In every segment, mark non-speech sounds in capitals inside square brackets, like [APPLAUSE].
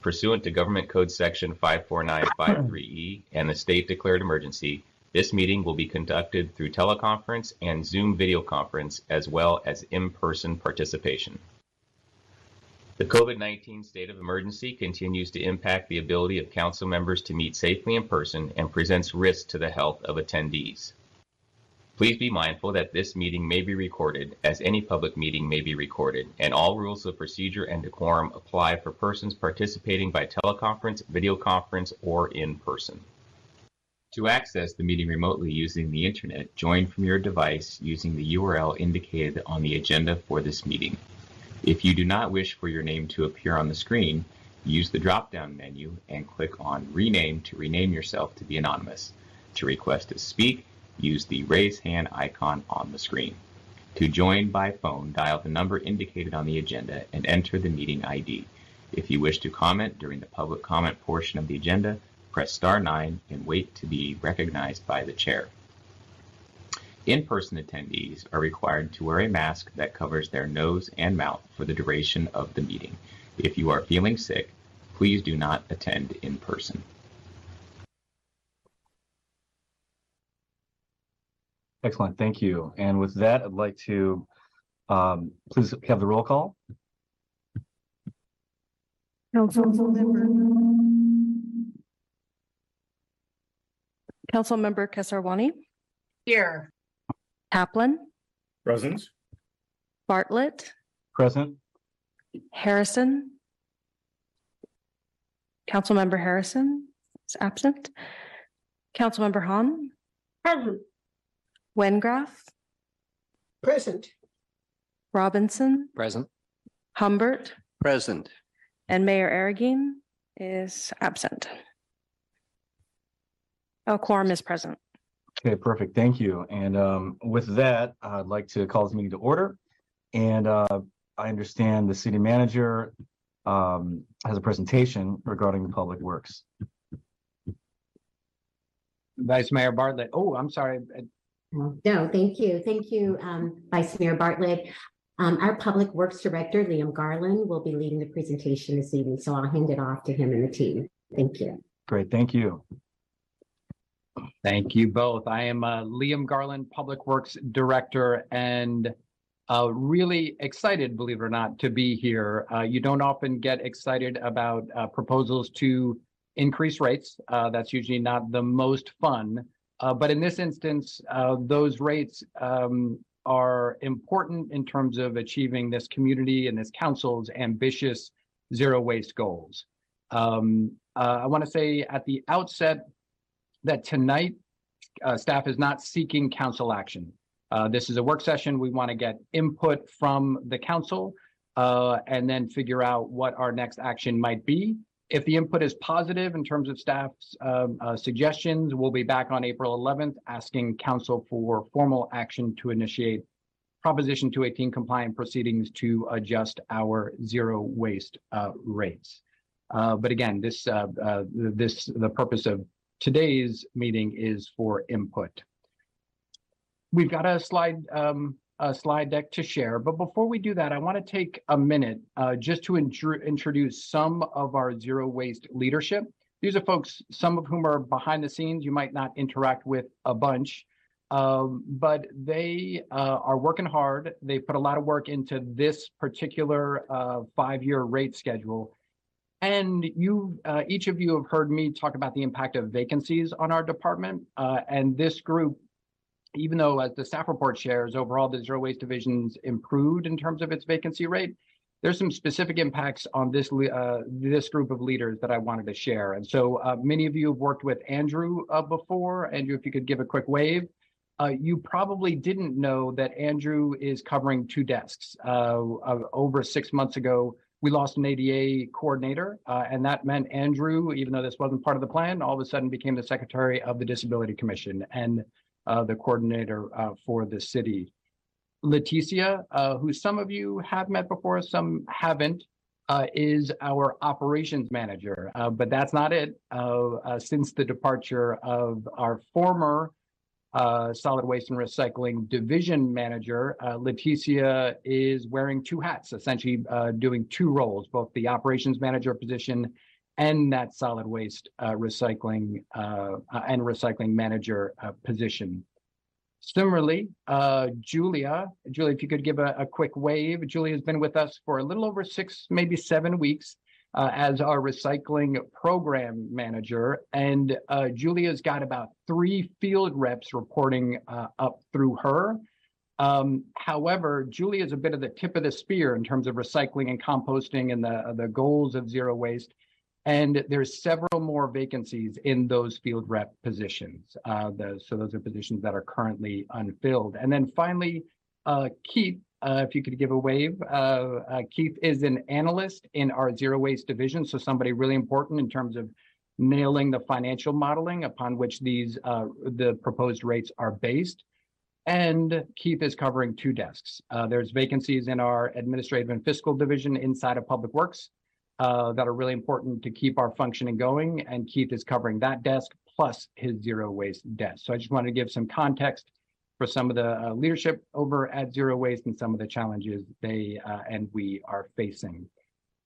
Pursuant to Government Code Section 54953E and the state declared emergency, this meeting will be conducted through teleconference and Zoom video conference as well as in-person participation. The COVID-19 state of emergency continues to impact the ability of council members to meet safely in person and presents risks to the health of attendees. Please be mindful that this meeting may be recorded, as any public meeting may be recorded, and all rules of procedure and decorum apply for persons participating by teleconference, video conference, or in person. To access the meeting remotely using the internet, join from your device using the URL indicated on the agenda for this meeting. If you do not wish for your name to appear on the screen, use the drop-down menu and click on Rename to rename yourself to be anonymous. To request to speak, use the raise hand icon on the screen. To join by phone, dial the number indicated on the agenda and enter the meeting ID. If you wish to comment during the public comment portion of the agenda, press star 9 and wait to be recognized by the chair. In-person attendees are required to wear a mask that covers their nose and mouth for the duration of the meeting. If you are feeling sick, please do not attend in person. Excellent, thank you. And with that, I'd like to um, please have the roll call. Councilmember. Councilmember Kesarwani, Here. Kaplan, Present. Bartlett, Present, Harrison. Councilmember Harrison is absent. Councilmember Hahn, Present. Wengraf, Present. Robinson, Present. Humbert, Present. and Mayor Arreguín is absent. A quorum is present. okay, perfect, thank you. And um, with that, I'd like to call this meeting to order. And uh, I understand the city manager um, has a presentation regarding the public works. Vice Mayor Bartlett. Oh, I'm sorry. No, thank you. Thank you, um, Vice Mayor Bartlett. Um, our Public Works Director, Liam Garland, will be leading the presentation this evening, so I'll hand it off to him and the team. Thank you. Great, thank you. Thank you both. I am uh, Liam Garland, Public Works Director, and uh, really excited, believe it or not, to be here. Uh, you don't often get excited about uh, proposals to increase rates. Uh, that's usually not the most fun. Uh, but in this instance, uh, those rates um, are important in terms of achieving this community and this council's ambitious zero waste goals. Um, uh, I want to say at the outset that tonight uh, staff is not seeking council action. Uh, this is a work session. We want to get input from the council uh, and then figure out what our next action might be. If the input is positive in terms of staff's um, uh, suggestions, we'll be back on April 11th asking council for formal action to initiate Proposition 218 compliant proceedings to adjust our zero waste uh, rates. Uh, but again, this uh, uh, this the purpose of today's meeting is for input. We've got a slide um, a slide deck to share, but before we do that, I want to take a minute uh, just to intro introduce some of our zero waste leadership. These are folks, some of whom are behind the scenes. You might not interact with a bunch, um, but they uh, are working hard. They put a lot of work into this particular uh, five-year rate schedule. And you, uh, each of you have heard me talk about the impact of vacancies on our department. Uh, and this group, even though as the staff report shares, overall the zero waste divisions improved in terms of its vacancy rate, there's some specific impacts on this uh, this group of leaders that I wanted to share. And so uh, many of you have worked with Andrew uh, before. Andrew, if you could give a quick wave. Uh, you probably didn't know that Andrew is covering two desks. Uh, over six months ago, we lost an ADA coordinator, uh, and that meant Andrew, even though this wasn't part of the plan, all of a sudden became the secretary of the Disability Commission and uh, the coordinator uh, for the city. Leticia, uh, who some of you have met before, some haven't, uh, is our operations manager, uh, but that's not it. since the departure of our former solid waste and recycling division manager, Leticia is wearing two hats, essentially doing two roles, both the operations manager position and that solid waste uh, recycling uh, uh, and recycling manager uh, position. Similarly, Julia, Julia, if you could give a, a quick wave. Julia has been with us for a little over six, maybe seven weeks uh, as our recycling program manager. And uh, Julia's got about three field reps reporting uh, up through her. Um, however, Julia is a bit of the tip of the spear in terms of recycling and composting and the, the goals of zero waste. And there's several more vacancies in those field rep positions. Uh, the, so those are positions that are currently unfilled. And then finally, uh, Keith, uh, if you could give a wave. Uh, uh, Keith is an analyst in our zero waste division, so somebody really important in terms of nailing the financial modeling upon which these uh, the proposed rates are based. And Keith is covering two desks. There's vacancies in our administrative and fiscal division inside of Public Works uh, that are really important to keep our functioning going. And Keith is covering that desk plus his zero waste desk. So I just wanted to give some context for some of the uh, leadership over at Zero Waste and some of the challenges they uh, and we are facing.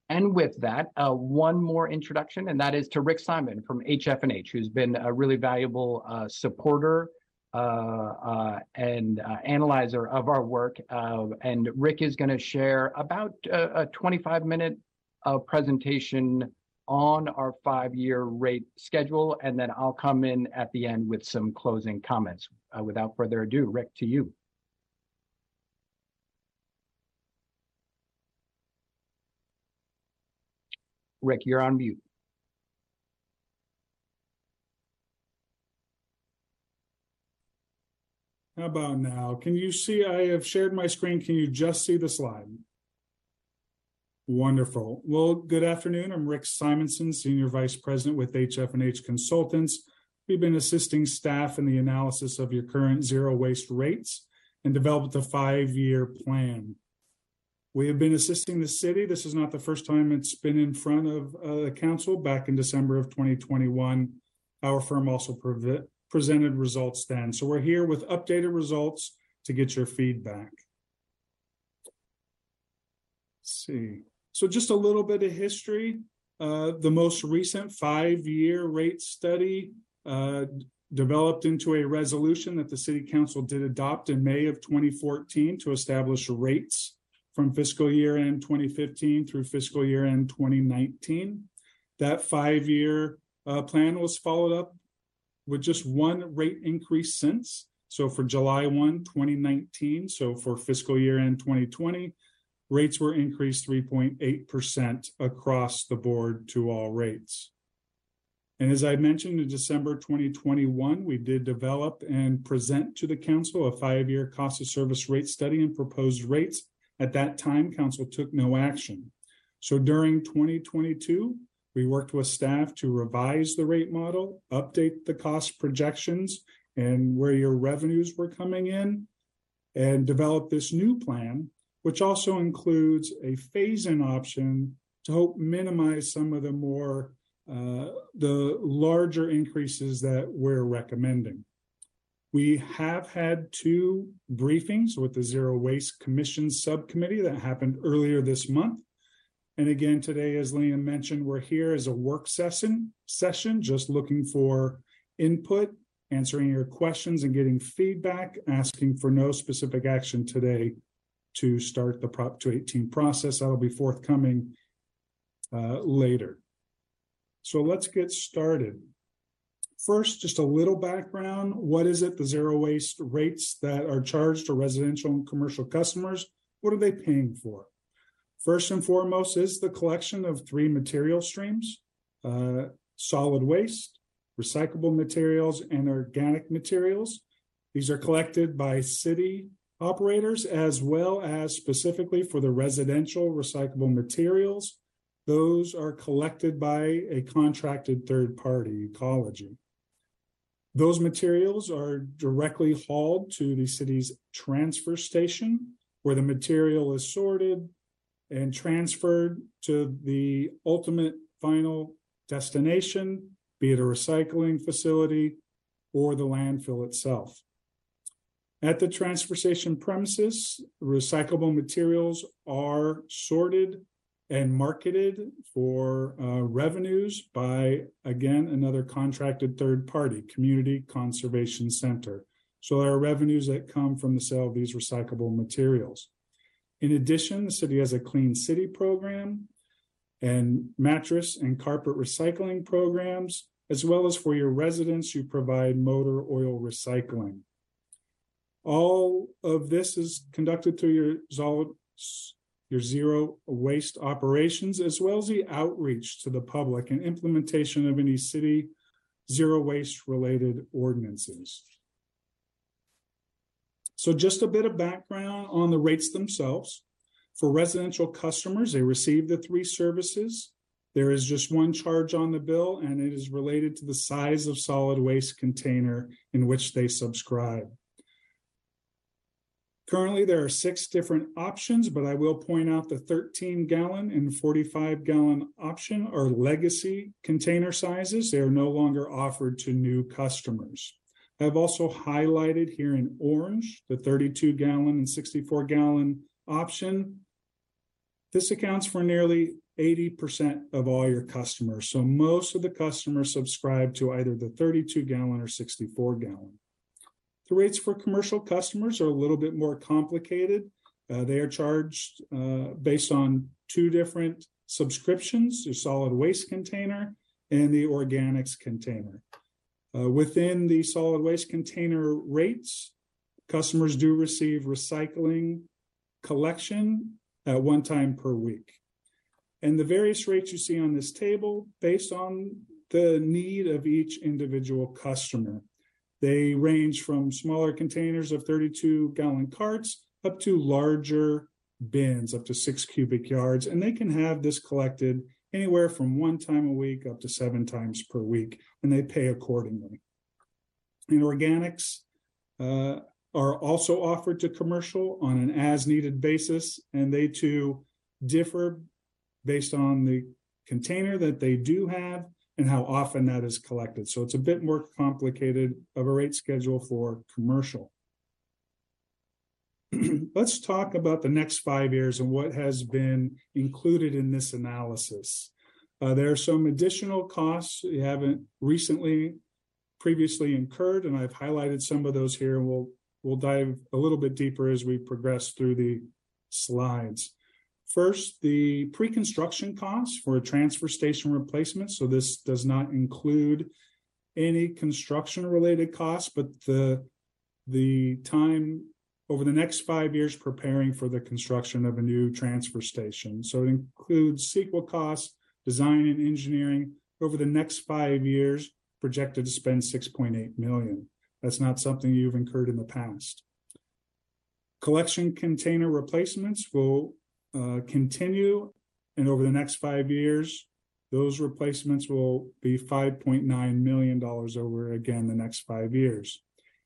And with that, uh, one more introduction, and that is to Rick Simon from HF&H, who's been a really valuable uh, supporter uh, uh, and analyzer of our work. and Rick is going to share about a 25 minute presentation on our five-year rate schedule, and then I'll come in at the end with some closing comments. Uh, without further ado, Rick, to you. Rick, you're on mute. How about now? Can you see I have shared my screen? Can you just see the slide? Wonderful. Well, good afternoon. I'm Rick Simonson, Senior Vice President with HF&H Consultants. We've been assisting staff in the analysis of your current zero waste rates and developed a five-year plan. We have been assisting the city. This is not the first time it's been in front of uh, the council. Back in December of 2021, our firm also pre presented results then. So we're here with updated results to get your feedback. Let's see. So just a little bit of history. Uh, the most recent five-year rate study uh, developed into a resolution that the city council did adopt in May of 2014 to establish rates from fiscal year end 2015 through fiscal year end 2019. That five-year uh, plan was followed up with just one rate increase since. So for July 1, 2019, so for fiscal year end 2020, rates were increased 3.8% across the board to all rates. And as I mentioned in December 2021, we did develop and present to the council a five-year cost of service rate study and proposed rates. At that time, council took no action. So during 2022, we worked with staff to revise the rate model, update the cost projections and where your revenues were coming in, and develop this new plan which also includes a phase-in option to help minimize some of the more uh, the larger increases that we're recommending. We have had two briefings with the Zero Waste Commission Subcommittee that happened earlier this month. And again, today, as Liam mentioned, we're here as a work session, session just looking for input, answering your questions and getting feedback, asking for no specific action today to start the Prop 218 process. That'll be forthcoming uh, later. So let's get started. First, just a little background. What is it, the zero waste rates that are charged to residential and commercial customers? What are they paying for? First and foremost is the collection of three material streams, uh, solid waste, recyclable materials, and organic materials. These are collected by city, operators, as well as specifically for the residential recyclable materials. Those are collected by a contracted third party, Ecology. Those materials are directly hauled to the city's transfer station, where the material is sorted and transferred to the ultimate final destination, be it a recycling facility or the landfill itself. At the transfer station premises, recyclable materials are sorted and marketed for uh, revenues by, again, another contracted third party, Community Conservation Center. So there are revenues that come from the sale of these recyclable materials. In addition, the city has a clean city program and mattress and carpet recycling programs, as well as for your residents, you provide motor oil recycling. All of this is conducted through your your zero waste operations, as well as the outreach to the public and implementation of any city zero waste related ordinances. So just a bit of background on the rates themselves. For residential customers, they receive the three services. There is just one charge on the bill, and it is related to the size of solid waste container in which they subscribe. Currently, there are six different options, but I will point out the 13 gallon and 45 gallon option are legacy container sizes. They are no longer offered to new customers. I've also highlighted here in orange the 32 gallon and 64 gallon option. This accounts for nearly 80% of all your customers. So most of the customers subscribe to either the 32 gallon or 64 gallon. The rates for commercial customers are a little bit more complicated. Uh, they are charged uh, based on two different subscriptions, the solid waste container and the organics container. Uh, within the solid waste container rates, customers do receive recycling collection at one time per week. And the various rates you see on this table based on the need of each individual customer. They range from smaller containers of 32 gallon carts up to larger bins up to six cubic yards. And they can have this collected anywhere from one time a week up to seven times per week, and they pay accordingly. And organics uh, are also offered to commercial on an as needed basis, and they too differ based on the container that they do have and how often that is collected. So it's a bit more complicated of a rate schedule for commercial. [CLEARS THROAT] Let's talk about the next five years and what has been included in this analysis. Uh, there are some additional costs you haven't recently previously incurred, and I've highlighted some of those here, and we'll we'll dive a little bit deeper as we progress through the slides. First, the pre-construction costs for a transfer station replacement. So this does not include any construction related costs, but the the time over the next five years preparing for the construction of a new transfer station. So it includes CEQA costs, design and engineering over the next five years, projected to spend 6.8 million. That's not something you've incurred in the past. Collection container replacements will uh, continue. And over the next five years, those replacements will be $5.9 million over again the next five years.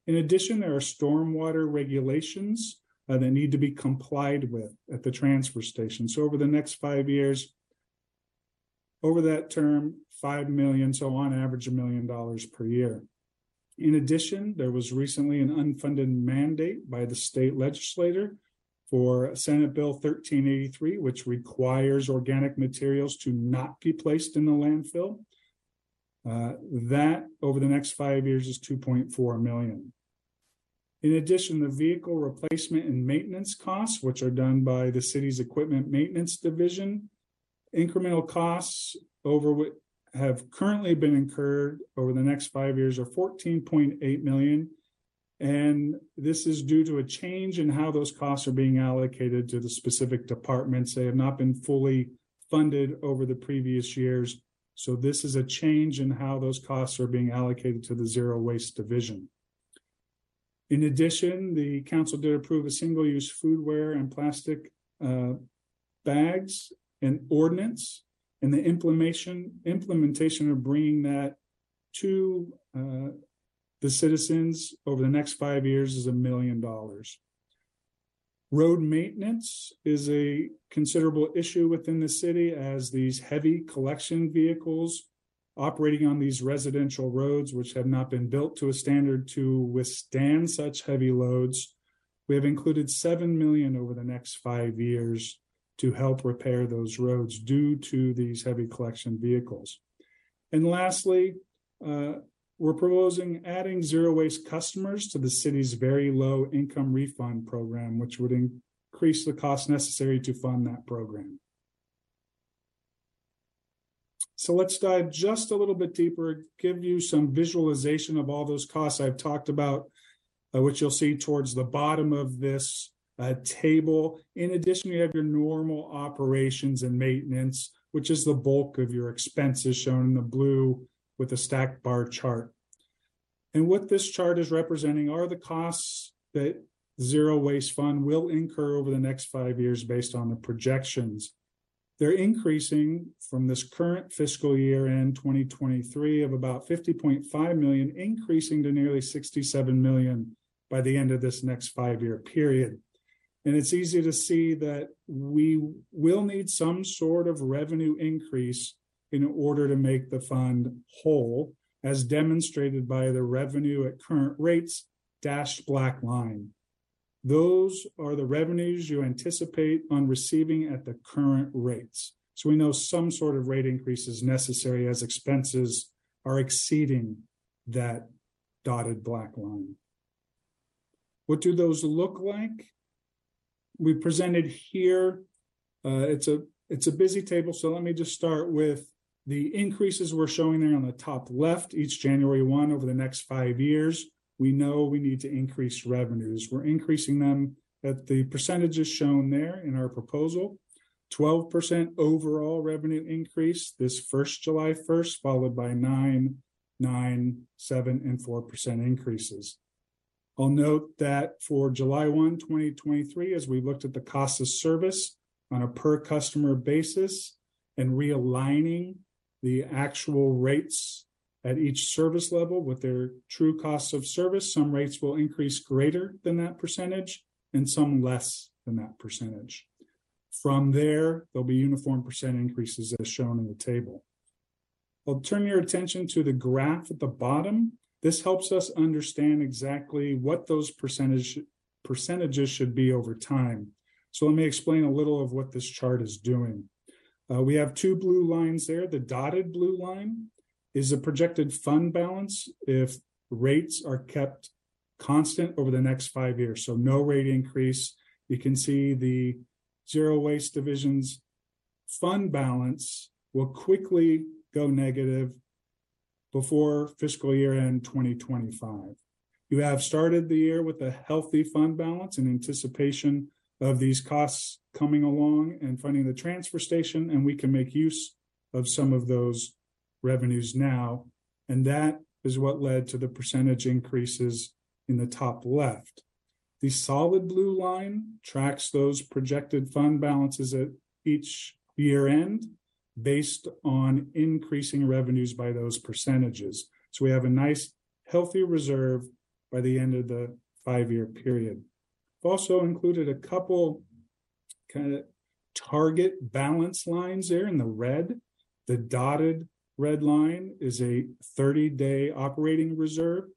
In addition, there are stormwater regulations uh, that need to be complied with at the transfer station. So over the next five years, over that term, 5 million, so on average, a million dollars per year. In addition, there was recently an unfunded mandate by the state legislator for Senate Bill 1383, which requires organic materials to not be placed in the landfill. Uh, that over the next five years is 2.4 million. In addition, the vehicle replacement and maintenance costs, which are done by the city's equipment maintenance division, incremental costs over what have currently been incurred over the next five years are 14.8 million and this is due to a change in how those costs are being allocated to the specific departments. They have not been fully funded over the previous years. So this is a change in how those costs are being allocated to the zero waste division. In addition, the council did approve a single-use foodware and plastic uh, bags and ordinance and the implementation implementation of bringing that to uh, the citizens over the next five years is a million dollars. Road maintenance is a considerable issue within the city as these heavy collection vehicles operating on these residential roads, which have not been built to a standard to withstand such heavy loads. We have included 7 million over the next five years to help repair those roads due to these heavy collection vehicles. And lastly, uh, we're proposing adding zero waste customers to the city's very low income refund program, which would increase the cost necessary to fund that program. So let's dive just a little bit deeper, give you some visualization of all those costs I've talked about, uh, which you'll see towards the bottom of this uh, table. In addition, you have your normal operations and maintenance, which is the bulk of your expenses shown in the blue with a stacked bar chart. And what this chart is representing are the costs that Zero Waste Fund will incur over the next five years based on the projections. They're increasing from this current fiscal year end 2023 of about 50.5 million, increasing to nearly 67 million by the end of this next five year period. And it's easy to see that we will need some sort of revenue increase in order to make the fund whole, as demonstrated by the revenue at current rates dashed black line. Those are the revenues you anticipate on receiving at the current rates. So we know some sort of rate increase is necessary as expenses are exceeding that dotted black line. What do those look like? We presented here. Uh, it's a it's a busy table, so let me just start with the increases we're showing there on the top left each January 1 over the next five years we know we need to increase revenues. We're increasing them at the percentages shown there in our proposal. 12% overall revenue increase this first July 1st, followed by 9, 9, 7, and 4% increases. I'll note that for July 1, 2023, as we looked at the cost of service on a per customer basis and realigning the actual rates at each service level with their true costs of service. Some rates will increase greater than that percentage and some less than that percentage. From there, there'll be uniform percent increases as shown in the table. I'll turn your attention to the graph at the bottom. This helps us understand exactly what those percentage percentages should be over time. So let me explain a little of what this chart is doing. Uh, we have two blue lines there. The dotted blue line is a projected fund balance if rates are kept constant over the next five years. So no rate increase. You can see the zero waste division's fund balance will quickly go negative before fiscal year end 2025. You have started the year with a healthy fund balance in anticipation of these costs coming along and funding the transfer station, and we can make use of some of those revenues now. And that is what led to the percentage increases in the top left. The solid blue line tracks those projected fund balances at each year end based on increasing revenues by those percentages. So we have a nice, healthy reserve by the end of the five year period. Also included a couple kind of target balance lines there in the red. The dotted red line is a 30 day operating reserve.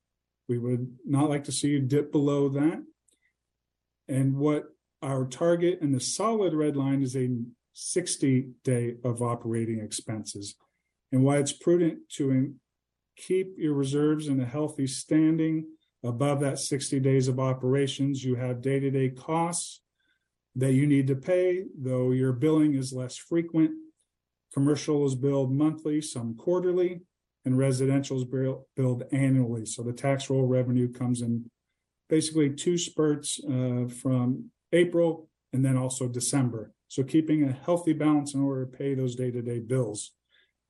We would not like to see you dip below that. And what our target in the solid red line is a 60 day of operating expenses. And why it's prudent to keep your reserves in a healthy standing above that 60 days of operations. You have day to day costs that you need to pay, though your billing is less frequent Commercial is billed monthly, some quarterly, and residential is billed annually. So the tax roll revenue comes in basically two spurts uh, from April and then also December. So keeping a healthy balance in order to pay those day-to-day bills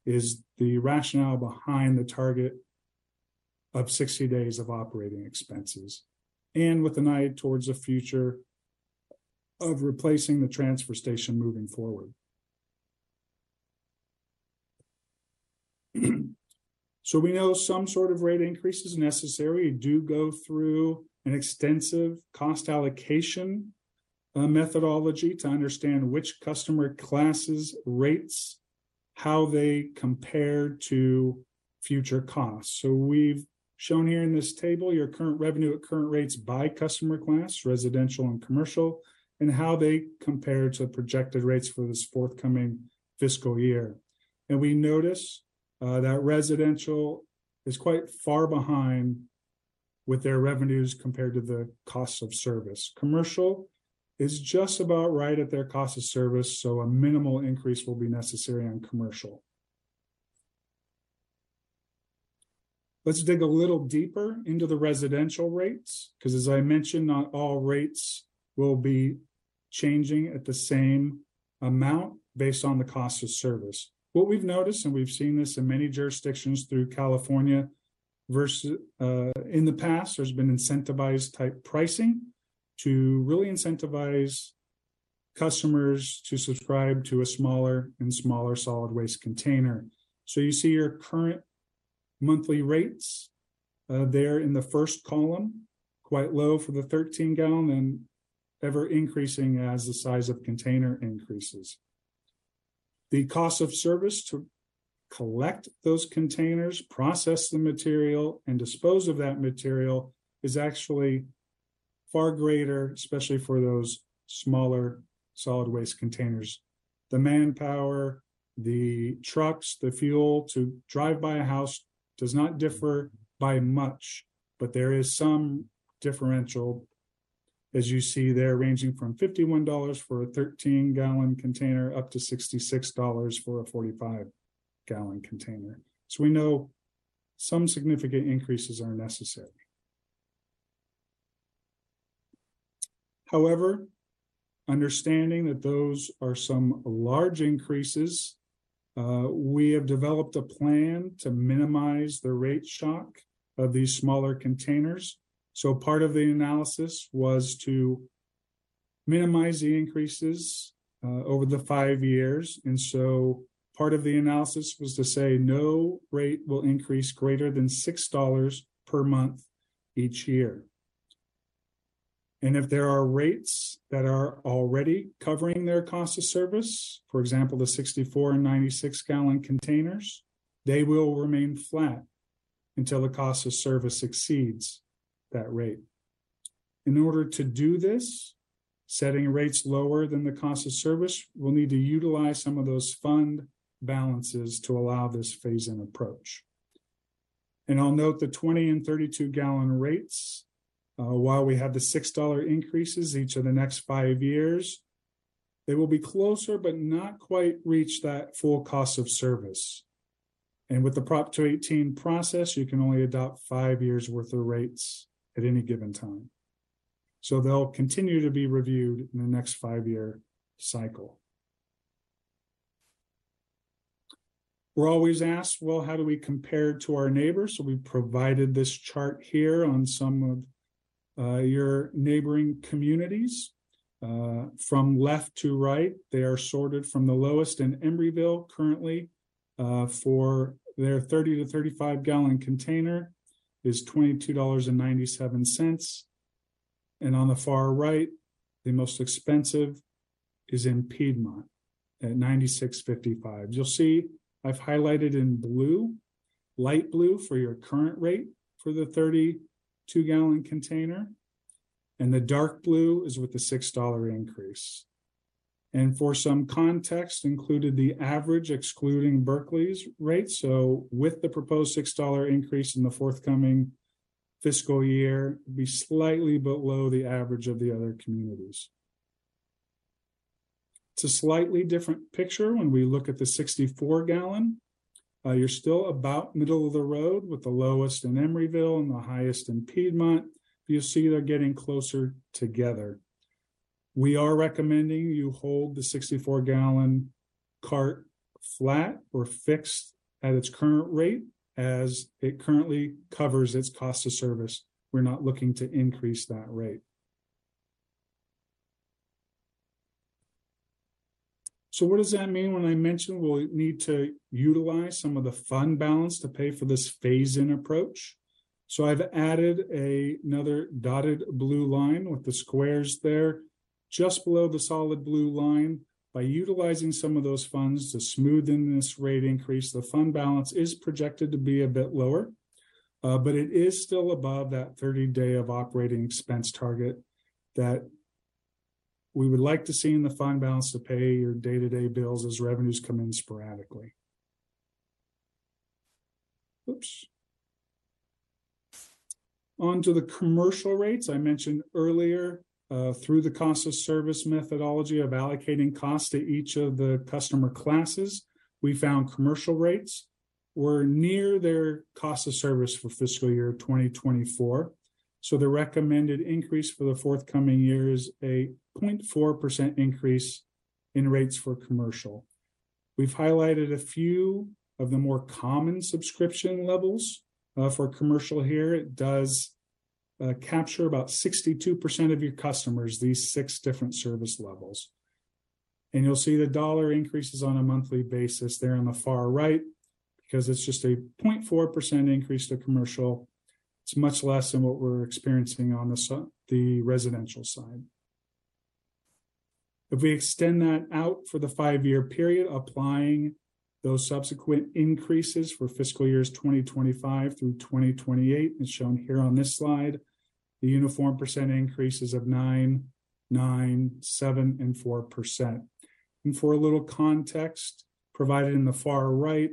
is the rationale behind the target of 60 days of operating expenses. And with an eye towards the future of replacing the transfer station moving forward. [CLEARS THROAT] so we know some sort of rate increase is necessary. You do go through an extensive cost allocation uh, methodology to understand which customer classes rates, how they compare to future costs. So we've shown here in this table your current revenue at current rates by customer class, residential and commercial, and how they compare to projected rates for this forthcoming fiscal year. And we notice uh, that residential is quite far behind with their revenues compared to the costs of service. Commercial is just about right at their cost of service, so a minimal increase will be necessary on commercial. Let's dig a little deeper into the residential rates, because as I mentioned, not all rates will be changing at the same amount based on the cost of service. What we've noticed, and we've seen this in many jurisdictions through California versus uh, in the past, there's been incentivized type pricing to really incentivize customers to subscribe to a smaller and smaller solid waste container. So you see your current monthly rates uh, there in the first column, quite low for the 13 gallon and ever increasing as the size of container increases. The cost of service to collect those containers, process the material, and dispose of that material is actually far greater, especially for those smaller solid waste containers. The manpower, the trucks, the fuel to drive by a house does not differ by much, but there is some differential as you see there, ranging from $51 for a 13 gallon container up to $66 for a 45 gallon container. So we know some significant increases are necessary. However, understanding that those are some large increases, uh, we have developed a plan to minimize the rate shock of these smaller containers so part of the analysis was to minimize the increases uh, over the five years. And so part of the analysis was to say no rate will increase greater than $6 per month each year. And if there are rates that are already covering their cost of service, for example, the 64 and 96 gallon containers, they will remain flat until the cost of service exceeds that rate. In order to do this, setting rates lower than the cost of service, we'll need to utilize some of those fund balances to allow this phase-in approach. And I'll note the 20 and 32 gallon rates, uh, while we have the $6 increases each of the next five years, they will be closer but not quite reach that full cost of service. And with the Prop 218 process, you can only adopt five years worth of rates at any given time. So they'll continue to be reviewed in the next five year cycle. We're always asked, well, how do we compare to our neighbors? So we provided this chart here on some of your neighboring communities. Uh, from left to right, they are sorted from the lowest in Emeryville currently uh, for their 30 to 35 gallon container is $22.97. And on the far right, the most expensive is in Piedmont at 96.55. You'll see I've highlighted in blue, light blue for your current rate for the 32 gallon container. And the dark blue is with the $6 increase. And for some context, included the average excluding Berkeley's rate. So with the proposed $6 increase in the forthcoming fiscal year, be slightly below the average of the other communities. It's a slightly different picture when we look at the 64 gallon. Uh, you're still about middle of the road with the lowest in Emeryville and the highest in Piedmont. You see they're getting closer together. We are recommending you hold the 64 gallon cart flat or fixed at its current rate as it currently covers its cost of service. We're not looking to increase that rate. So what does that mean when I mentioned we'll need to utilize some of the fund balance to pay for this phase-in approach? So I've added a, another dotted blue line with the squares there just below the solid blue line. By utilizing some of those funds to smoothen this rate increase, the fund balance is projected to be a bit lower, uh, but it is still above that 30 day of operating expense target that we would like to see in the fund balance to pay your day-to-day bills as revenues come in sporadically. Oops. On to the commercial rates I mentioned earlier, uh, through the cost of service methodology of allocating costs to each of the customer classes, we found commercial rates were near their cost of service for fiscal year 2024. So the recommended increase for the forthcoming year is a 0.4% increase in rates for commercial. We've highlighted a few of the more common subscription levels uh, for commercial here. It does uh, capture about 62% of your customers, these six different service levels. And you'll see the dollar increases on a monthly basis there on the far right because it's just a 0.4% increase to commercial. It's much less than what we're experiencing on the, the residential side. If we extend that out for the five-year period, applying those subsequent increases for fiscal years 2025 through 2028 as shown here on this slide. The uniform percent increases of 9, 9, 7, and 4%. And for a little context provided in the far right,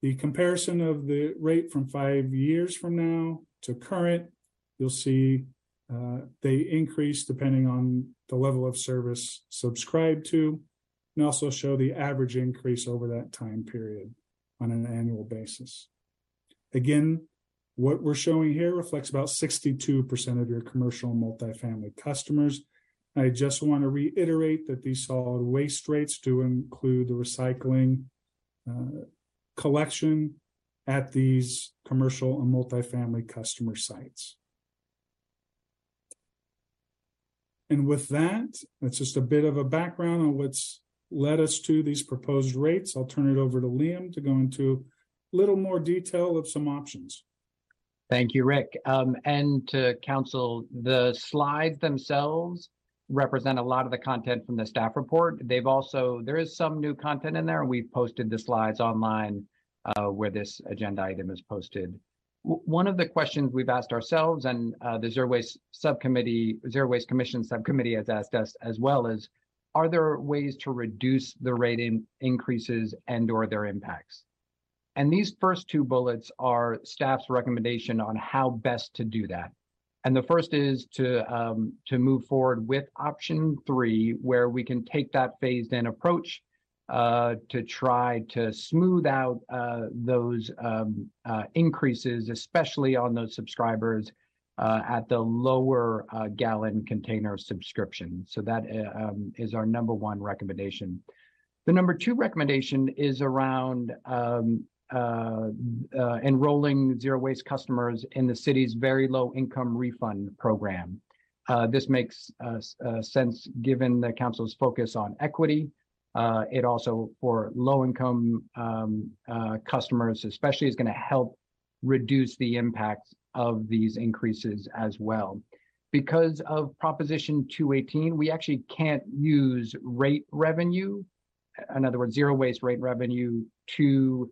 the comparison of the rate from five years from now to current, you'll see uh, they increase depending on the level of service subscribed to, and also show the average increase over that time period on an annual basis. Again, what we're showing here reflects about 62% of your commercial and multifamily customers. I just want to reiterate that these solid waste rates do include the recycling uh, collection at these commercial and multifamily customer sites. And with that, that's just a bit of a background on what's led us to these proposed rates. I'll turn it over to Liam to go into a little more detail of some options. Thank you, Rick. Um, and to council, the slides themselves represent a lot of the content from the staff report. They've also, there is some new content in there. We've posted the slides online uh, where this agenda item is posted. W- One of the questions we've asked ourselves and uh, the Zero Waste Subcommittee, Zero Waste Commission Subcommittee has asked us as well is, are there ways to reduce the rate in increases and or their impacts? And these first two bullets are staff's recommendation on how best to do that. And the first is to um, to move forward with option three, where we can take that phased in approach uh, to try to smooth out uh, those um, uh, increases, especially on those subscribers uh, at the lower uh, gallon container subscription. So that um, is our number one recommendation. The number two recommendation is around um, enrolling zero waste customers in the city's very low income refund program. This makes sense given the council's focus on equity. Uh, it also for low income um, uh, customers, especially, is going to help reduce the impact of these increases as well. Because of Proposition 218, we actually can't use rate revenue, in other words, zero waste rate revenue to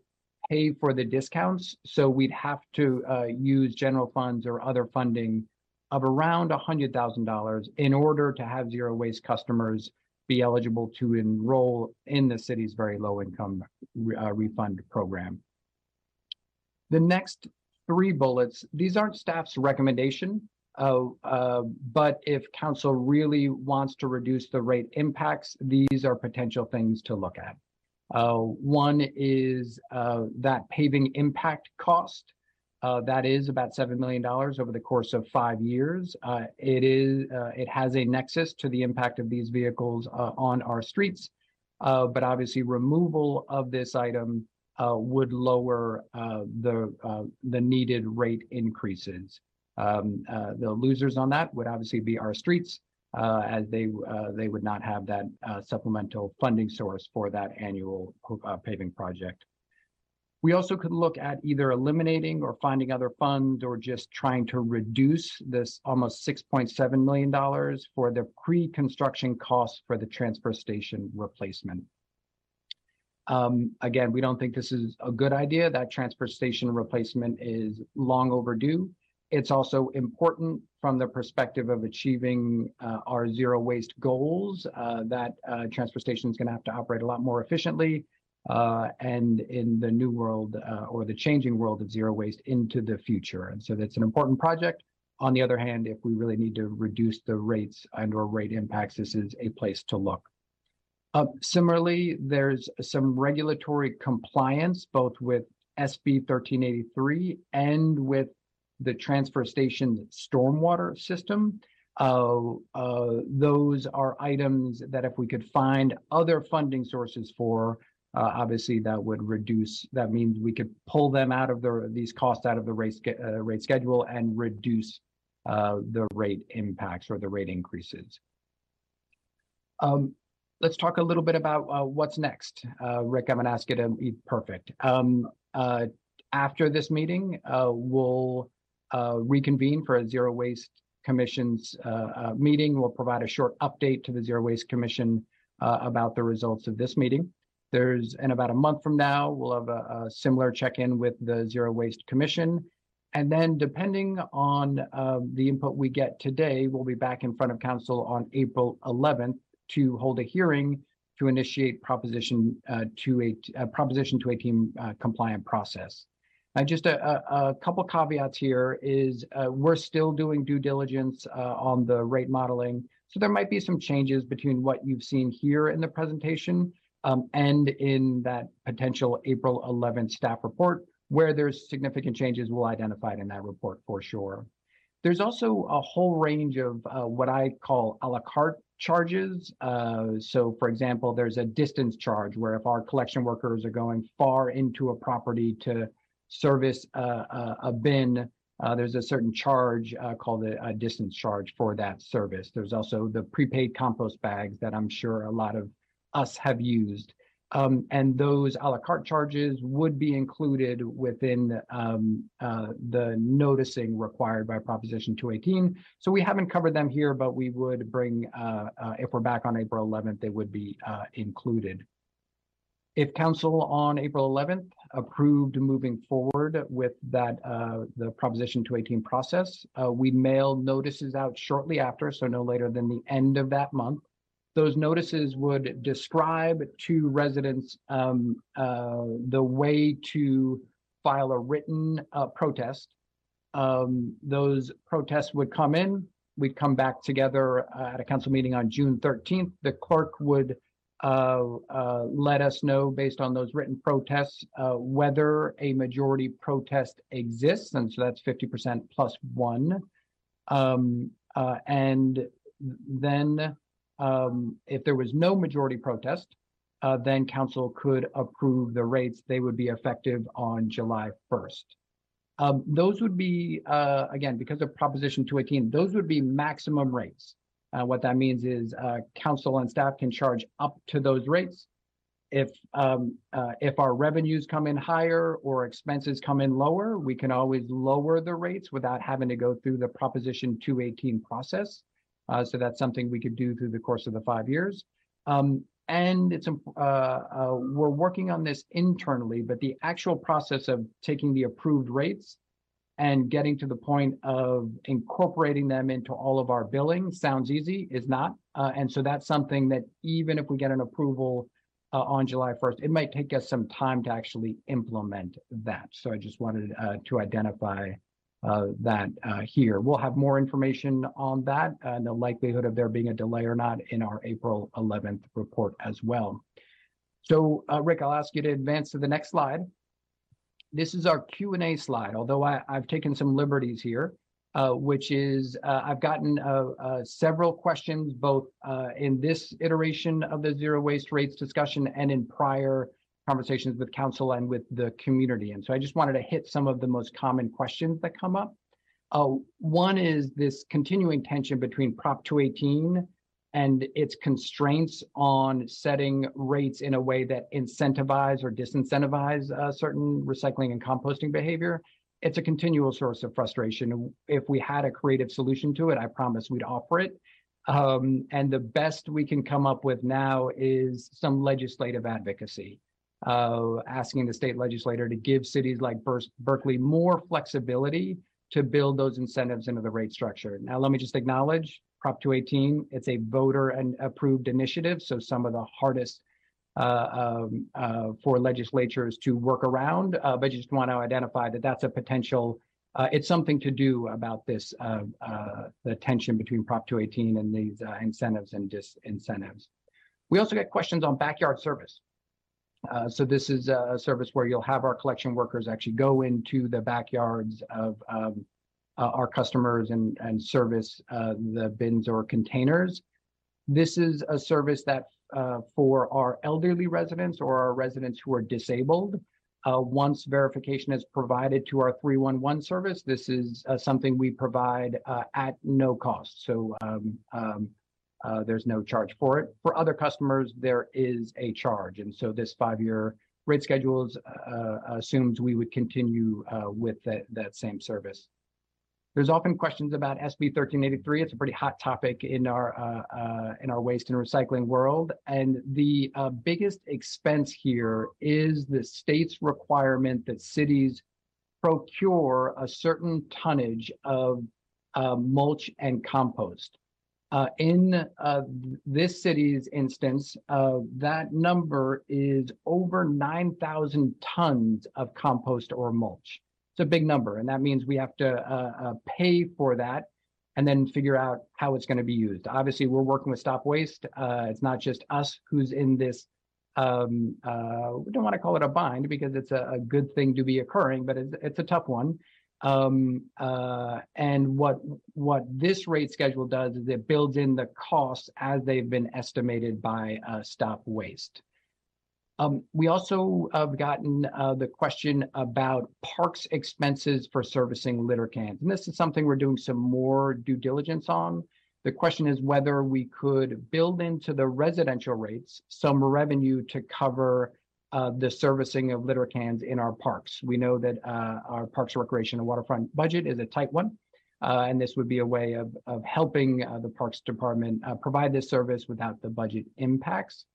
pay for the discounts. So we'd have to uh, use general funds or other funding of around $100,000 in order to have zero waste customers be eligible to enroll in the city's very low income uh, refund program. The next three bullets, these aren't staff's recommendation, uh, uh, but if council really wants to reduce the rate impacts, these are potential things to look at. Uh, one is uh, that paving impact cost. Uh, that is about $7 million over the course of five years. Uh, it is, uh, it has a nexus to the impact of these vehicles uh, on our streets. Uh, but obviously removal of this item uh, would lower the, the needed rate increases. Um, the losers on that would obviously be our streets, as they they would not have that supplemental funding source for that annual paving project. We also could look at either eliminating or finding other funds or just trying to reduce this almost $6.7 million for the pre-construction costs for the transfer station replacement. Um, again, we don't think this is a good idea. That transfer station replacement is long overdue. It's also important from the perspective of achieving uh, our zero waste goals, uh, that uh, transfer station is going to have to operate a lot more efficiently. Uh, and in the new world uh, or the changing world of zero waste into the future. And so that's an important project. On the other hand, if we really need to reduce the rates and or rate impacts, this is a place to look. Uh, similarly, there's some regulatory compliance both with SB 1383 and with the transfer station stormwater system. Uh, uh, those are items that if we could find other funding sources for, uh, obviously that would reduce, that means we could pull them out of the, these costs out of the rate, uh, rate schedule and reduce uh, the rate impacts or the rate increases. Um, let's talk a little bit about uh, what's next. Uh, Rick, I'm gonna ask you to be perfect. Um, uh, after this meeting, we'll reconvene for a Zero Waste Commission's meeting. We'll provide a short update to the Zero Waste Commission about the results of this meeting. There's, in about a month from now, we'll have a, a similar check-in with the Zero Waste Commission. And then depending on uh, the input we get today, we'll be back in front of council on April 11th to hold a hearing to initiate Proposition uh, 28, uh, Proposition 218 uh, compliant process. Uh, just a, a, a couple caveats here is uh, we're still doing due diligence uh, on the rate modeling. So there might be some changes between what you've seen here in the presentation um, and in that potential April 11th staff report. Where there's significant changes, we'll identify it in that report for sure. There's also a whole range of uh, what I call a la carte charges. Uh, so for example, there's a distance charge where if our collection workers are going far into a property to service a, a, bin, uh, there's a certain charge uh, called a, a distance charge for that service. There's also the prepaid compost bags that I'm sure a lot of us have used. Um, and those a la carte charges would be included within um, uh, the noticing required by Proposition 218. So we haven't covered them here, but we would bring, uh, uh, if we're back on April 11th, they would be uh, included. If council on April 11th approved moving forward with that, uh, the Proposition 218 process, uh, we mail notices out shortly after, so no later than the end of that month those notices would describe to residents um, uh, the way to file a written uh, protest. Um, those protests would come in. We'd come back together uh, at a council meeting on June 13th. The clerk would uh, uh, let us know based on those written protests uh, whether a majority protest exists. And so that's 50% plus one. Um, and then um, if there was no majority protest, uh, then council could approve the rates. They would be effective on July 1st. Um, those would be, uh, again, because of Proposition 218, those would be maximum rates. Uh, what that means is uh, council and staff can charge up to those rates. If um, uh, if our revenues come in higher or expenses come in lower, we can always lower the rates without having to go through the Proposition 218 process. Uh, so that's something we could do through the course of the five years. Um, and it's uh, uh, we're working on this internally, but the actual process of taking the approved rates and getting to the point of incorporating them into all of our billing sounds easy, is not. Uh, and so that's something that even if we get an approval uh, on July 1st, it might take us some time to actually implement that. So I just wanted uh, to identify that uh, here. We'll have more information on that and the likelihood of there being a delay or not in our April 11th report as well. So uh, Rick, I'll ask you to advance to the next slide. This is our Q&A slide, although I, have taken some liberties here, uh, which is uh, I've gotten uh, several questions both in this iteration of the zero waste rates discussion and in prior conversations with council and with the community. And so I just wanted to hit some of the most common questions that come up. Uh, one is this continuing tension between Prop 218 and its constraints on setting rates in a way that incentivize or disincentivize uh, certain recycling and composting behavior. It's a continual source of frustration. If we had a creative solution to it, I promise we'd offer it. Um, and the best we can come up with now is some legislative advocacy uh, asking the state legislator to give cities like Ber- Berkeley more flexibility to build those incentives into the rate structure. Now, let me just acknowledge Prop 218, it's a voter and approved initiative, so some of the hardest uh, um, uh, for legislatures to work around, uh, but just want to identify that that's a potential, uh, it's something to do about this, uh, uh, the tension between Prop 218 and these incentives and disincentives. We also get questions on backyard service. Uh, so this is a service where you'll have our collection workers actually go into the backyards of um, uh, our customers and, and service uh, the bins or containers. This is a service that uh, for our elderly residents or our residents who are disabled. Uh, once verification is provided to our 311 service, this is something we provide at no cost. So um, um, uh, there's no charge for it. For other customers, there is a charge. And so this five-year rate schedules uh, assumes we would continue uh, with that, that same service. There's often questions about SB 1383. It's a pretty hot topic in our uh, uh, in our waste and recycling world. And the uh, biggest expense here is the state's requirement that cities procure a certain tonnage of uh, mulch and compost. Uh, in uh, this city's instance, uh, that number is over 9,000 tons of compost or mulch. It's a big number, and that means we have to uh, uh, pay for that and then figure out how it's going to be used. Obviously, we're working with Stop Waste. Uh, it's not just us who's in this. Um, we don't want to call it a bind because it's a, a good thing to be occurring, but it's, it's a tough one. Um, uh, and what what this rate schedule does is it builds in the costs as they've been estimated by uh, Stop Waste. Um, we also have gotten uh, the question about parks expenses for servicing litter cans, and this is something we're doing some more due diligence on. The question is whether we could build into the residential rates some revenue to cover uh, the servicing of litter cans in our parks. We know that uh, our Parks, Recreation, and Waterfront budget is a tight one. Uh, and this would be a way of, of helping uh, the Parks Department uh, provide this service without the budget impacts.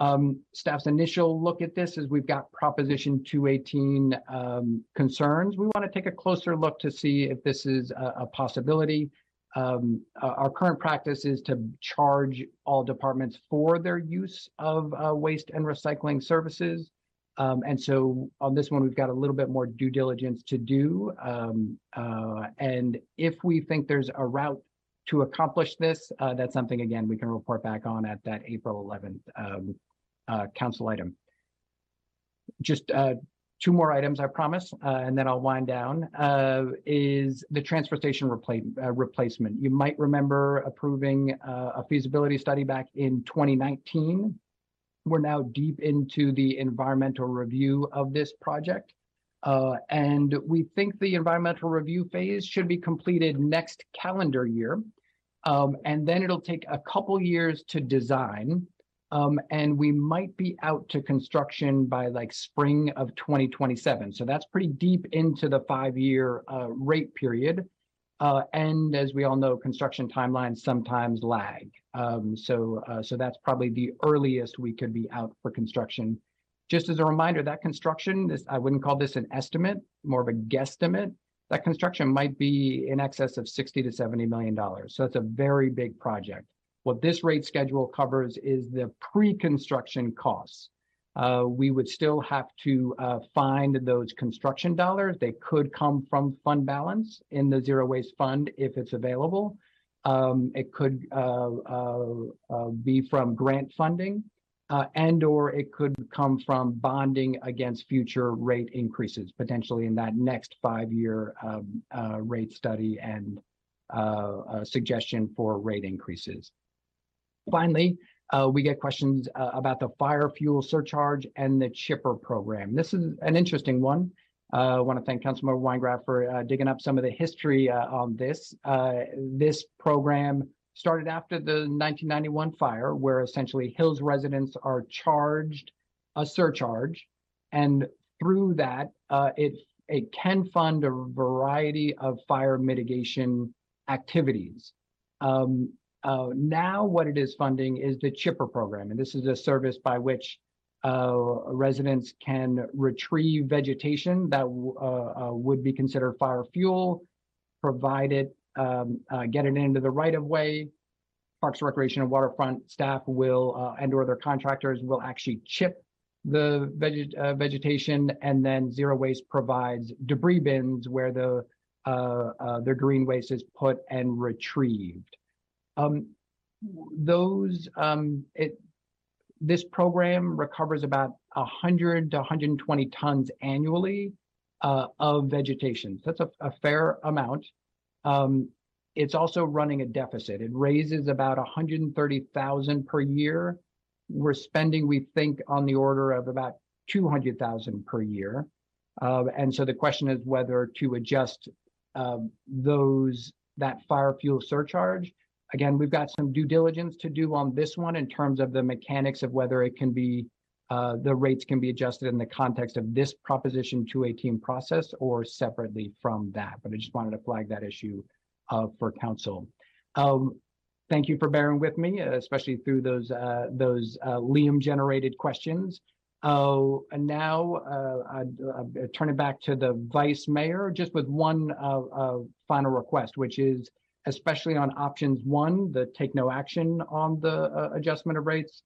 Um, staff's initial look at this is we've got Proposition 218 um, concerns. We want to take a closer look to see if this is a, a possibility. Um, uh, our current practice is to charge all departments for their use of uh, waste and recycling services. Um, and so on this one, we've got a little bit more due diligence to do. Um, uh, and if we think there's a route to accomplish this, uh, that's something, again, we can report back on at that April 11th um, uh, council item. Just uh, two more items, I promise, uh, and then I'll wind down, uh, is the transfer station repla- uh, replacement. You might remember approving uh, a feasibility study back in 2019. We're now deep into the environmental review of this project. Uh, and we think the environmental review phase should be completed next calendar year. Um, and then it'll take a couple years to design um, and we might be out to construction by like spring of 2027. So that's pretty deep into the five-year uh, rate period. Uh, and as we all know, construction timelines sometimes lag. Um, so, uh, so that's probably the earliest we could be out for construction. Just as a reminder, that construction, this, I wouldn't call this an estimate, more of a guesstimate. That construction might be in excess of 60 to 70 million dollars. So it's a very big project. What this rate schedule covers is the pre-construction costs. Uh, we would still have to uh, find those construction dollars. They could come from fund balance in the zero waste fund if it's available. Um, it could uh, uh, uh be from grant funding uh, and or it could come from bonding against future rate increases, potentially in that next five-year um, rate study and suggestion for rate increases. Finally, uh, we get questions uh, about the fire fuel surcharge and the chipper program. This is an interesting one. Uh, I want to thank Councilmember Wengraf for uh, digging up some of the history uh, on this. Uh, this program started after the 1991 fire, where essentially Hills residents are charged a surcharge, and through that, it it can fund a variety of fire mitigation activities. Um, uh, now what it is funding is the chipper program. And this is a service by which uh, residents can retrieve vegetation that uh, uh, would be considered fire fuel provide it, um, uh, get it into the right of way. Parks, Recreation and Waterfront staff will, uh, and or their contractors will actually chip the uh, vegetation and then Zero Waste provides debris bins where the, uh, uh, the green waste is put and retrieved. Um, those, um, it, this program recovers about hundred to hundred and twenty tons annually uh, of vegetation. So That's a, a fair amount. Um, it's also running a deficit. It raises about hundred and thirty thousand per year. We're spending, we think, on the order of about two hundred thousand per year. Uh, and so the question is whether to adjust um, those that fire fuel surcharge. Again, we've got some due diligence to do on this one in terms of the mechanics of whether it can be uh, the rates can be adjusted in the context of this Proposition 218 process or separately from that. But I just wanted to flag that issue uh, for council. Um, thank you for bearing with me, uh, especially through those uh, those uh, Liam generated questions. Oh, and now uh, I'd, uh, turn it back to the vice mayor, just with one uh, uh, final request, which is especially on options one, the take no action on the uh, adjustment of rates.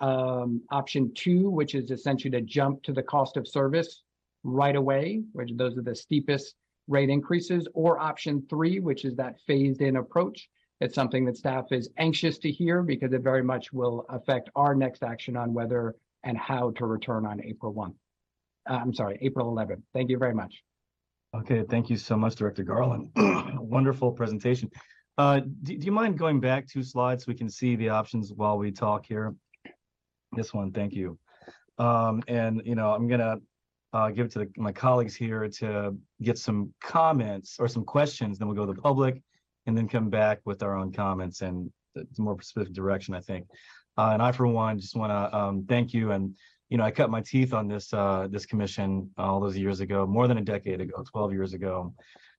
Um, option two, which is essentially to jump to the cost of service right away, which those are the steepest rate increases, or option three, which is that phased in approach. It's something that staff is anxious to hear because it very much will affect our next action on whether and how to return on April 1. Uh, I'm sorry, April 11th. Thank you very much. Okay, thank you so much, Director Garland. [CLEARS THROAT] Wonderful presentation. Uh, do, do you mind going back two slides so we can see the options while we talk here? This one, thank you. Um, and, you know, I'm gonna uh, give it to the- my colleagues here to get some comments or some questions, then we'll go to the public and then come back with our own comments and it's more specific direction, I think. Uh, and I, for one, just want to um, thank you. And, you know, I cut my teeth on this uh, this commission all those years ago, more than a decade ago, 12 years ago.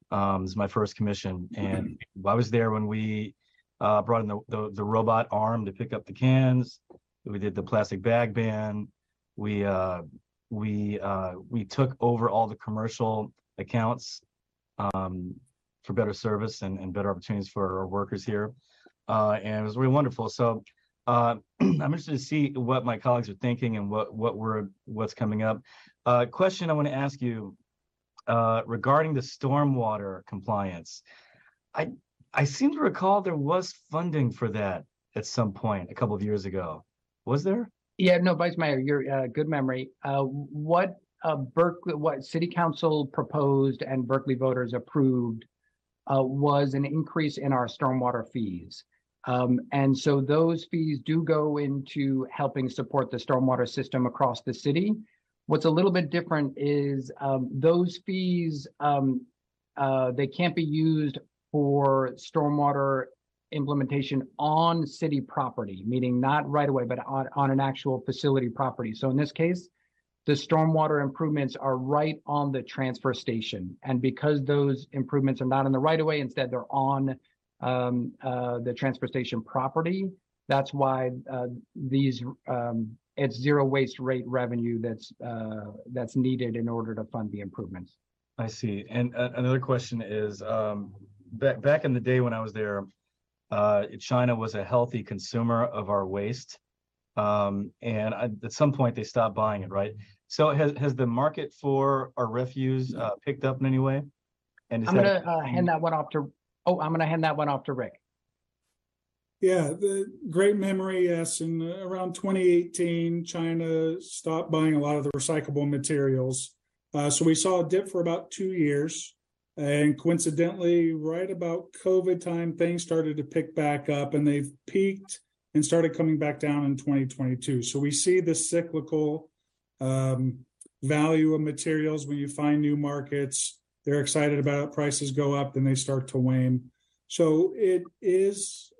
Um, this is my first commission. And I was there when we uh, brought in the, the, the robot arm to pick up the cans. We did the plastic bag ban. We uh, we uh, we took over all the commercial accounts um, for better service and, and better opportunities for our workers here. Uh, and it was really wonderful. So uh, [CLEARS THROAT] I'm interested to see what my colleagues are thinking and what what we're what's coming up. Uh, question I want to ask you uh, regarding the stormwater compliance. I I seem to recall there was funding for that at some point a couple of years ago. Was there? Yeah, no, Vice Mayor, your uh, good memory. Uh, what uh, Berkeley, what City Council proposed and Berkeley voters approved was an increase in our stormwater fees. Um, and so those fees do go into helping support the stormwater system across the city. What's a little bit different is um, those fees, um, uh, they can't be used for stormwater implementation on city property, meaning not right away, but on, on an actual facility property. So in this case, the stormwater improvements are right on the transfer station. And because those improvements are not in the right of way, instead they're on um, uh, the transfer station property, that's why uh, these um, it's zero waste rate revenue that's uh, that's needed in order to fund the improvements. I see. And uh, another question is, um, back back in the day when I was there, uh, China was a healthy consumer of our waste. Um, and I, at some point they stopped buying it, right? So has has the market for our refuse uh, picked up in any way? And is I'm gonna uh, hand that one off to. Oh, I'm gonna hand that one off to Rick. Yeah, the great memory, yes. In uh, around 2018, China stopped buying a lot of the recyclable materials. Uh, so we saw a dip for about two years. And coincidentally, right about COVID time, things started to pick back up and they've peaked and started coming back down in 2022. So we see the cyclical um, value of materials when you find new markets. They're excited about it, prices go up, then they start to wane. So it is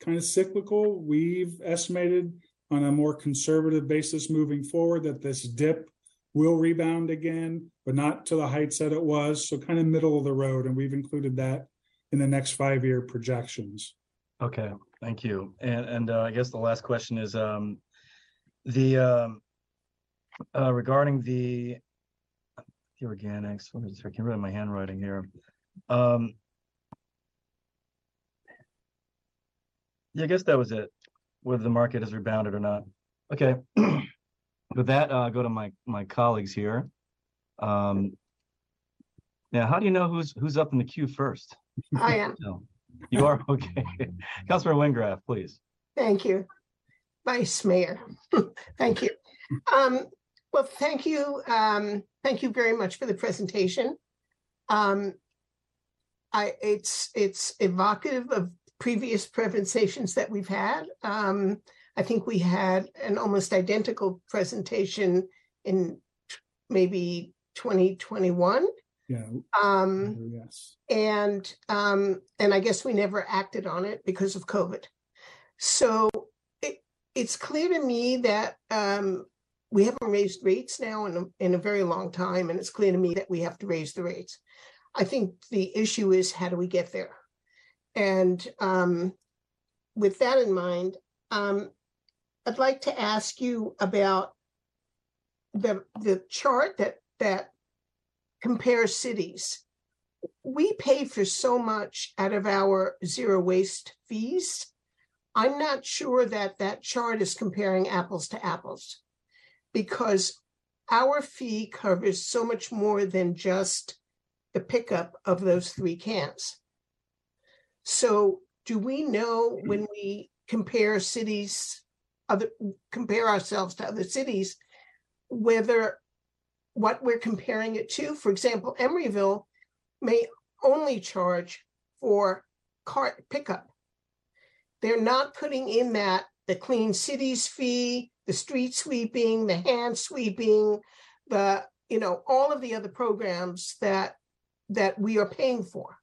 kind of cyclical. We've estimated on a more conservative basis moving forward that this dip will rebound again, but not to the heights that it was. So kind of middle of the road. And we've included that in the next five year projections. Okay, thank you. And and uh, I guess the last question is um, the um, uh, regarding the the organics, where is, I can read my handwriting here. Um. Yeah, I guess that was it, whether the market has rebounded or not. Okay. [CLEARS THROAT] With that, uh, go to my, my colleagues here. Um. Now, how do you know who's, who's up in the queue first? I am. No, [LAUGHS] oh, You are, [LAUGHS] okay. Councilor Wengraf, please. Thank you. Vice Mayor, [LAUGHS] thank you. Um, well, thank you, um, thank you very much for the presentation. Um, I, it's, it's evocative of previous presentations that we've had. Um, I think we had an almost identical presentation in maybe twenty twenty-one. Yeah, Um, yes. and um, and I guess we never acted on it because of COVID. So it it's clear to me that um, we haven't raised rates now in a, in a very long time, and it's clear to me that we have to raise the rates. I think the issue is how do we get there? And um, with that in mind, um, I'd like to ask you about the the chart that that compares cities we pay for so much out of our zero waste fees. I'm not sure that that chart is comparing apples to apples because our fee covers so much more than just the pickup of those three cans. So do we know when we compare cities, other, compare ourselves to other cities, whether what we're comparing it to, for example, Emeryville may only charge for cart pickup. They're not putting in that the clean cities fee, the street sweeping, the hand sweeping, the, you know, all of the other programs that that we are paying for.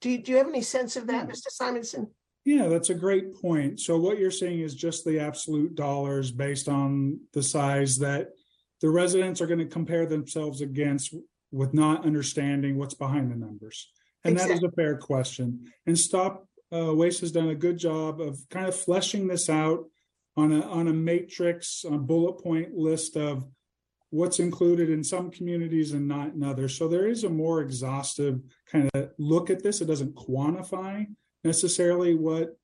Do you, do you have any sense of that, Hmm. Mr. Simonson? Yeah, that's a great point. So what you're saying is just the absolute dollars based on the size that the residents are going to compare themselves against with not understanding what's behind the numbers. And that is a fair question. And Stop uh, Waste has done a good job of kind of fleshing this out on a on a matrix, a bullet point list of what's included in some communities and not in others. So there is a more exhaustive kind of look at this. It doesn't quantify necessarily what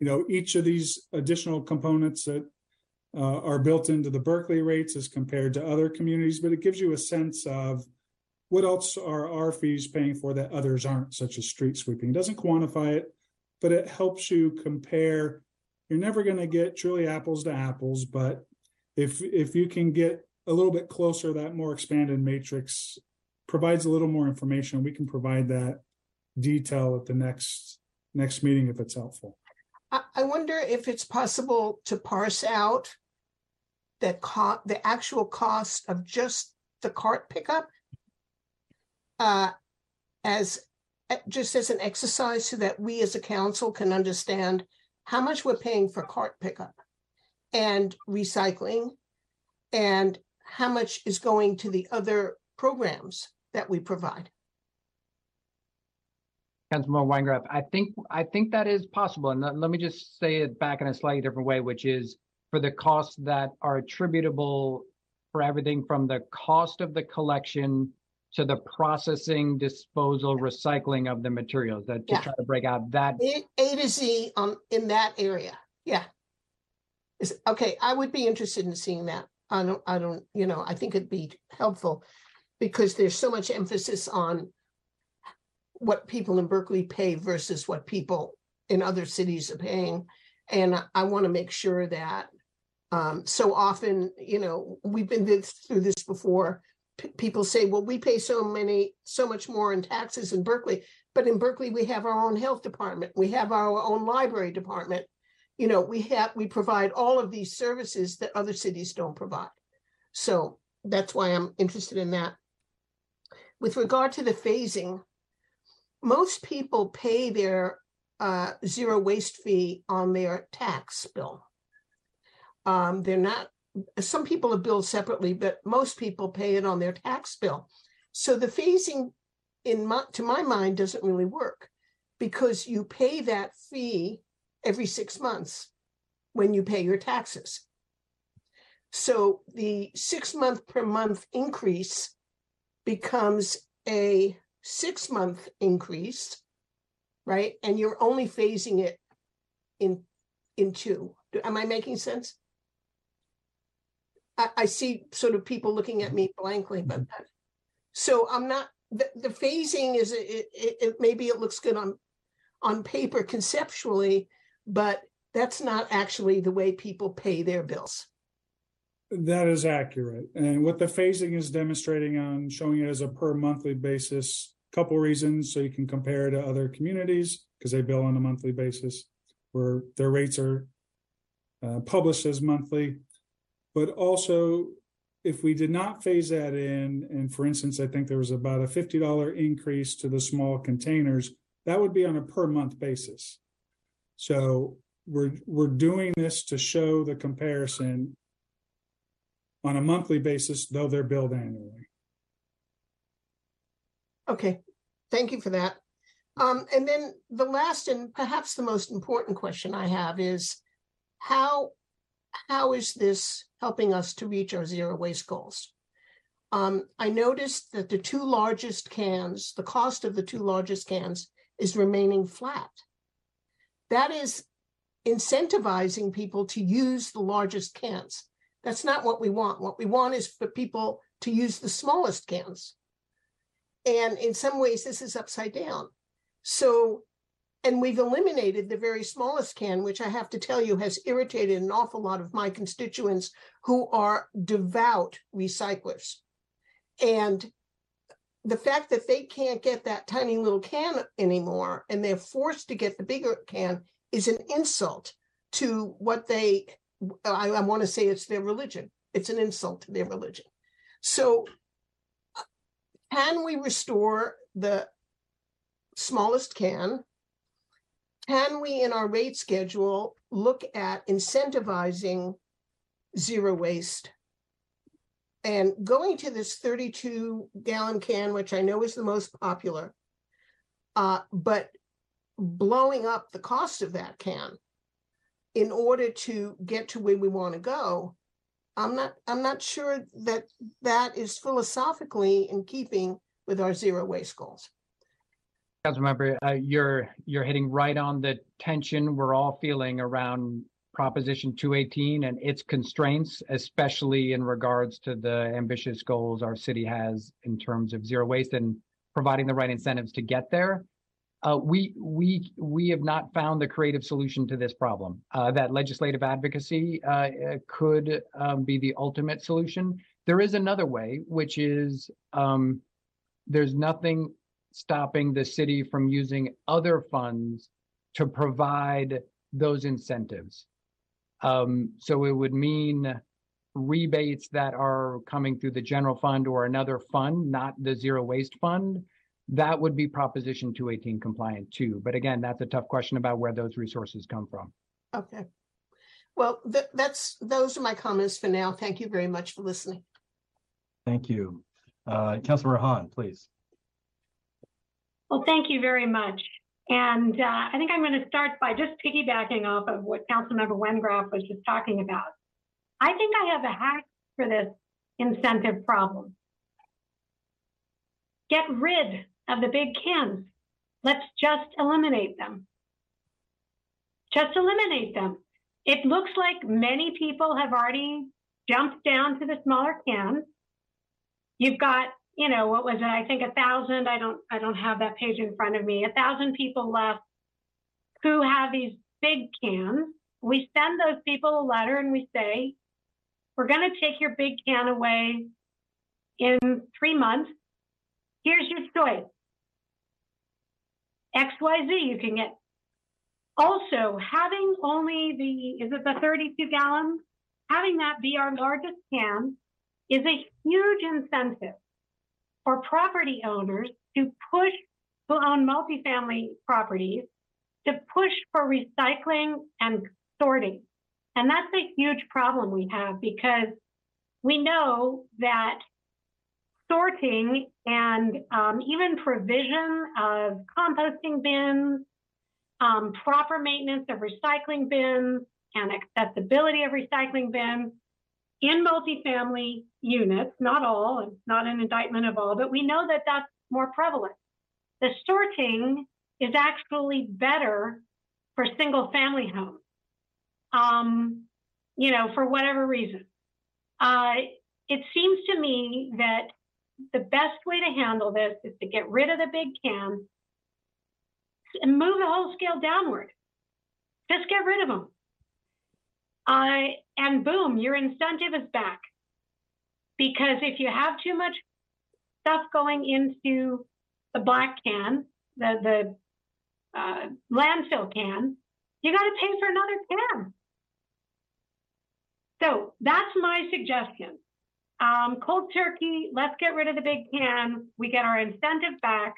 you know each of these additional components that uh, are built into the Berkeley rates as compared to other communities, but it gives you a sense of what else are our fees paying for that others aren't, such as street sweeping. It doesn't quantify it, but it helps you compare. You're never going to get truly apples to apples, but if if you can get a little bit closer, that more expanded matrix provides a little more information. We can provide that detail at the next next meeting if it's helpful. I, wonder if it's possible to parse out that co- the actual cost of just the cart pickup uh, as eh, just as an exercise so that we as a council can understand how much we're paying for cart pickup and recycling and how much is going to the other programs that we provide. Councilman Wengraf, I think, I think that is possible. And let, let me just say it back in a slightly different way, which is for the costs that are attributable for everything from the cost of the collection to the processing, disposal, recycling of the materials, that to Yeah. try to break out that A, A to Z on, in that area, yeah. Is, okay, I would be interested in seeing that. I don't, I don't, you know, I think it'd be helpful because there's so much emphasis on what people in Berkeley pay versus what people in other cities are paying. And I- I want to make sure that um, so often, you know, we've been this- through this before. P- people say, well, we pay so many, so much more in taxes in Berkeley. But in Berkeley, we have our own health department, we have our own library department. You know, we have, we provide all of these services that other cities don't provide. So that's why I'm interested in that. With regard to the phasing, most people pay their uh, zero waste fee on their tax bill. Um, they're not, some people are billed separately, but most people pay it on their tax bill. So the phasing in my, to my mind, doesn't really work because you pay that fee every six months when you pay your taxes. So the six month per month increase becomes a six month increase, right? And you're only phasing it in, in two. Am I making sense? I, I see sort of people looking at me blankly, but, so I'm not, the, the phasing is, it, it, it, maybe it looks good on, on paper conceptually, but that's not actually the way people pay their bills. That is accurate. And what the phasing is demonstrating on showing it as a per monthly basis, couple reasons, so you can compare to other communities because they bill on a monthly basis where their rates are uh, published as monthly. But also, if we did not phase that in, and for instance, I think there was about a fifty dollar increase to the small containers, that would be on a per month basis. So we're we're doing this to show the comparison on a monthly basis, though they're billed annually. Okay, thank you for that. Um, and then the last and perhaps the most important question I have is how, how is this helping us to reach our zero waste goals? Um, I noticed that the two largest cans, the cost of the two largest cans is remaining flat. That is incentivizing people to use the largest cans. That's not what we want. What we want is for people to use the smallest cans. And in some ways, this is upside down. So, and we've eliminated the very smallest can, which I have to tell you has irritated an awful lot of my constituents who are devout recyclers. And the fact that they can't get that tiny little can anymore and they're forced to get the bigger can is an insult to what they, I, I want to say it's their religion. It's an insult to their religion. So can we restore the smallest can? Can we, in our rate schedule, look at incentivizing zero waste? And going to this 32 gallon can, which I know is the most popular, uh, but blowing up the cost of that can in order to get to where we want to go I'm not, I'm not sure that that is philosophically in keeping with our zero waste goals. Councilmember, uh, you're, you're hitting right on the tension we're all feeling around Proposition 218 and its constraints, especially in regards to the ambitious goals our city has in terms of zero waste and providing the right incentives to get there. Uh, we we we have not found the creative solution to this problem. Uh, that legislative advocacy uh, could um, be the ultimate solution. There is another way, which is um, there's nothing stopping the city from using other funds to provide those incentives. Um, so it would mean rebates that are coming through the general fund or another fund, not the zero waste fund that would be Proposition 218 compliant too. But again, that's a tough question about where those resources come from. Okay. Well, th- that's, those are my comments for now. Thank you very much for listening. Thank you. Uh, Councilmember Hahn, please. Well, thank you very much. And uh, I think I'm going to start by just piggybacking off of what Councilmember Wengraf was just talking about. I think I have a hack for this incentive problem. Get rid of the big cans. Let's just eliminate them. Just eliminate them. It looks like many people have already jumped down to the smaller cans. You've got, you know, what was it? I think a thousand. I don't, I don't have that page in front of me. A thousand people left who have these big cans. We send those people a letter and we say, we're going to take your big can away in three months. Here's your choice. XYZ you can get. Also, having only the, is it the 32 gallons? Having that be our largest can is a huge incentive for property owners to push, who own multifamily properties, to push for recycling and sorting. And that's a huge problem we have because we know that sorting and um, even provision of composting bins, um, proper maintenance of recycling bins, and accessibility of recycling bins in multifamily units, not all, and not an indictment of all, but we know that that's more prevalent. The sorting is actually better for single family homes. Um, you know, for whatever reason. Uh, it seems to me that the best way to handle this is to get rid of the big cans and move the whole scale downward. Just get rid of them. And boom, your incentive is back. Because if you have too much stuff going into the black can, the, the uh, landfill can, you got to pay for another can. So that's my suggestion. Um, cold turkey, let's get rid of the big can. We get our incentive back.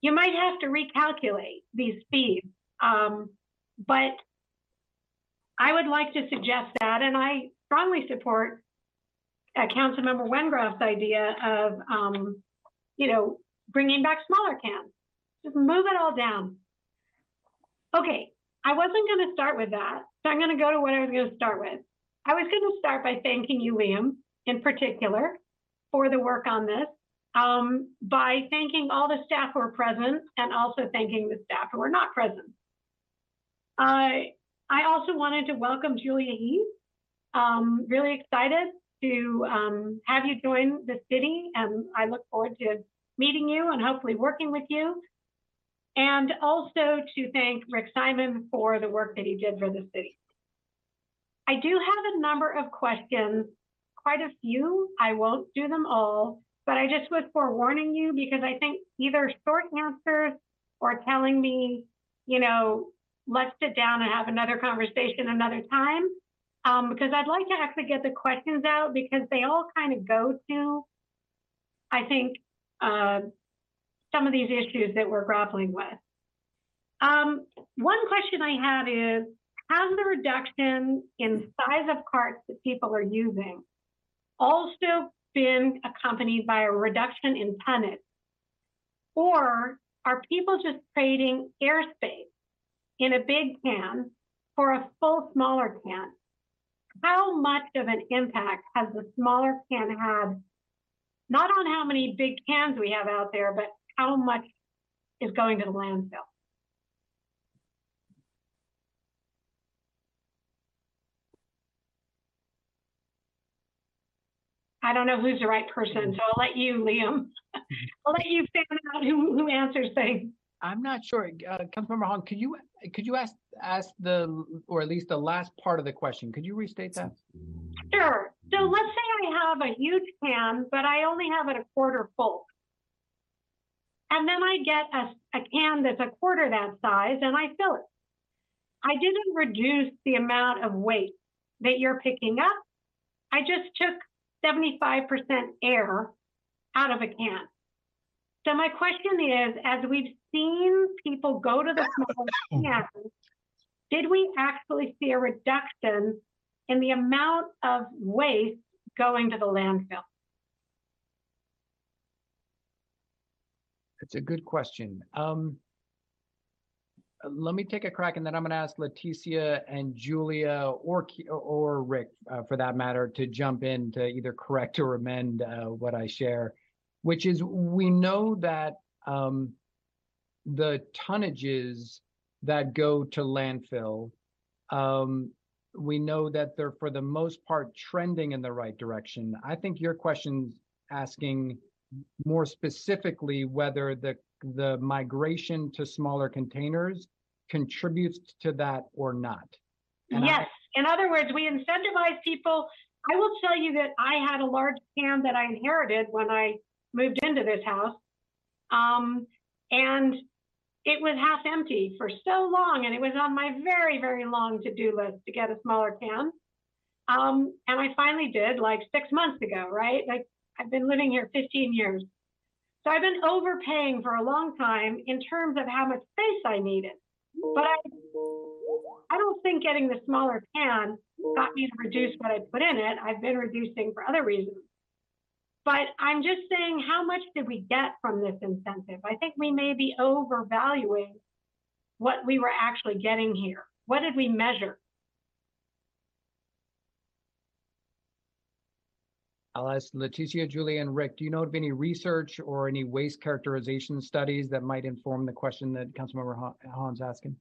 You might have to recalculate these fees. Um, but I would like to suggest that, and I strongly support uh, Councilmember Wengraf's idea of, um, you know, bringing back smaller cans. Just move it all down. Okay, I wasn't going to start with that, so I'm going to go to what I was going to start with. I was going to start by thanking you, Liam, in particular, for the work on this, um, by thanking all the staff who are present and also thanking the staff who are not present. I I also wanted to welcome Julia Heath. Um, really excited to um, have you join the city, and I look forward to meeting you and hopefully working with you. And also to thank Rick Simon for the work that he did for the city. I do have a number of questions, quite a few. I won't do them all, but I just was forewarning you because I think either short answers or telling me, you know, let's sit down and have another conversation another time. Um, because I'd like to actually get the questions out because they all kind of go to, I think, uh, some of these issues that we're grappling with. Um, one question I had is, has the reduction in size of carts that people are using also been accompanied by a reduction in tonnage? Or are people just trading airspace in a big can for a full smaller can? How much of an impact has the smaller can had, not on how many big cans we have out there, but how much is going to the landfill? I don't know who's the right person, so I'll let you, Liam. [LAUGHS] I'll let you find out who, who answers things. I'm not sure. Uh, Councilmember Hahn, could you, could you ask, ask the, or at least the last part of the question? Could you restate that? Sure. So let's say I have a huge can, but I only have it a quarter full. And then I get a, a can that's a quarter that size and I fill it. I didn't reduce the amount of weight that you're picking up. I just took 75% air out of a can. So my question is, as we've seen people go to the [LAUGHS] smaller cans, did we actually see a reduction in the amount of waste going to the landfill? That's a good question. Um, let me take a crack and then I'm going to ask Leticia and Julia or or Rick, uh, for that matter, to jump in to either correct or amend uh, what I share, which is we know that um, the tonnages that go to landfill, um, we know that they're for the most part trending in the right direction. I think your question's asking more specifically whether the the migration to smaller containers contributes to that or not. And I- Yes. In other words, we incentivize people. I will tell you that I had a large can that I inherited when I moved into this house. Um, and it was half empty for so long, and it was on my very, very long to-do list to get a smaller can. Um, and I finally did like six months ago, right? Like I've been living here 15 years. So I've been overpaying for a long time in terms of how much space I needed. But I I don't think getting the smaller can got me to reduce what I put in it. I've been reducing for other reasons. But I'm just saying, how much did we get from this incentive? I think we may be overvaluing what we were actually getting here. What did we measure? I'll ask Leticia, Julie, and Rick, do you know of any research or any waste characterization studies that might inform the question that Councilmember Ha- Hahn's asking?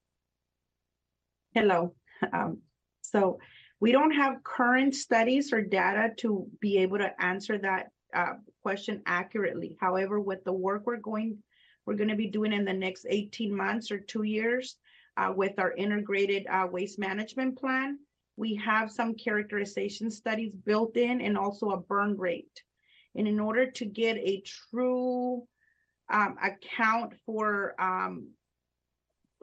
Hello. Um, so we don't have current studies or data to be able to answer that uh, question accurately. However, with the work we're going, we're going to be doing in the next 18 months or two years uh, with our integrated uh, waste management plan, we have some characterization studies built in and also a burn rate. And in order to get a true um, account for um,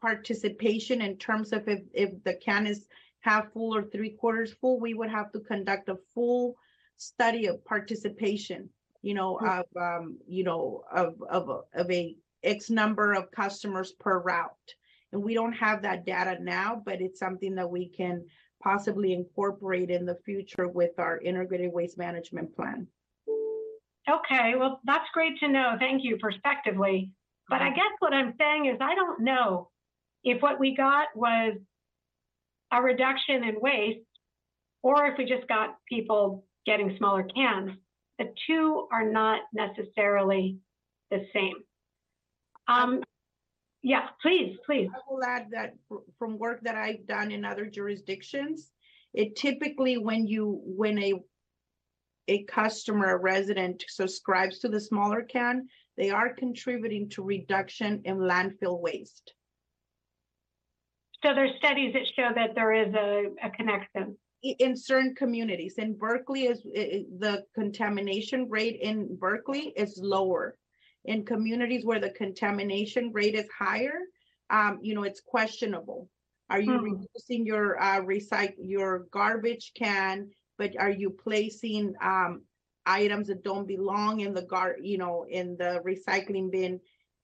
participation in terms of if, if the can is half full or three quarters full, we would have to conduct a full study of participation, you know, of, um, you know, of, of, of a X number of customers per route. And we don't have that data now, but it's something that we can possibly incorporate in the future with our integrated waste management plan. Okay, well, that's great to know. Thank you prospectively. But I guess what I'm saying is I don't know if what we got was a reduction in waste or if we just got people getting smaller cans. The two are not necessarily the same. Um, yeah, please, please. I will add that from work that I've done in other jurisdictions, it typically when you, when a a customer, a resident subscribes to the smaller can, they are contributing to reduction in landfill waste. So there's studies that show that there is a, a connection. In certain communities. In Berkeley is the contamination rate in Berkeley is lower. In communities where the contamination rate is higher, um, you know, it's questionable. Are you Hmm. reducing your uh recycle your garbage can, but are you placing um items that don't belong in the gar, you know, in the recycling bin,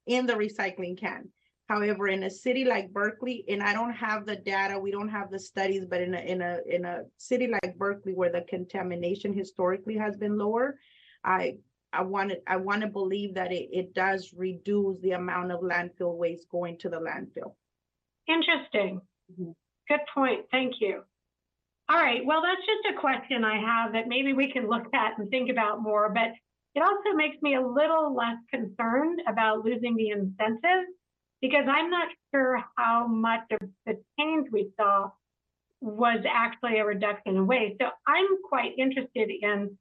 in the recycling can? However, in a city like Berkeley, and I don't have the data, we don't have the studies, but in a, in a, in a city like Berkeley where the contamination historically has been lower, I, I want to, I want to believe that it, it does reduce the amount of landfill waste going to the landfill. Interesting. Mhm. Good point. Thank you. All right. Well, that's just a question I have that maybe we can look at and think about more, but it also makes me a little less concerned about losing the incentive because I'm not sure how much of the change we saw was actually a reduction in waste. So I'm quite interested in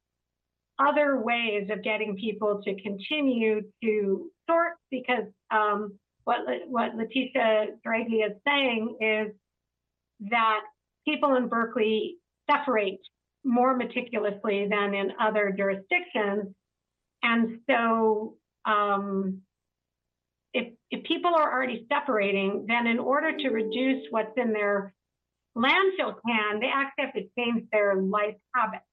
other ways of getting people to continue to sort because um, what what Letitia Draghi is saying is that people in Berkeley separate more meticulously than in other jurisdictions, and so um, if if people are already separating, then in order to reduce what's in their landfill can, they actually have to change their life habits.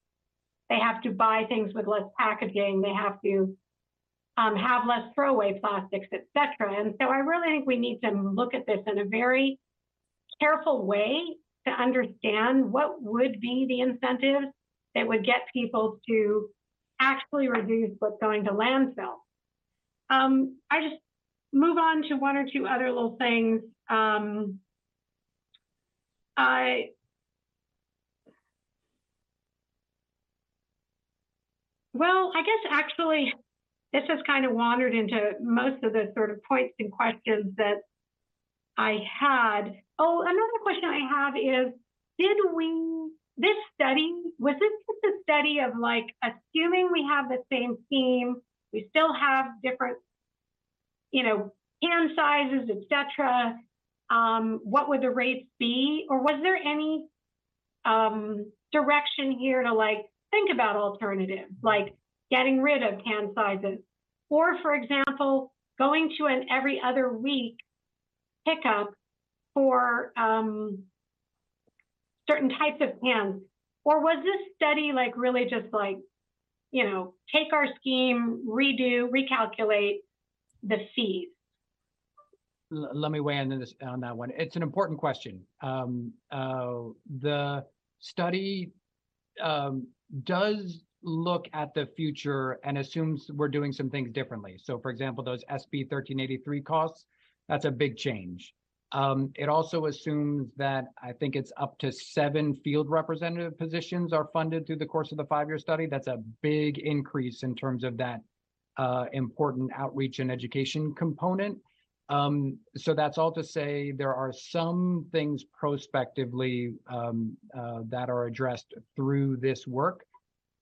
They have to buy things with less packaging. They have to um, have less throwaway plastics, et cetera. And so I really think we need to look at this in a very careful way to understand what would be the incentives that would get people to actually reduce what's going to landfill. Um, I just move on to one or two other little things. Um, I well, I guess actually this has kind of wandered into most of the sort of points and questions that I had. Oh, another question I have is did we, this study, was this just a study of like assuming we have the same theme, we still have different, you know, can sizes, et cetera? Um, what would the rates be? Or was there any um, direction here to like think about alternatives, like getting rid of can sizes? Or, for example, going to an every other week pickup for um, certain types of cans? Or was this study like really just like, you know, take our scheme, redo, recalculate the fees? L- let me weigh in on this on that one. It's an important question. Um, uh, the study um, does look at the future and assumes we're doing some things differently. So, for example, those SB 1383 costs, that's a big change. Um, it also assumes that I think it's up to seven field representative positions are funded through the course of the five-year study. That's a big increase in terms of that uh, important outreach and education component. Um, so that's all to say, there are some things prospectively um, uh, that are addressed through this work.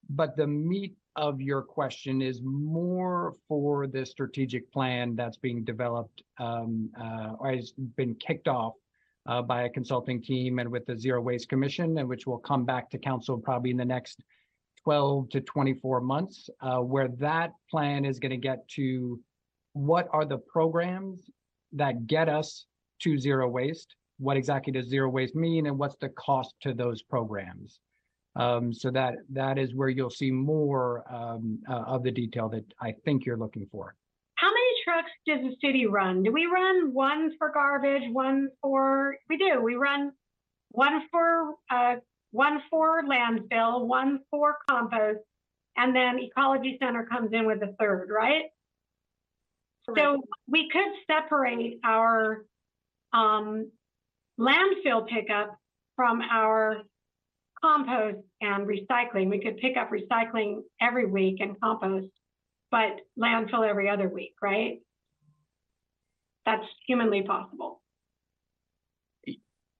But the meat of your question is more for the strategic plan that's being developed um, uh, or has been kicked off uh, by a consulting team and with the Zero Waste Commission, and which will come back to council probably in the next 12 to 24 months, uh, where that plan is going to get to what are the programs that get us to zero waste? What exactly does zero waste mean, and what's the cost to those programs? Um, so that that is where you'll see more um, uh, of the detail that I think you're looking for. How many trucks does the city run? Do we run one for garbage, one for, we do, we run one for, uh, one for landfill, one for compost, and then Ecology Center comes in with a third, right? So we could separate our, um, landfill pickup from our compost and recycling. We could pick up recycling every week and compost but landfill every other week, right? That's humanly possible.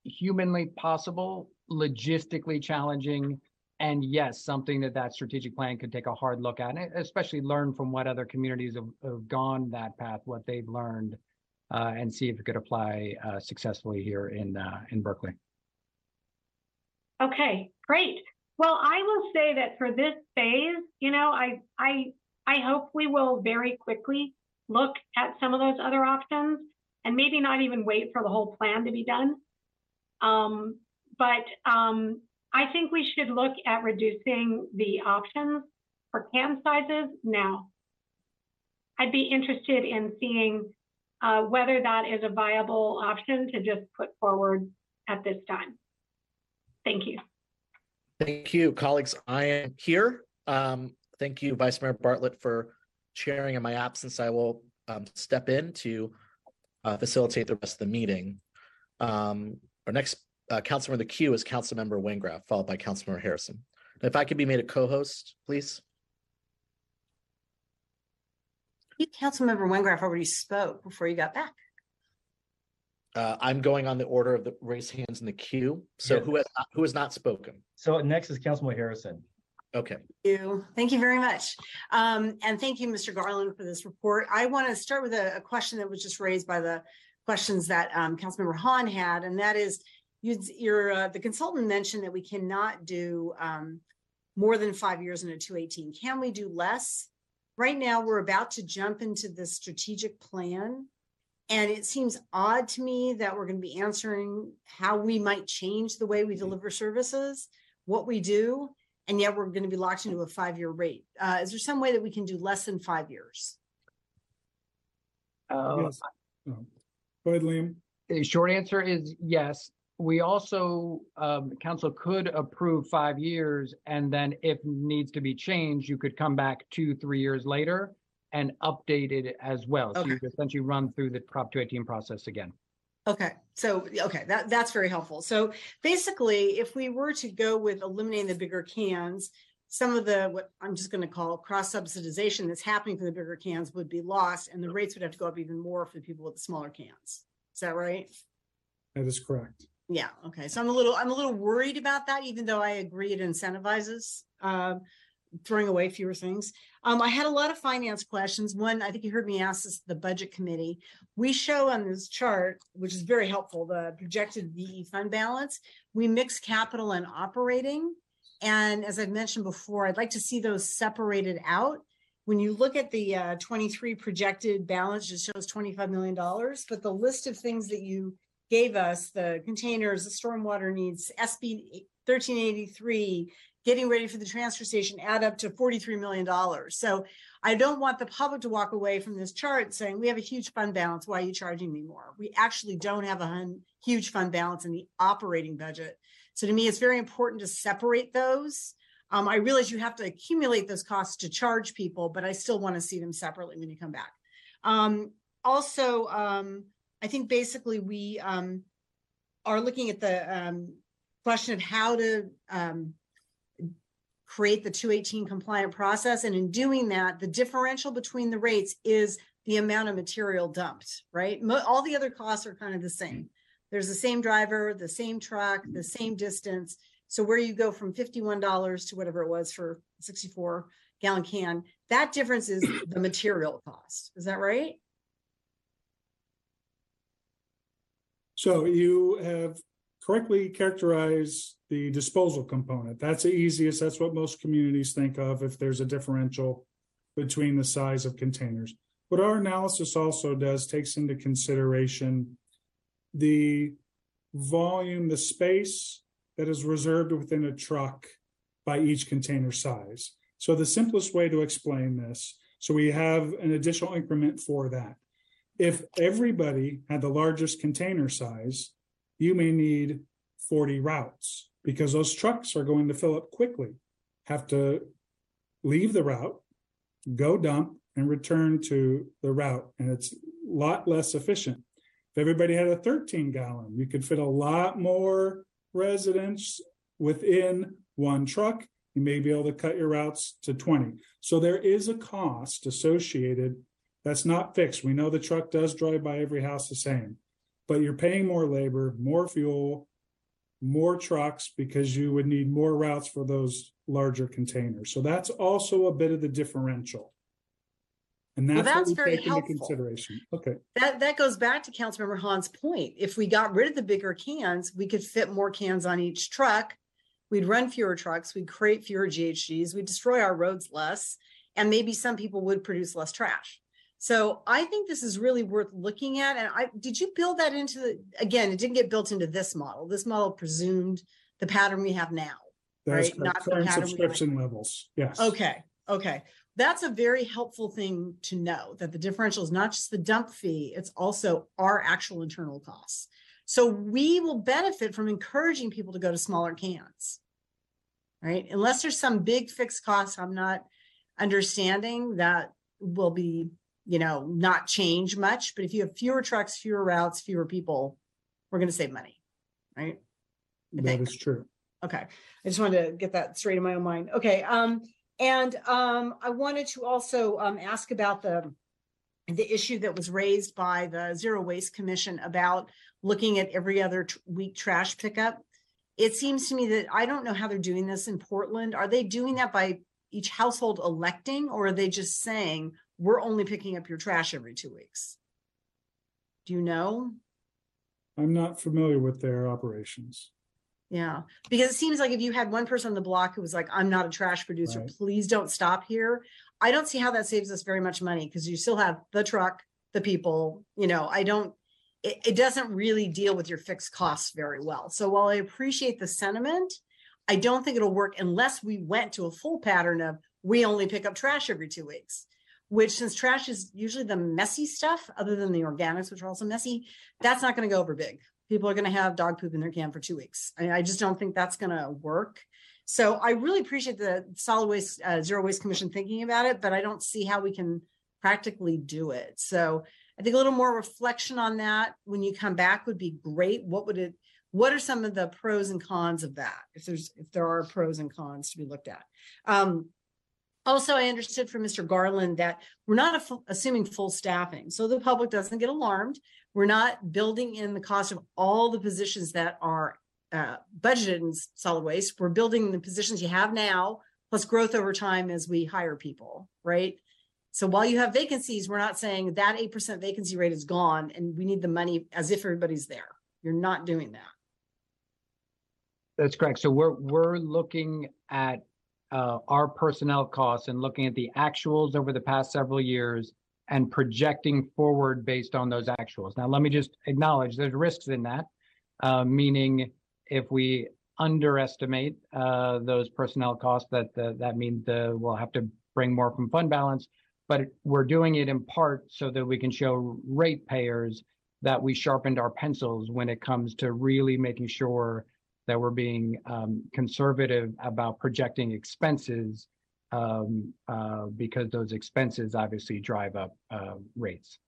Humanly possible, logistically challenging, and yes, something that that strategic plan could take a hard look at, and especially learn from what other communities have, have gone that path, what they've learned, uh, and see if it could apply uh, successfully here in uh, in Berkeley. Okay, great. Well, I will say that for this phase, you know, I I I hope we will very quickly look at some of those other options and maybe not even wait for the whole plan to be done. Um, but um, I think we should look at reducing the options for can sizes now. I'd be interested in seeing uh, whether that is a viable option to just put forward at this time. Thank you. Thank you, colleagues. I am here. Um, thank you, Vice Mayor Bartlett, for chairing in my absence. I will um, step in to uh, facilitate the rest of the meeting. Um, our next uh, council member in the queue is Councilmember Wengraf, followed by Councilmember Harrison. If I could be made a co-host, please. Councilmember Wengraf already spoke before you got back. Uh, I'm going on the order of the raised hands in the queue. So Yeah. who has not, who has not spoken? So next is Councilman Harrison. Okay. Thank you. Thank you very much. Um, and thank you, Mr. Garland, for this report. I want to start with a, a question that was just raised by the questions that um, Councilmember Hahn had, and that is you, your uh, the consultant mentioned that we cannot do um, more than five years in a 218. Can we do less? Right now, we're about to jump into the strategic plan. And it seems odd to me that we're going to be answering how we might change the way we deliver services, what we do, and yet we're going to be locked into a five-year rate. Uh, is there some way that we can do less than five years? Uh, Yes. Oh. Go ahead, Liam. The short answer is yes. We also, um, council could approve five years and then if needs to be changed, you could come back two, three years later and update it as well. So you Okay. essentially run through the Prop 218 process again. Okay, so, okay, that, that's very helpful. So basically, if we were to go with eliminating the bigger cans, some of the, what I'm just gonna call cross subsidization that's happening for the bigger cans would be lost and the rates would have to go up even more for the people with the smaller cans. Is that right? That is correct. Yeah, okay, so I'm a little, I'm a little worried about that, even though I agree it incentivizes um, throwing away fewer things. Um, I had a lot of finance questions. One, I think you heard me ask this, the budget committee. We show on this chart, which is very helpful, the projected VE fund balance. We mix capital and operating. And as I've mentioned before, I'd like to see those separated out. When you look at the uh, 23 projected balance, it shows $25 million, but the list of things that you gave us, the containers, the stormwater needs, SB 1383, getting ready for the transfer station add up to $43 million. So I don't want the public to walk away from this chart saying, we have a huge fund balance. Why are you charging me more? We actually don't have a huge fund balance in the operating budget. So to me, it's very important to separate those. Um, I realize you have to accumulate those costs to charge people, but I still want to see them separately when you come back. Um, also, um, I think basically we um, are looking at the um, question of how to um, create the 218 compliant process. And in doing that, the differential between the rates is the amount of material dumped, right? Mo- all the other costs are kind of the same. There's the same driver, the same truck, the same distance. So where you go from fifty-one dollars to whatever it was for sixty-four gallon can, that difference is the material cost. Is that right? So you have correctly characterized the disposal component. That's the easiest. That's what most communities think of if there's a differential between the size of containers. What our analysis also does takes into consideration the volume, the space that is reserved within a truck by each container size. So the simplest way to explain this, so we have an additional increment for that. If everybody had the largest container size, you may need 40 routes because those trucks are going to fill up quickly, have to leave the route, go dump, and return to the route. And it's a lot less efficient. If everybody had a 13 gallon, you could fit a lot more residents within one truck. You may be able to cut your routes to 20. So there is a cost associated that's not fixed. We know the truck does drive by every house the same, but you're paying more labor, more fuel, more trucks because you would need more routes for those larger containers. So that's also a bit of the differential. And Well, that's, that's what we very take into helpful. consideration. Okay. That, that goes back to Councilmember Hahn's point. If we got rid of the bigger cans, we could fit more cans on each truck. We'd run fewer trucks, we'd create fewer GHGs, we'd destroy our roads less, and maybe some people would produce less trash. So I think this is really worth looking at. And I, did you build that into the, again, it didn't get built into this model. This model presumed the pattern we have now. That's Right, not the current pattern we have. subscription levels. Yes. Okay, okay. That's a very helpful thing to know that the differential is not just the dump fee, it's also our actual internal costs. So we will benefit from encouraging people to go to smaller cans. Right? Unless there's some big fixed cost I'm not understanding that will be, you know, not change much. But if you have fewer trucks, fewer routes, fewer people, we're going to save money. Right? I That think. is true. Okay, I just wanted to get that straight in my own mind. Okay, um, and um, I wanted to also um ask about the the issue that was raised by the Zero Waste Commission about looking at every other week trash pickup. It seems to me that I don't know how they're doing this in Portland. Are they doing that by each household electing, or are they just saying we're only picking up your trash every two weeks? Do you know? I'm not familiar with their operations. Yeah, because it seems like if you had one person on the block who was like, I'm not a trash producer, Right. please don't stop here. I don't see how that saves us very much money because you still have the truck, the people, you know, I don't, it, it doesn't really deal with your fixed costs very well. So while I appreciate the sentiment, I don't think it'll work unless we went to a full pattern of we only pick up trash every two weeks. Which since trash is usually the messy stuff, other than the organics, which are also messy, that's not going to go over big people are going to have dog poop in their can for two weeks. I, I just don't think that's going to work. So I really appreciate the solid waste, uh, zero waste commission thinking about it, but I don't see how we can practically do it. So I think a little more reflection on that when you come back would be great. What would it, what are some of the pros and cons of that? If there's, if there are pros and cons to be looked at. Um, also, I understood from Mr. Garland that we're not assuming full staffing, so the public doesn't get alarmed. We're not building in the cost of all the positions that are uh, budgeted in solid waste. We're building the positions you have now, plus growth over time as we hire people, right? So while you have vacancies, we're not saying that eight percent vacancy rate is gone and we need the money as if everybody's there. You're not doing that. That's correct. So we're, we're looking at uh, our personnel costs and looking at the actuals over the past several years and projecting forward based on those actuals. Now, let me just acknowledge there's risks in that, uh, meaning if we underestimate uh, those personnel costs, that that means we'll have to bring more from fund balance. But we're doing it in part so that we can show ratepayers that we sharpened our pencils when it comes to really making sure that we're being um, conservative about projecting expenses um, uh, because those expenses obviously drive up uh, rates.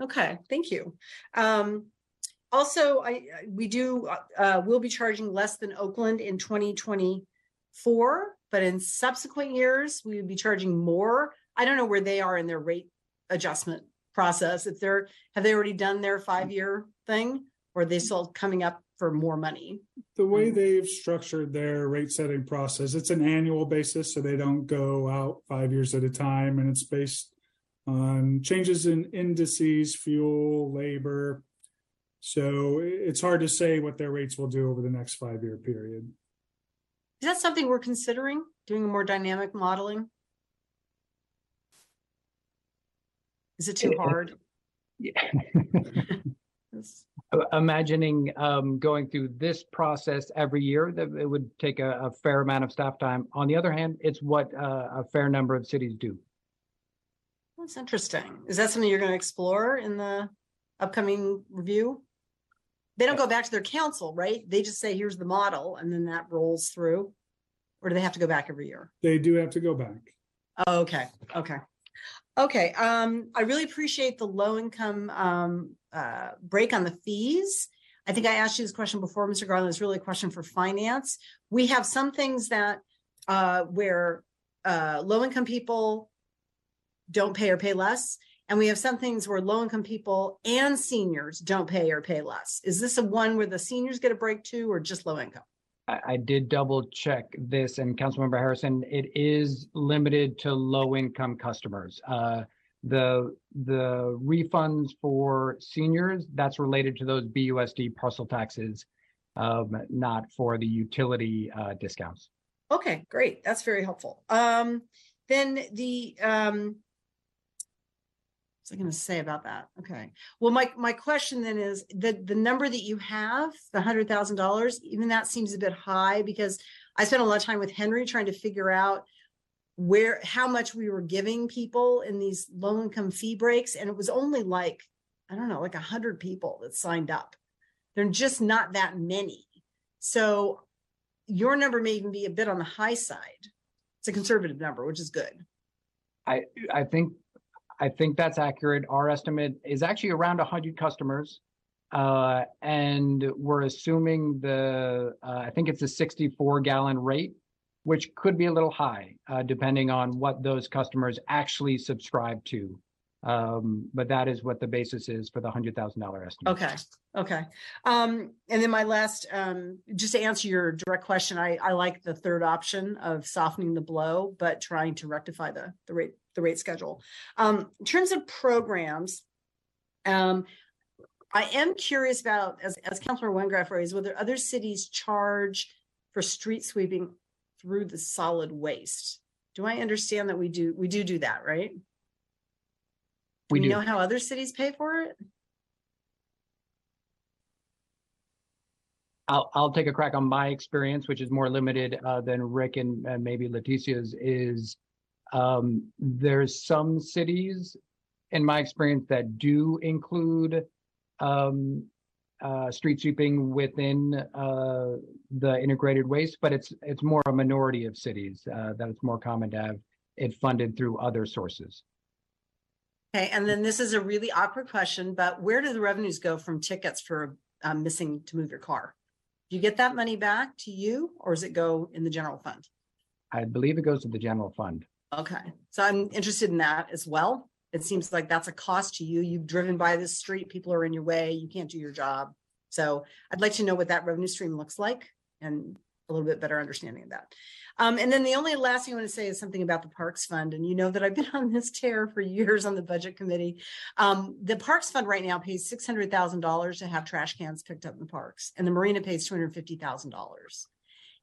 Okay, thank you. Um, also, I, we do, uh, uh, we'll be charging less than Oakland in twenty twenty-four, but in subsequent years, we would be charging more. I don't know where they are in their rate adjustment process? If they're, have they already done their five-year thing? Or are they still coming up for more money? The way Mhm. they've structured their rate setting process, it's an annual basis, so they don't go out five years at a time, and it's based on changes in indices, fuel, labor. So it's hard to say what their rates will do over the next five-year period. Is that something we're considering, doing a more dynamic modeling? Is it too Eh, eh, hard? Yeah. [LAUGHS] It's- Imagining um, going through this process every year, that it would take a, a fair amount of staff time. On the other hand, it's what uh, a fair number of cities do. That's interesting. Is that something you're going to explore in the upcoming review? They don't go back to their council, right? They just say, here's the model, and then that rolls through? Or do they have to go back every year? They do have to go back. Oh, Okay, okay. Okay, um, I really appreciate the low income um uh break on the fees. I think I asked you this question before, Mr. Garland. It's really a question for finance. We have some things that uh where uh low income people don't pay or pay less. And we have some things where low income people and seniors don't pay or pay less. Is this a one where the seniors get a break too, or just low income? I, did double check this and Councilmember Harrison, it is limited to low income customers. Uh, the, the refunds for seniors, that's related to those BUSD parcel taxes, um, not for the utility, uh, discounts. Okay, great. That's very helpful. Um, then the, um, what's I gonna say about that? Okay. Well, my, my question then is the, the number that you have, the hundred thousand dollars, even that seems a bit high because I spent a lot of time with Henry trying to figure out where, how much we were giving people in these low income fee breaks. And it was only like, I don't know, like a hundred people that signed up. They're just not that many. So your number may even be a bit on the high side. It's a conservative number, which is good. I, I think, I think that's accurate. Our estimate is actually around hundred customers. Uh, and we're assuming the, uh, I think it's a sixty-four gallon rate, which could be a little high, uh, depending on what those customers actually subscribe to. Um, but that is what the basis is for the hundred thousand dollar estimate. Okay, okay. Um, and then my last, um, just to answer your direct question, I, I like the third option of softening the blow, but trying to rectify the, the rate, the rate schedule. Um, in terms of programs, um, I am curious about, as, as Councilor Wengraf raised, whether other cities charge for street sweeping through the solid waste. Do I understand that we do, we do do that, right? We Do you know how other cities pay for it? I'll, I'll take a crack on my experience, which is more limited uh, than Rick and, and maybe Leticia's is um, there's some cities in my experience that do include um, uh, street sweeping within uh, the integrated waste, but it's it's more a minority of cities uh, that it's more common to have it funded through other sources. Okay, and then this is a really awkward question, but where do the revenues go from tickets for um, missing to move your car? Do you get that money back to you or does it go in the general fund? I believe it goes to the general fund. Okay, so I'm interested in that as well. It seems like that's a cost to you. You've driven by this street, people are in your way, you can't do your job. So I'd like to know what that revenue stream looks like and a little bit better understanding of that. Um, and then the only last thing I want to say is something about the Parks Fund. And you know that I've been [LAUGHS] on this tear for years on the Budget Committee. Um, the Parks Fund right now pays six hundred thousand dollars to have trash cans picked up in the parks, and the Marina pays two hundred fifty thousand dollars.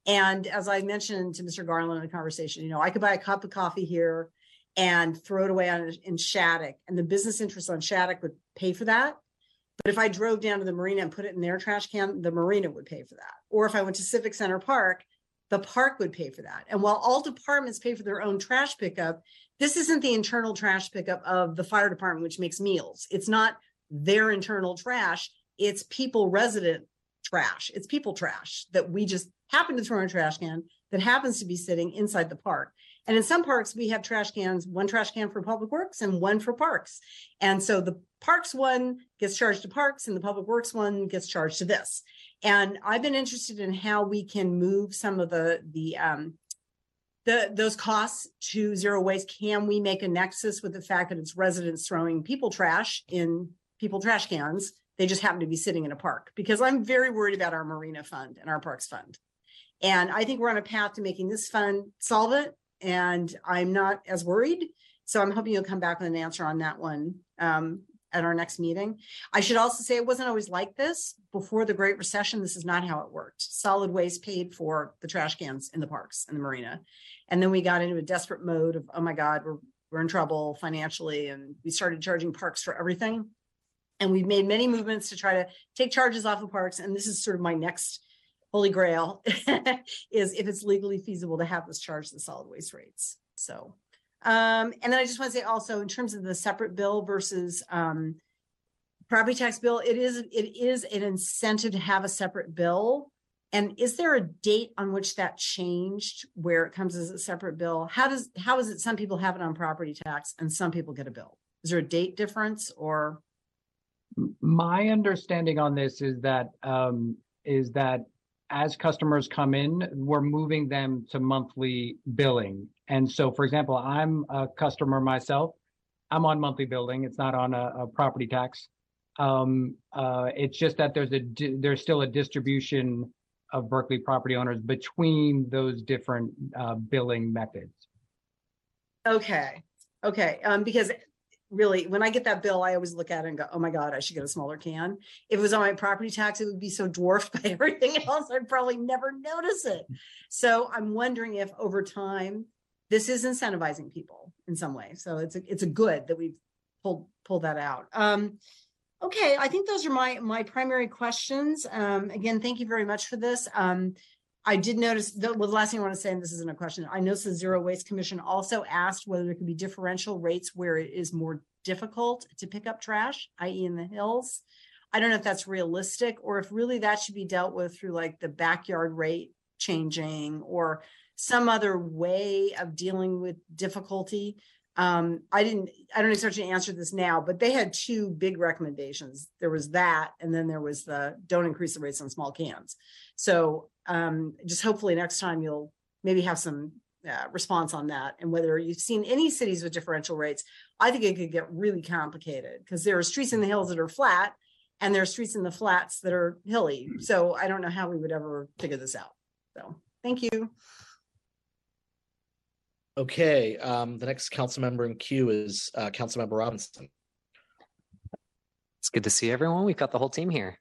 And as I mentioned to Mr. Garland in the conversation, you know, I could buy a cup of coffee here and throw it away on in Shattuck, and the business interest on Shattuck would pay for that. But if I drove down to the marina and put it in their trash can, the marina would pay for that. Or if I went to Civic Center Park, the park would pay for that. And while all departments pay for their own trash pickup, this isn't the internal trash pickup of the fire department, which makes meals. It's not their internal trash. It's people resident trash. It's people trash that we just happen to throw in a trash can that happens to be sitting inside the park. And in some parks, we have trash cans, one trash can for public works and one for parks. And so the parks one gets charged to parks and the public works one gets charged to this. And I've been interested in how we can move some of the, the, um, the, those costs to zero waste, can we make a nexus with the fact that it's residents throwing people trash in people trash cans? They just happen to be sitting in a park because I'm very worried about our marina fund and our parks fund. And I think we're on a path to making this fund solvent and I'm not as worried. So I'm hoping you'll come back with an answer on that one um, at our next meeting. I should also say it wasn't always like this before the Great Recession. This is not how it worked. Solid waste paid for the trash cans in the parks and the marina. And then we got into a desperate mode of, oh my God, we're, we're in trouble financially. And we started charging parks for everything. And we've made many movements to try to take charges off of parks. And this is sort of my next holy grail [LAUGHS] is if it's legally feasible to have this charge the solid waste rates. So, um, and then I just want to say also in terms of the separate bill versus um, property tax bill, it is it is an incentive to have a separate bill. And is there a date on which that changed where it comes as a separate bill? How does how is it some people have it on property tax and some people get a bill? Is there a date difference or My understanding on this is that, um, is that as customers come in, we're moving them to monthly billing. And so, for example, I'm a customer myself. I'm on monthly billing. It's not on a, a property tax. Um, uh, it's just that there's a, there's still a distribution of Berkeley property owners between those different, uh, billing methods. Okay, okay, um, because really, when I get that bill, I always look at it and go, oh my God, I should get a smaller can. If it was on my property tax, it would be so dwarfed [LAUGHS] by everything else, I'd probably never notice it. So I'm wondering if over time, this is incentivizing people in some way. So it's a, it's a good that we've pulled, pulled that out. Um, okay, I think those are my, my primary questions. Um, again, thank you very much for this. Um, I did notice, the, well, the last thing I want to say, and this isn't a question, I noticed the Zero Waste Commission also asked whether there could be differential rates where it is more difficult to pick up trash, i.e. in the hills. I don't know if that's realistic or if really that should be dealt with through like the backyard rate changing or some other way of dealing with difficulty. Um, I didn't, I don't expect you to answer this now, but they had two big recommendations. There was that, and then there was the don't increase the rates on small cans. So um, just hopefully next time you'll maybe have some uh, response on that and whether you've seen any cities with differential rates. I think it could get really complicated because there are streets in the hills that are flat and there are streets in the flats that are hilly. So I don't know how we would ever figure this out. So thank you. Okay, um, the next council member in queue is, uh, Councilmember Robinson. It's good to see everyone. We've got the whole team here.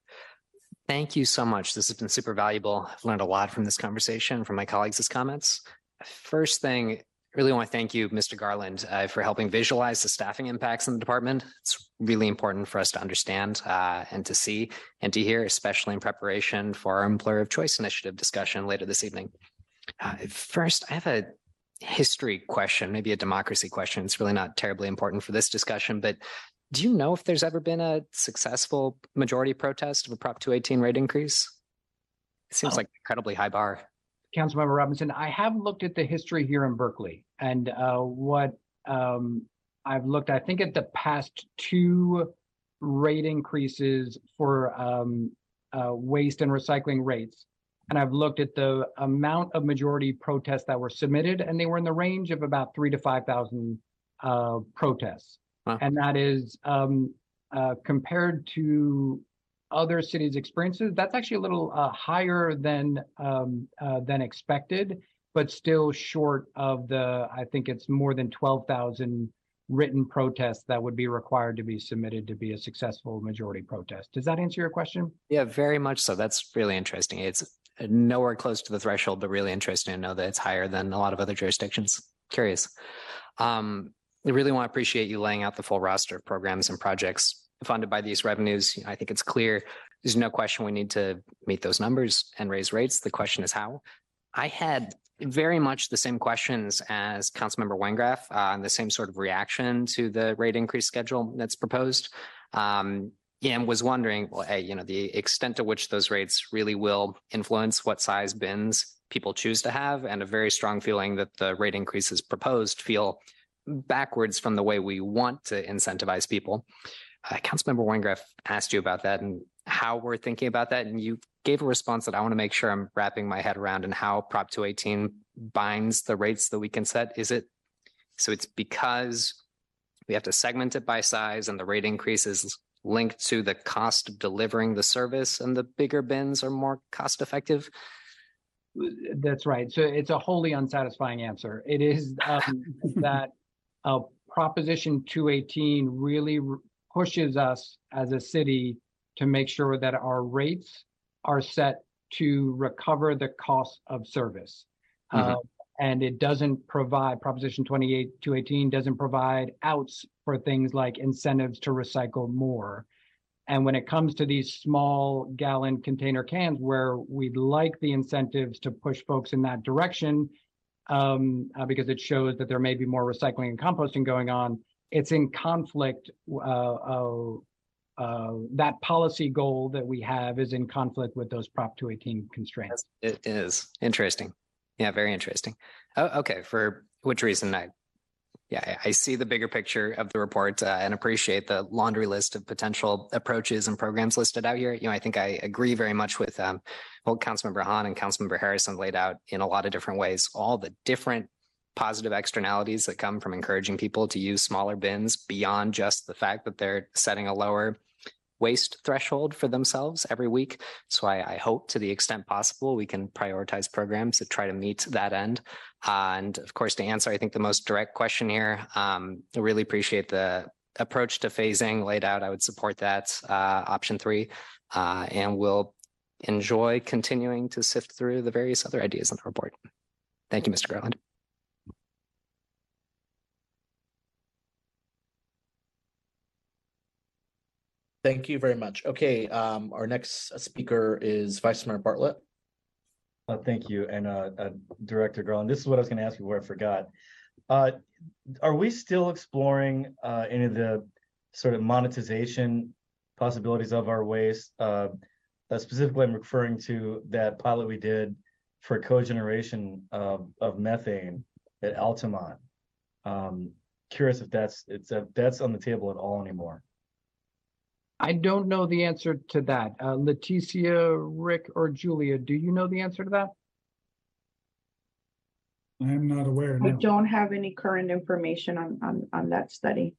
Thank you so much. This has been super valuable. I've learned a lot from this conversation, from my colleagues' comments. First thing, I really want to thank you, Mr. Garland, uh, for helping visualize the staffing impacts in the department. It's really important for us to understand uh, and to see and to hear, especially in preparation for our employer of choice initiative discussion later this evening. Uh, first, I have a history question, maybe a democracy question. It's really not terribly important for this discussion, but do you know if there's ever been a successful majority protest of a Prop 218 rate increase? It seems Oh. like an incredibly high bar. Councilmember Robinson, I have looked at the history here in Berkeley and uh, what um, I've looked, I think at the past two rate increases for um, uh, waste and recycling rates. And I've looked at the amount of majority protests that were submitted and they were in the range of about three to 5,000 uh, protests. Wow. And that is um, uh, compared to other cities' experiences, that's actually a little uh, higher than um, uh, than expected, but still short of the. I think it's more than twelve thousand written protests that would be required to be submitted to be a successful majority protest. Does that answer your question? Yeah, very much so. That's really interesting. It's nowhere close to the threshold, but really interesting to know that it's higher than a lot of other jurisdictions. Curious. Um, I really want to appreciate you laying out the full roster of programs and projects funded by these revenues. I think it's clear. There's no question we need to meet those numbers and raise rates. The question is how. I had very much the same questions as Councilmember Wengraf, uh, and the same sort of reaction to the rate increase schedule that's proposed. Um, and was wondering, well, hey, you know, the extent to which those rates really will influence what size bins people choose to have, and a very strong feeling that the rate increases proposed feel backwards from the way we want to incentivize people. Uh, Councilmember Wengraf asked you about that, and how we're thinking about that. And you gave a response that I want to make sure I'm wrapping my head around and how Prop 218 binds the rates that we can set. Is it so it's because we have to segment it by size and the rate increase is linked to the cost of delivering the service and the bigger bins are more cost effective? That's right. So it's a wholly unsatisfying answer. It is um, [LAUGHS] that uh, Proposition 218 really r- pushes us as a city to make sure that our rates are set to recover the cost of service. Mhm. Uh, and it doesn't provide, Proposition 28, 218 doesn't provide outs for things like incentives to recycle more. And when it comes to these small gallon container cans where we'd like the incentives to push folks in that direction, um, uh, because it shows that there may be more recycling and composting going on, it's in conflict. Uh, uh, uh, that policy goal that we have is in conflict with those Prop 218 constraints. It is interesting. Yeah, very interesting. Oh, okay. For which reason I, yeah, I see the bigger picture of the report uh, and appreciate the laundry list of potential approaches and programs listed out here. You know, I think I agree very much with um, what Councilmember Hahn and Councilmember Harrison laid out in a lot of different ways. All the different positive externalities that come from encouraging people to use smaller bins beyond just the fact that they're setting a lower waste threshold for themselves every week. So I, I hope to the extent possible, we can prioritize programs that try to meet that end. Uh, and of course, to answer, I think the most direct question here, um, I really appreciate the approach to phasing laid out. I would support that, uh, option three. Uh, and we'll enjoy continuing to sift through the various other ideas in the report. Thank you, Mr. Garland. Thank you very much. Okay, um, our next speaker is Vice Mayor Bartlett. Uh, thank you, and, uh, uh, Director Garland, this is what I was gonna ask you before I forgot. Uh, are we still exploring, uh, any of the sort of monetization possibilities of our waste? Uh, uh, specifically, I'm referring to that pilot we did for cogeneration of, of methane at Altamont. Um, curious if that's, it's, uh, that's on the table at all anymore. I don't know the answer to that. Uh, Leticia, Rick, or Julia, do you know the answer to that? I am not aware. I no. don't have any current information on, on, on that study.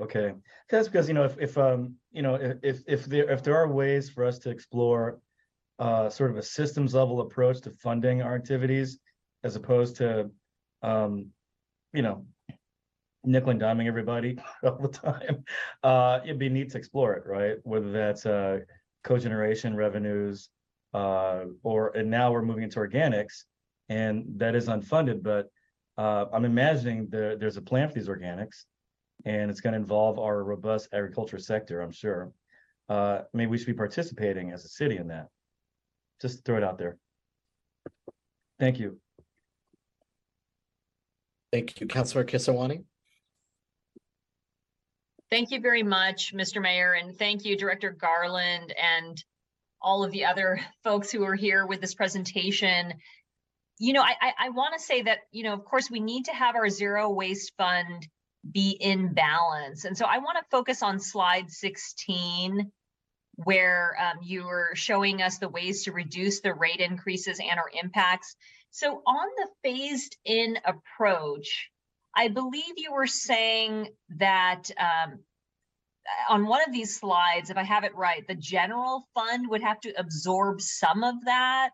Okay, that's because, you know, if, if, um, you know, if, if, if there, if there are ways for us to explore uh, sort of a systems level approach to funding our activities as opposed to, um, you know, nickel and diming everybody [LAUGHS] all the time, uh, it'd be neat to explore it, right? Whether that's, uh, cogeneration revenues, uh, or, and now we're moving into organics and that is unfunded, but, uh, I'm imagining there, there's a plan for these organics and it's going to involve our robust agriculture sector, I'm sure. Uh, maybe we should be participating as a city in that. Just throw it out there. Thank you. Thank you, Councilor Kesarwani. Thank you very much, Mr. Mayor, and thank you, Director Garland, and all of the other folks who are here with this presentation. You know, I, I, I want to say that, you know, of course, we need to have our zero waste fund be in balance. And so I want to focus on slide 16, where um, you were showing us the ways to reduce the rate increases and our impacts. So on the phased in approach, I believe you were saying that um, on one of these slides, if I have it right, the general fund would have to absorb some of that.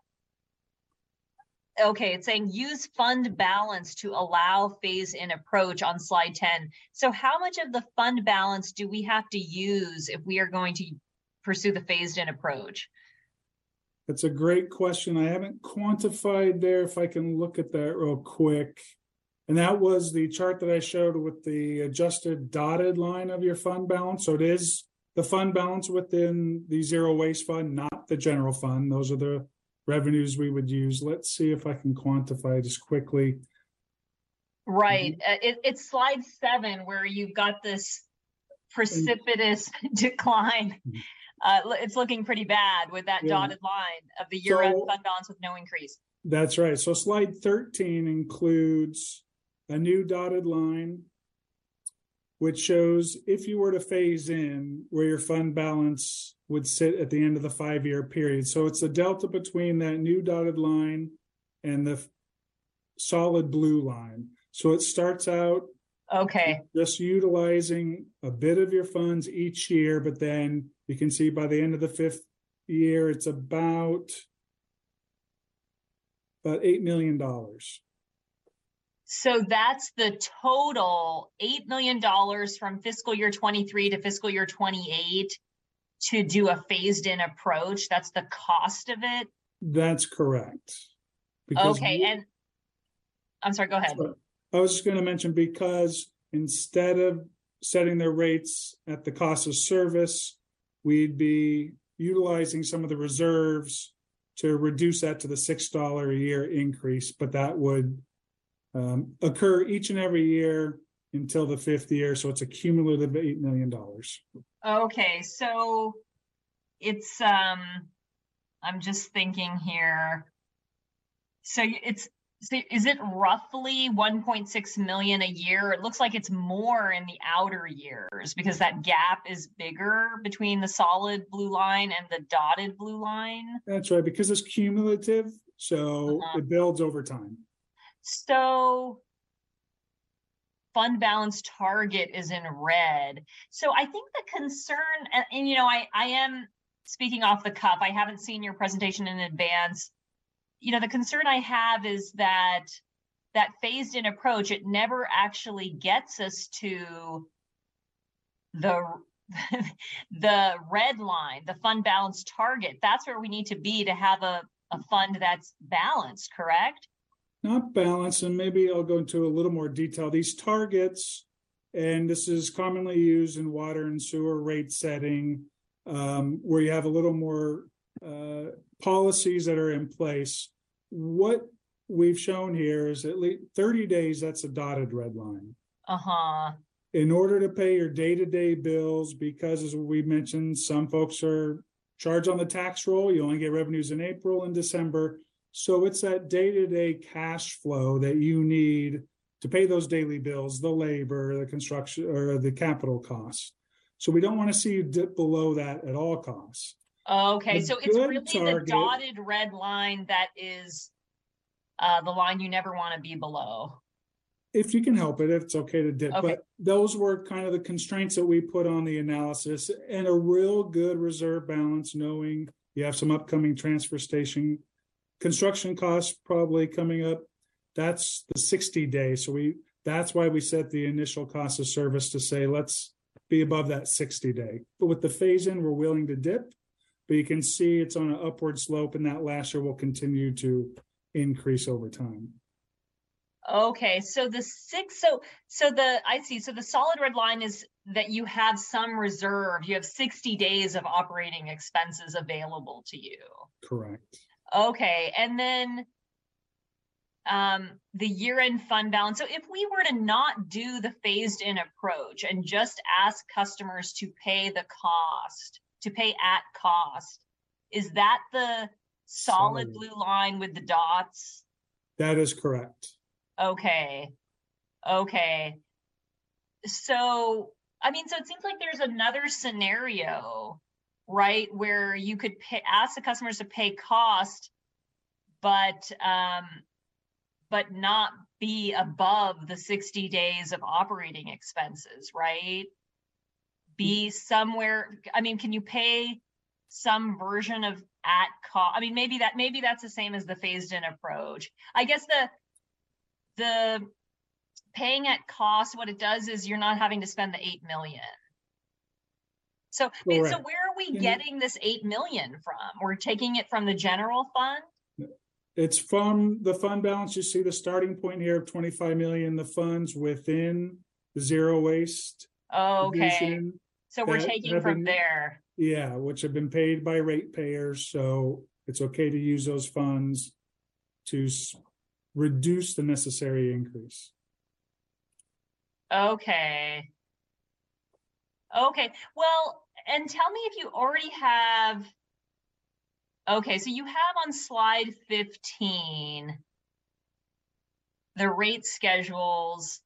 Okay, it's saying use fund balance to allow phase in approach on slide 10. So how much of the fund balance do we have to use if we are going to pursue the phased in approach? That's a great question. I haven't quantified there. If I can look at that real quick. And that was the chart that I showed with the adjusted dotted line of your fund balance. So it is the fund balance within the zero waste fund, not the general fund. Those are the revenues we would use. Let's see if I can quantify just quickly. Right. Uh, it, it's slide seven where you've got this precipitous [LAUGHS] decline. Uh, it's looking pretty bad with that Yeah. dotted line of the year-end So- fund balance with no increase. That's right. So slide thirteen includes a new dotted line. which shows if you were to phase in where your fund balance would sit at the end of the five-year period. So it's the delta between that new dotted line and the solid blue line. So it starts out Okay, just utilizing a bit of your funds each year, but then you can see by the end of the fifth year, it's about about eight million dollars. So that's the total $8 million from fiscal year 23 to fiscal year 28 to do a phased in approach. That's the cost of it. That's correct. Because Okay, we- and I'm sorry, go ahead. I was just going to mention because instead of setting their rates at the cost of service, we'd be utilizing some of the reserves to reduce that to the six dollar a year increase, but that would um, occur each and every year until the fifth year, so it's a cumulative eight million dollars. Okay, so it's um I'm just thinking here. So it's so is it roughly 1.6 million a year? It looks like it's more in the outer years because that gap is bigger between the solid blue line and the dotted blue line. That's right, because it's cumulative, so Uh-huh. it builds over time. So fund balance target is in red. So I think the concern, and, and you know, I, I am speaking off the cuff. I haven't seen your presentation in advance. You know, the concern I have is that that phased in approach, it never actually gets us to the [LAUGHS] the red line, the fund balance target. That's where we need to be to have a, a fund that's balanced, correct? Not balanced, and maybe I'll go into a little more detail. These targets, and this is commonly used in water and sewer rate setting, um, where you have a little more uh, policies that are in place. What we've shown here is at least 30 days, that's a dotted red line. Uh-huh. In order to pay your day-to-day bills, because as we mentioned, some folks are charged on the tax roll, you only get revenues in April and December. So it's that day-to-day cash flow that you need to pay those daily bills, the labor, the construction, or the capital costs. So we don't want to see you dip below that at all costs. Okay, The so it's really the dotted red line that is uh, the line you never want to be below. If you can help it, if it's okay to dip, Okay. but those were kind of the constraints that we put on the analysis and a real good reserve balance, knowing you have some upcoming transfer station construction costs probably coming up. That's the sixty days. So we, that's why we set the initial cost of service to say, let's be above that sixty day. But with the phase in, we're willing to dip. But you can see it's on an upward slope and that last year will continue to increase over time. Okay, so the six, so so the I see. So the solid red line is that you have some reserve. You have 60 days of operating expenses available to you. Correct. Okay, and then um, the year-end fund balance. So if we were to not do the phased-in approach and just ask customers to pay the cost, to pay at cost, is that the solid Solid. blue line with the dots? That is correct. Okay. Okay. So, I mean, so it seems like there's another scenario, right, where you could pay, ask the customers to pay cost, but um, but not be above the 60 days of operating expenses, right? Be somewhere, I mean, can you pay some version of at cost? I mean, maybe that maybe that's the same as the phased in approach. I guess the the paying at cost, what it does is you're not having to spend the eight million. So, mean, so where are we getting this eight million from? We're taking it from the general fund? It's from the fund balance. You see the starting point here of twenty-five million, the funds within the zero waste. Okay, so we're taking from been- there. Yeah, which have been paid by ratepayers, so it's okay to use those funds to s- reduce the necessary increase. Okay. Okay, well, and tell me if you already have. Okay, so you have on slide fifteen. The rate schedules.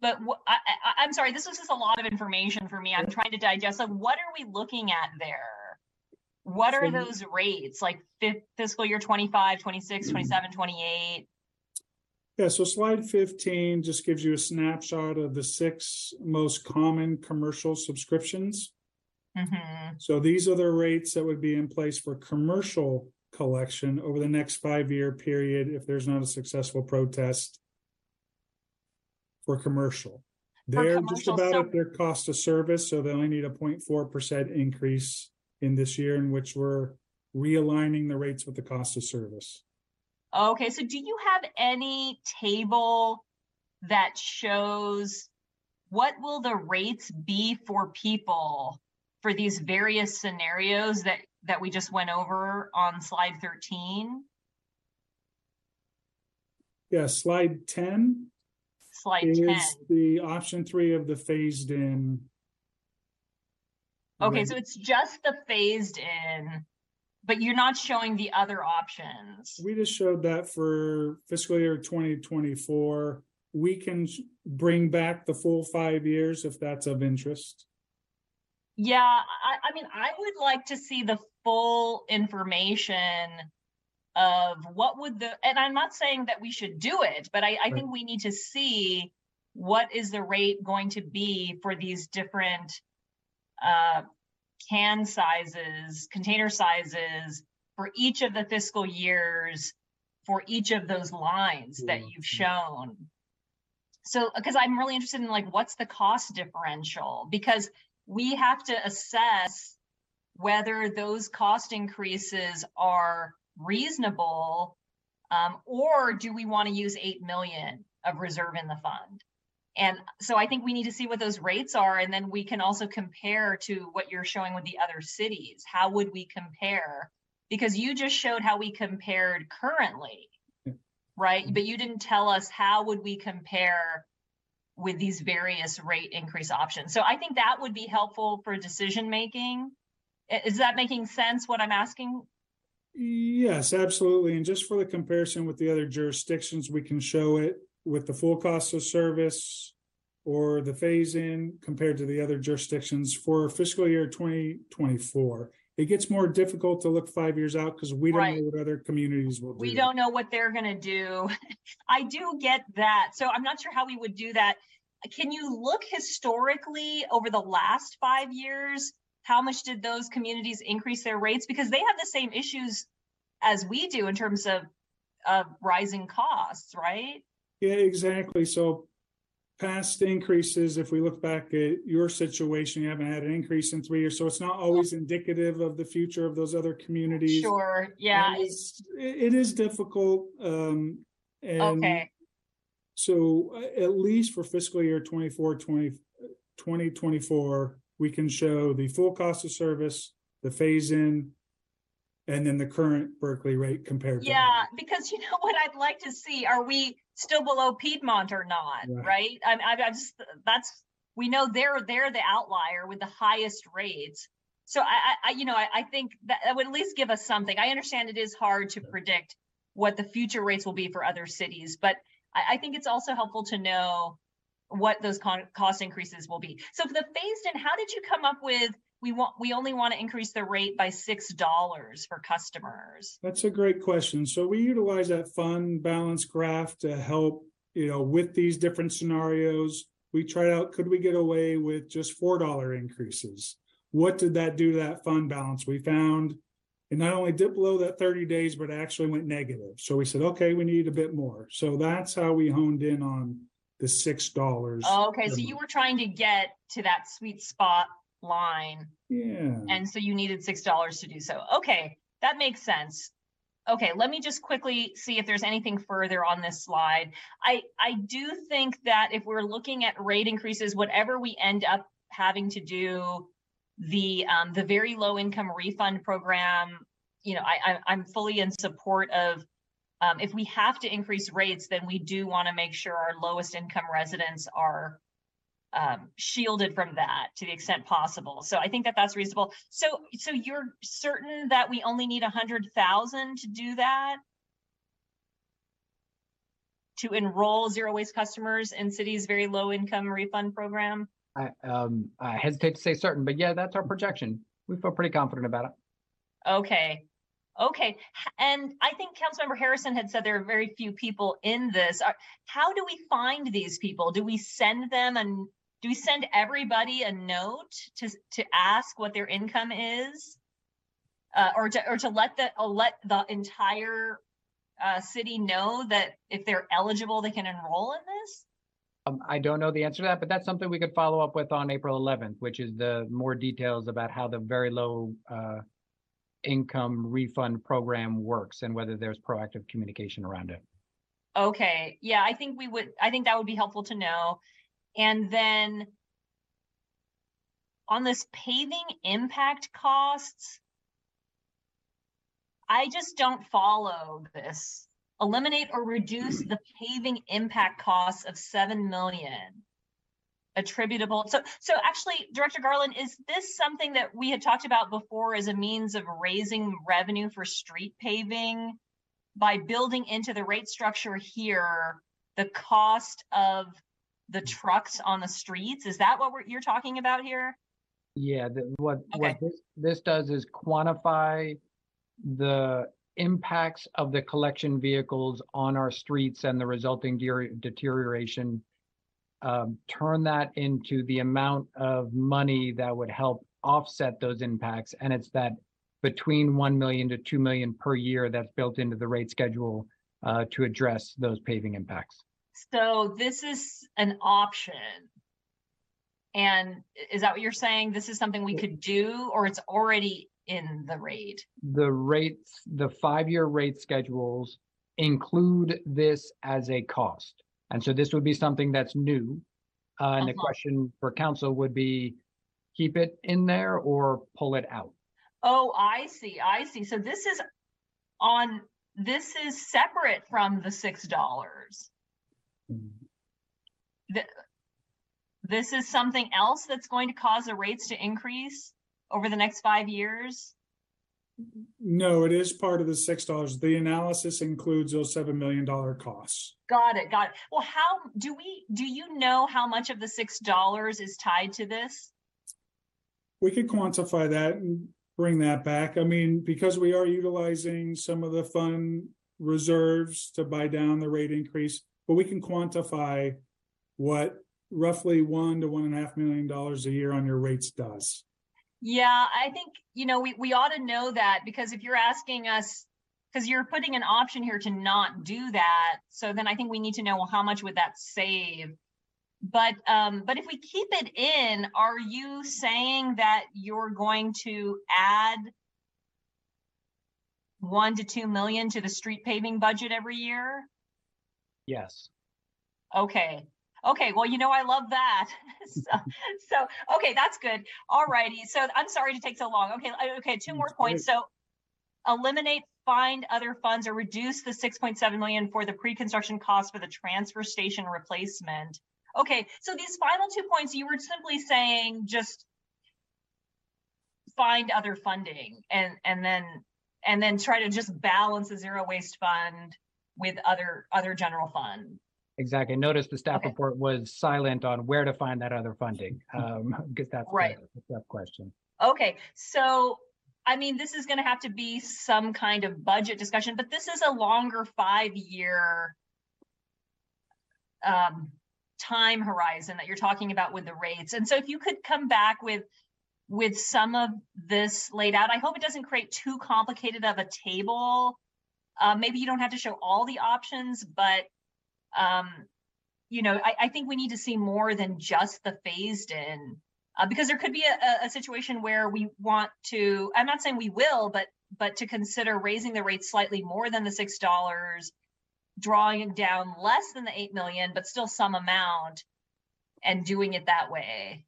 but wh- I, I, I'm sorry, this was just a lot of information for me. I'm trying to digest. Like, what are we looking at there? What are those rates? Like fiscal year 25, 26, 27, 28? Yeah, so slide fifteen just gives you a snapshot of the six most common commercial subscriptions. Mhm. So these are the rates that would be in place for commercial collection over the next five-year period if there's not a successful protest for commercial. For They're just about so- at their cost of service, so they only need a 0.4 percent increase in this year in which we're realigning the rates with the cost of service. Okay, so do you have any table that shows what will the rates be for people for these various scenarios that that we just went over on slide 13? Yeah, slide ten Slide 10. is the option three of the phased in. Okay, rate. so it's just the phased in, but you're not showing the other options. We just showed that for fiscal year twenty twenty-four. We can bring back the full five years if that's of interest. Yeah, I, I mean, I would like to see the full information of what would the, and I'm not saying that we should do it, but I, I think we need to see what is the rate going to be for these different uh, can sizes, container sizes for each of the fiscal years for each of those lines that you've shown. So, because I'm really interested in like, what's the cost differential? Because we have to assess whether those cost increases are reasonable um, or do we want to use 8 million of reserve in the fund? And so I think we need to see what those rates are, and then we can also compare to what you're showing with the other cities. How would we compare? Because you just showed how we compared currently, right? But you didn't tell us how would we compare with these various rate increase options. So I think that would be helpful for decision making. Is that making sense what I'm asking? Yes, absolutely. And just for the comparison with the other jurisdictions, we can show it with the full cost of service or the phase in compared to the other jurisdictions for fiscal year twenty twenty-four. It gets more difficult to look five years out because we don't Right. know what other communities will do. We don't know what they're gonna do. [LAUGHS] I do get that. So I'm not sure how we would do that. Can you look historically over the last five years? How much did those communities increase their rates? Because they have the same issues as we do in terms of of rising costs, right? Yeah, exactly. So past increases, if we look back at your situation, you haven't had an increase in three years, so it's not always indicative of the future of those other communities. Sure, yeah. It it is difficult, um, and Okay, so uh, at least for fiscal year 24, 20 2024, we can show the full cost of service, the phase in, and then the current Berkeley rate compared to. yeah, because you know what I'd like to see, are we still below Piedmont or not, Right. right? I, I, I just, that's, we know they're, they're the outlier with the highest rates. So I, I, I you know, I, I think that, that would at least give us something. I understand it is hard to predict what the future rates will be for other cities, but I, I think it's also helpful to know what those con- cost increases will be. So for the phased in, how did you come up with, we want, we only want to increase the rate by six dollars for customers? That's a great question. So we utilize that fund balance graph to help, you know, with these different scenarios. We tried out, could we get away with just four dollar increases? What did that do to that fund balance? We found it not only dipped below that 30 days, but it actually went negative. So we said, okay, we need a bit more. So that's how we honed in on the six dollars. Oh, Okay, so you were trying to get to that sweet spot line, Yeah. and so you needed six dollars to do so. Okay, that makes sense. Okay, let me just quickly see if there's anything further on this slide. I, I do think that if we're looking at rate increases, whatever we end up having to do, the, um, the very low income refund program, you know, I, I, I'm fully in support of, um, if we have to increase rates, then we do want to make sure our lowest income residents are um, shielded from that to the extent possible. So I think that that's reasonable. So, so you're certain that we only need a hundred thousand to do that? to enroll zero waste customers in city's very low income refund program? I, um, I hesitate to say certain, but yeah, that's our projection. We feel pretty confident about it. Okay. Okay. And I think Councilmember Harrison had said there are very few people in this. How do we find these people? Do we send them and do we send everybody a note to, to ask what their income is? Uh, or to, or to let the, uh, let the entire, uh, city know that if they're eligible, they can enroll in this? Um, I don't know the answer to that, but that's something we could follow up with on April eleventh, which is the more details about how the very low, uh, income refund program works and whether there's proactive communication around it. Okay, yeah, I think we would, I think that would be helpful to know. And then on this paving impact costs, I just don't follow this. Eliminate or reduce the paving impact costs of seven million attributable. So, so actually, Director Garland, is this something that we had talked about before as a means of raising revenue for street paving? by building into the rate structure here, the cost of the trucks on the streets? Is that what we're, you're talking about here? Yeah, the, what, Okay. what this, this does is quantify the impacts of the collection vehicles on our streets and the resulting deter- deterioration. Um, turn that into the amount of money that would help offset those impacts. And it's that between 1 million to 2 million per year that's built into the rate schedule uh, to address those paving impacts. So this is an option. And is that what you're saying? This is something we could do, or it's already in the rate? the rates, the five-year rate schedules include this as a cost. And so this would be something that's new. Uh, and the Uh-huh. question for council would be, keep it in there or pull it out? Oh, I see, I see. So this is on, this is separate from the six dollars. Th- This is something else that's going to cause the rates to increase over the next five years? No, it is part of the six dollars. The analysis includes those seven million dollar costs. Got it, got it. Well, how, do we, do you know how much of the six dollars is tied to this? We could quantify that and bring that back. I mean, because we are utilizing some of the fund reserves to buy down the rate increase, but we can quantify what roughly one to one and a half million dollars a year on your rates does. Yeah, I think, you know, we, we ought to know that because if you're asking us, because you're putting an option here to not do that, so then I think we need to know, well, how much would that save? But, um, but if we keep it in, are you saying that you're going to add one to two million to the street paving budget every year? Yes. Okay. Okay. Well, you know, I love that. [LAUGHS] so, so, okay, that's good. All righty. So I'm sorry to take so long. Okay. Okay. Two more points. So eliminate, find other funds or reduce the 6.7 million for the pre-construction cost for the transfer station replacement. Okay. So these final two points, you were simply saying just find other funding and, and then, and then try to just balance the zero waste fund with other, other general fund. Exactly. Notice the staff Okay. report was silent on where to find that other funding, [LAUGHS] um, because that's the- Right. the tough question. Okay, so I mean, this is gonna have to be some kind of budget discussion, but this is a longer five-year um, time horizon that you're talking about with the rates. And so if you could come back with with some of this laid out, I hope it doesn't create too complicated of a table. Uh, maybe you don't have to show all the options, but um, you know, I, I think we need to see more than just the phased in. Uh, because there could be a, a, situation where we want to, I'm not saying we will, but but to consider raising the rate slightly more than the six dollars, drawing it down less than the eight million, but still some amount, and doing it that way.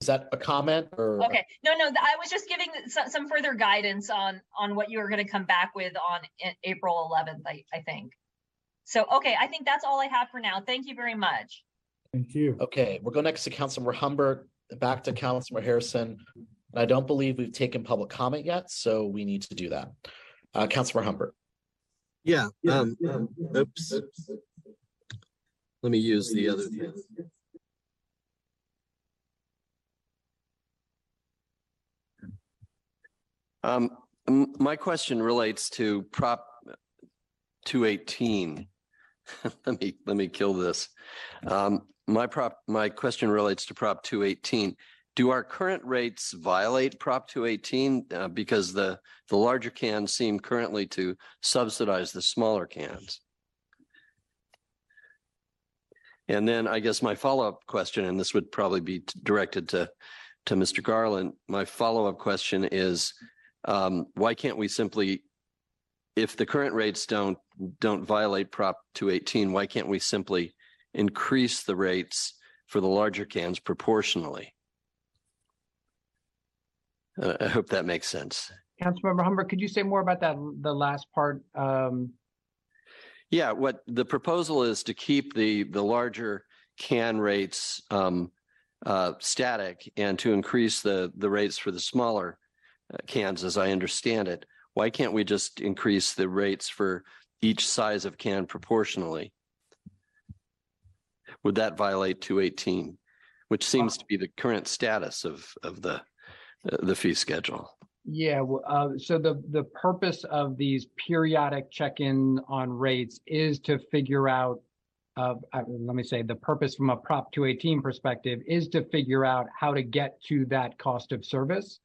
Is that a comment or? Okay, no, no, I was just giving some, some further guidance on on what you were going to come back with on April 11th, I, I think. So, okay, I think that's all I have for now. Thank you very much. Thank you. Okay, we'll go next to Councilmember Humbert, back to Councilmember Harrison. I don't believe we've taken public comment yet, so we need to do that. Uh, Councilmember Humbert. Yeah, um, oops. Let me use the other thing. Um, my question relates to Prop two eighteen. [LAUGHS] Let me, let me kill this. Um, my prop, my question relates to Prop two eighteen. Do our current rates violate Prop two eighteen? Uh, because the, the larger cans seem currently to subsidize the smaller cans. And then I guess my follow-up question, and this would probably be t- directed to, to Mr. Garland. My follow-up question is, um, why can't we simply, if the current rates don't, don't violate Prop two eighteen, why can't we simply increase the rates for the larger cans proportionally? Uh, I hope that makes sense. Councilmember Humbert, could you say more about that, the last part? Um, Yeah, what the proposal is to keep the, the larger can rates um, uh, static and to increase the, the rates for the smaller cans, as I understand it. Why can't we just increase the rates for each size of can proportionally? Would that violate two eighteen, which seems to be the current status of, of the, uh, the fee schedule? Yeah, uh, so the, the purpose of these periodic check-in on rates is to figure out, uh, uh, let me say, the purpose from a Prop two eighteen perspective is to figure out how to get to that cost of service.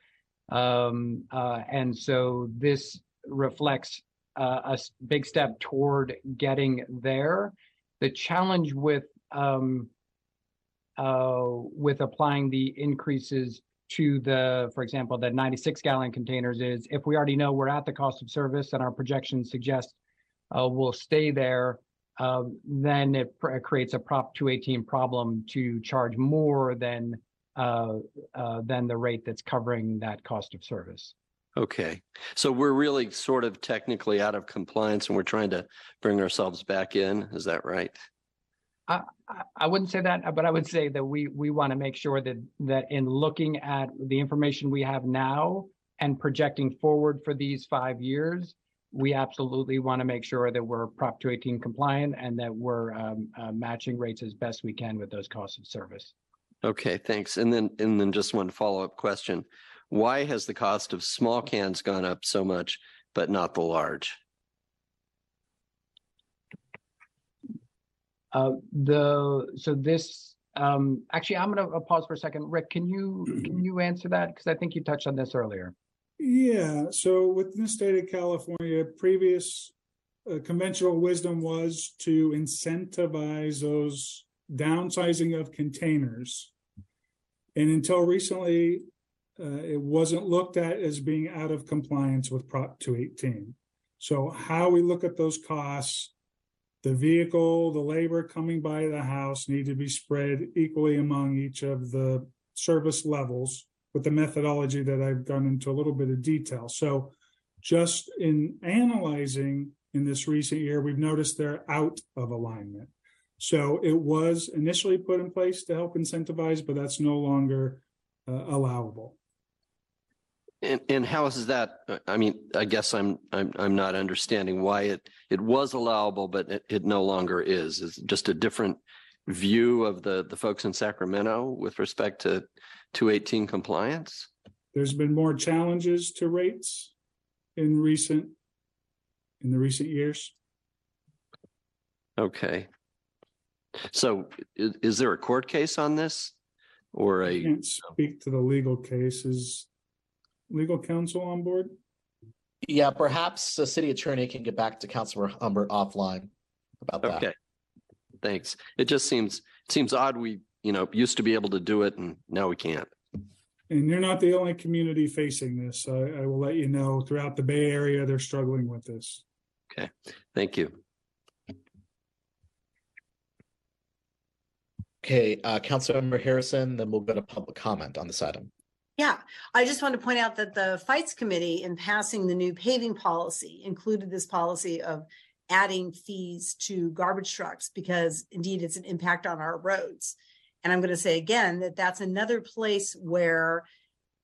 Um, uh, and so this reflects uh, a big step toward getting there. The challenge with, um, uh, with applying the increases to the, for example, the 96 gallon containers is if we already know we're at the cost of service and our projections suggest uh, we'll stay there, uh, then it pr- creates a Prop 218 problem to charge more than uh, uh, than the rate that's covering that cost of service. Okay, so we're really sort of technically out of compliance and we're trying to bring ourselves back in, is that right? I, I- I wouldn't say that, but I would say that we, we want to make sure that, that in looking at the information we have now and projecting forward for these five years, we absolutely want to make sure that we're Prop 218 compliant and that we're um, uh, matching rates as best we can with those costs of service. Okay, thanks. And then, and then just one follow-up question. Why has the cost of small cans gone up so much, but not the large? Uh, the, so this, um, actually, I'm going to pause for a second. Rick, can you, can you answer that? Because I think you touched on this earlier. Yeah, so within the state of California, previous uh, conventional wisdom was to incentivize those downsizing of containers. And until recently, uh, it wasn't looked at as being out of compliance with Prop 218. So how we look at those costs, the vehicle, the labor coming by the house need to be spread equally among each of the service levels with the methodology that I've gone into a little bit of detail. So just in analyzing in this recent year, we've noticed they're out of alignment. So it was initially put in place to help incentivize, but that's no longer uh, allowable. And, and how is that? uh, I mean, I guess I'm, I'm, I'm not understanding why it, it was allowable, but it, it no longer is. Is just a different view of the, the folks in Sacramento with respect to 218 compliance? There's been more challenges to rates in recent, in the recent years. Okay. So is, is there a court case on this? Or I a, can't speak to the legal cases. Legal counsel on board? Yeah, perhaps the city attorney can get back to Councilor Humbert offline about that. okay. Thanks. It just seems, it seems odd. We, you know, used to be able to do it and now we can't. And you're not the only community facing this. I, I will let you know throughout the Bay Area, they're struggling with this. Okay, thank you. Okay, uh, Councilmember Harrison, then we'll go to public comment on this item. Yeah, I just want to point out that the FITES Committee in passing the new paving policy included this policy of adding fees to garbage trucks because indeed it's an impact on our roads. And I'm going to say again that that's another place where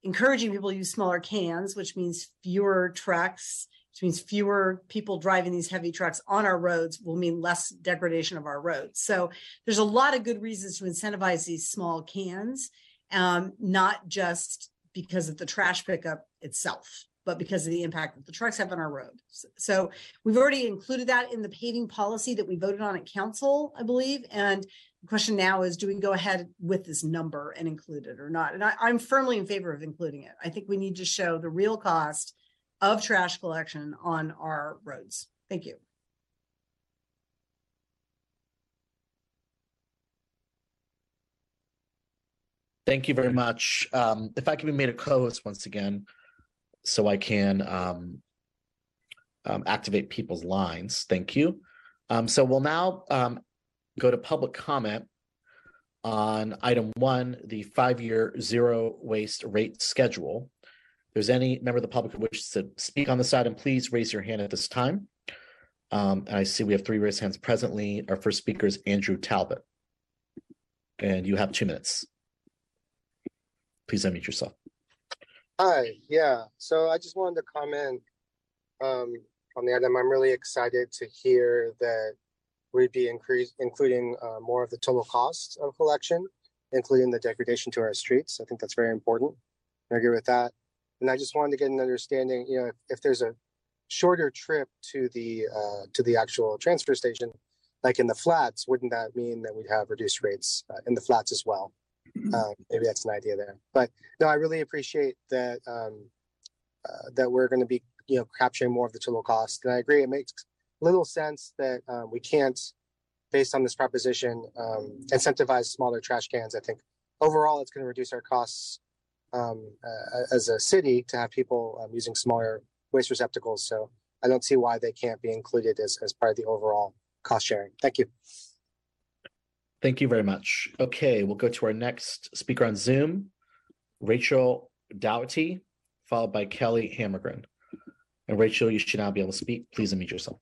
encouraging people to use smaller cans, which means fewer trucks, which means fewer people driving these heavy trucks on our roads will mean less degradation of our roads. So there's a lot of good reasons to incentivize these small cans, um, not just because of the trash pickup itself, but because of the impact that the trucks have on our road. S- So we've already included that in the paving policy that we voted on at council, I believe. And the question now is, do we go ahead with this number and include it or not? And I, I'm firmly in favor of including it. I think we need to show the real cost of trash collection on our roads. Thank you. Thank you very much. Um, if I can be made a co-host once again, so I can um, um, activate people's lines. Thank you. Um, so we'll now um, go to public comment on item one, the five-year zero waste rate schedule. There's any member of the public who wishes to speak on this item, please raise your hand at this time. Um, and I see we have three raised hands presently. Our first speaker is Andrew Talbot. And you have two minutes. Please unmute yourself. Hi, yeah, so I just wanted to comment um, on the item. I'm really excited to hear that we'd be increase, including uh, more of the total cost of collection, including the degradation to our streets. I think that's very important. I agree with that. And I just wanted to get an understanding, you know, if, if there's a shorter trip to the uh, to the actual transfer station, like in the flats, wouldn't that mean that we'd have reduced rates uh, in the flats as well? Um, maybe that's an idea there. But no, I really appreciate that um, uh, that we're going to be, you know, capturing more of the total cost. And I agree, it makes little sense that um, we can't, based on this proposition, um, incentivize smaller trash cans. I think overall, it's going to reduce our costs um, uh, as a city to have people um, using smaller waste receptacles. So I don't see why they can't be included as, as part of the overall cost sharing. Thank you. Thank you very much. Okay, we'll go to our next speaker on Zoom, Rachel Doughty, followed by Kelly Hammergren. And Rachel, you should now be able to speak. Please unmute yourself.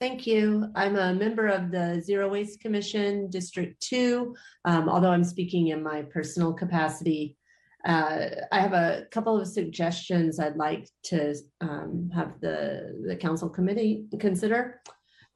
Thank you. I'm a member of the Zero Waste Commission, District Two. Um, although I'm speaking in my personal capacity, uh, I have a couple of suggestions I'd like to um, have the, the council committee consider.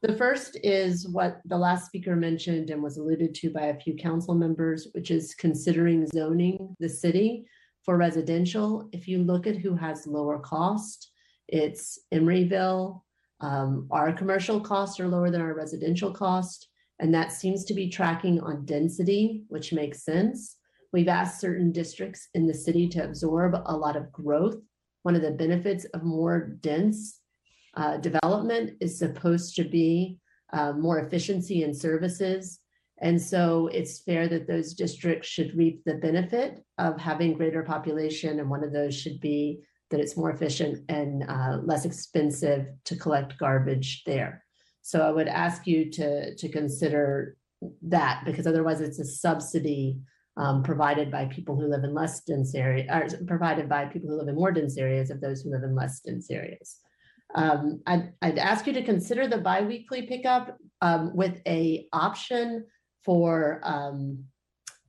The first is what the last speaker mentioned and was alluded to by a few council members, which is considering zoning the city for residential. If you look at who has lower cost, it's Emeryville. Um, our commercial costs are lower than our residential cost, and that seems to be tracking on density, which makes sense. We've asked certain districts in the city to absorb a lot of growth. One of the benefits of more dense uh, development is supposed to be uh, more efficiency in services. And so it's fair that those districts should reap the benefit of having greater population. And one of those should be that it's more efficient and uh, less expensive to collect garbage there. So I would ask you to, to consider that because otherwise it's a subsidy um, provided by people who live in less dense areas, or provided by people who live in more dense areas of those who live in less dense areas. Um, I'd, I'd ask you to consider the biweekly pickup um, with a option for um,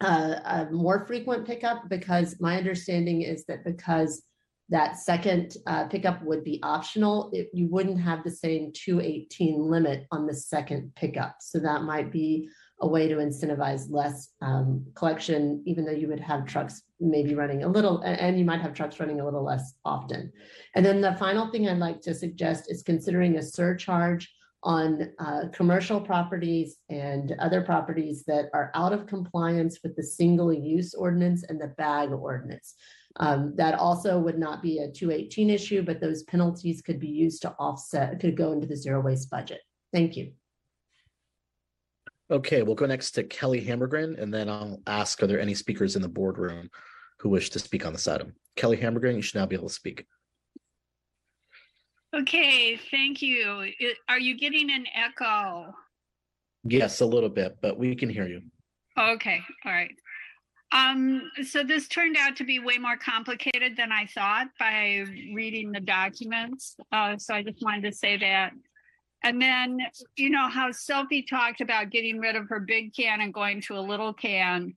a, a more frequent pickup because my understanding is that because that second uh, pickup would be optional, it, you wouldn't have the same 218 limit on the second pickup. So that might be a way to incentivize less um, collection, even though you would have trucks maybe running a little, and you might have trucks running a little less often. And then the final thing I'd like to suggest is considering a surcharge on uh, commercial properties and other properties that are out of compliance with the single use ordinance and the bag ordinance. Um, that also would not be a 218 issue, but those penalties could be used to offset, could go into the zero waste budget. Thank you. Okay, we'll go next to Kelly Hammergren, and then I'll ask, are there any speakers in the boardroom who wish to speak on this item? Kelly Hammergren, you should now be able to speak. Okay, thank you. Are you getting an echo? Yes, a little bit, but we can hear you. Okay, all right. Um, so this turned out to be way more complicated than I thought by reading the documents. Uh, so I just wanted to say that. And then, you know, how Sophie talked about getting rid of her big can and going to a little can.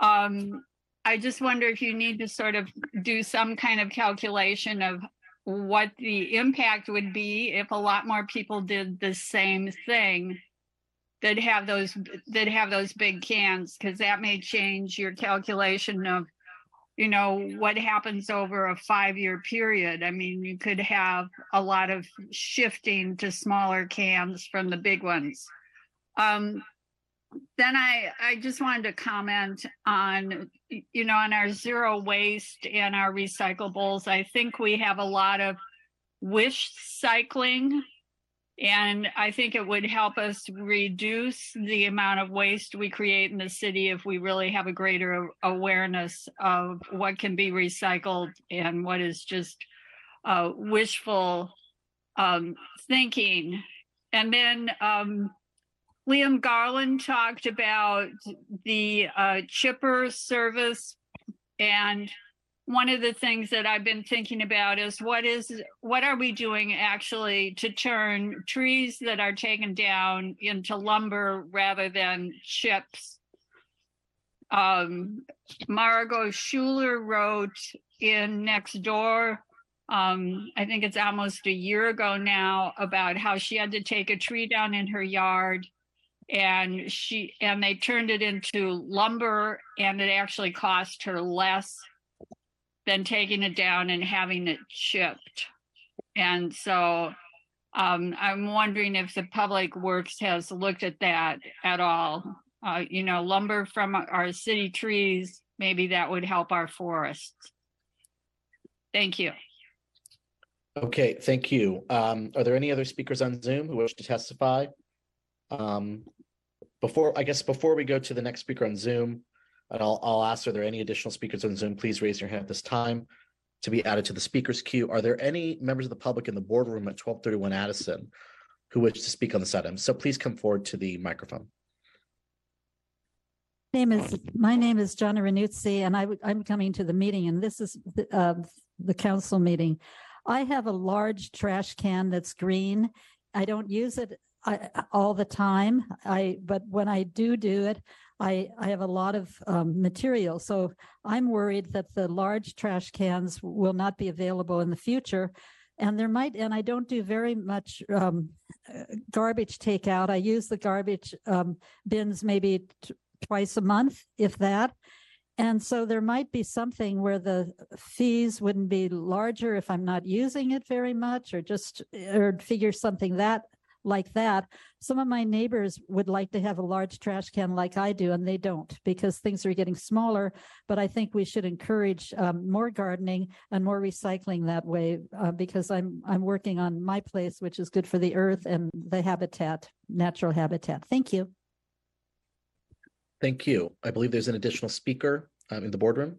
Um, I just wonder if you need to sort of do some kind of calculation of what the impact would be if a lot more people did the same thing that have those that have those big cans because that may change your calculation of you know what happens over a five year period. I mean you could have a lot of shifting to smaller cans from the big ones. Um then i i just wanted to comment on you know on our zero waste and our recyclables. I think we have a lot of wish cycling and I think it would help us reduce the amount of waste we create in the city if we really have a greater awareness of what can be recycled and what is just uh, wishful um, thinking. And then um, Liam Garland talked about the uh, chipper service and one of the things that I've been thinking about is what is what are we doing actually to turn trees that are taken down into lumber rather than chips? Um, Margot Schuler wrote in Nextdoor, um, I think it's almost a year ago now, about how she had to take a tree down in her yard and she and they turned it into lumber and it actually cost her less than taking it down and having it shipped. And so um, I'm wondering if the Public Works has looked at that at all. Uh, you know, lumber from our city trees, maybe that would help our forests. Thank you. Okay, thank you. Um, are there any other speakers on Zoom who wish to testify? Um, before, I guess, before we go to the next speaker on Zoom, and I'll, I'll ask, are there any additional speakers on Zoom? Please raise your hand at this time to be added to the speakers queue. Are there any members of the public in the boardroom at twelve thirty-one Addison who wish to speak on this item? So please come forward to the microphone. Name is, my name is John Renuzzi, and I, I'm coming to the meeting, and this is the, uh, the council meeting. I have a large trash can that's green. I don't use it I, all the time. I, but when I do do it, I, I have a lot of um, material. So I'm worried that the large trash cans will not be available in the future. And there might, and I don't do very much um, uh, garbage takeout. I use the garbage um, bins maybe t- twice a month, if that. And so there might be something where the fees wouldn't be larger if I'm not using it very much, or just or figure something that like that. Some of my neighbors would like to have a large trash can like I do, and they don't because things are getting smaller. But I think we should encourage um, more gardening and more recycling that way uh, because I'm I'm working on my place, which is good for the earth and the habitat, natural habitat. Thank you. Thank you. I believe there's an additional speaker um, in the boardroom.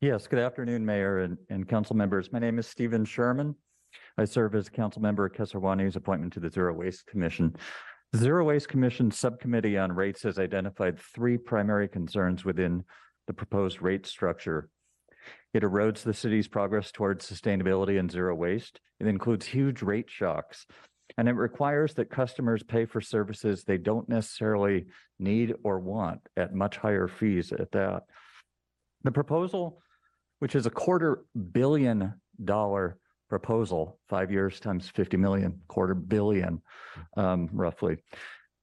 Yes, good afternoon, Mayor and, and council members. My name is Stephen Sherman. I serve as council member at Kesarwani's appointment to the Zero Waste Commission. The Zero Waste Commission Subcommittee on Rates has identified three primary concerns within the proposed rate structure. It erodes the city's progress towards sustainability and zero waste. It includes huge rate shocks, and it requires that customers pay for services they don't necessarily need or want at much higher fees at that. The proposal, which is a quarter billion dollar proposal, five years times 50 million, quarter billion, um, roughly.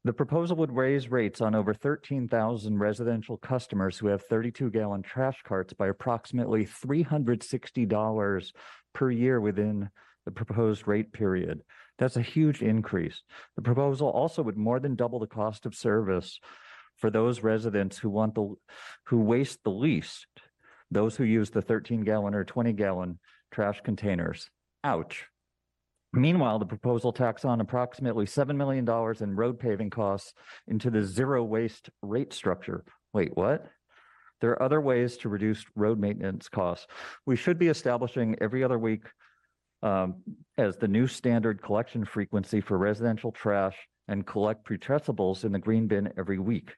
The proposal would raise rates on over 13,000 residential customers who have 32 gallon trash carts by approximately $360 per year within the proposed rate period. That's a huge increase. The proposal also would more than double the cost of service for those residents who want the who waste the least, those who use the 13 gallon or 20 gallon trash containers. Ouch. Meanwhile, the proposal tacks on approximately $7 million in road paving costs into the zero waste rate structure. Wait, what? There are other ways to reduce road maintenance costs. We should be establishing every other week um, as the new standard collection frequency for residential trash and collect putrescibles in the green bin every week.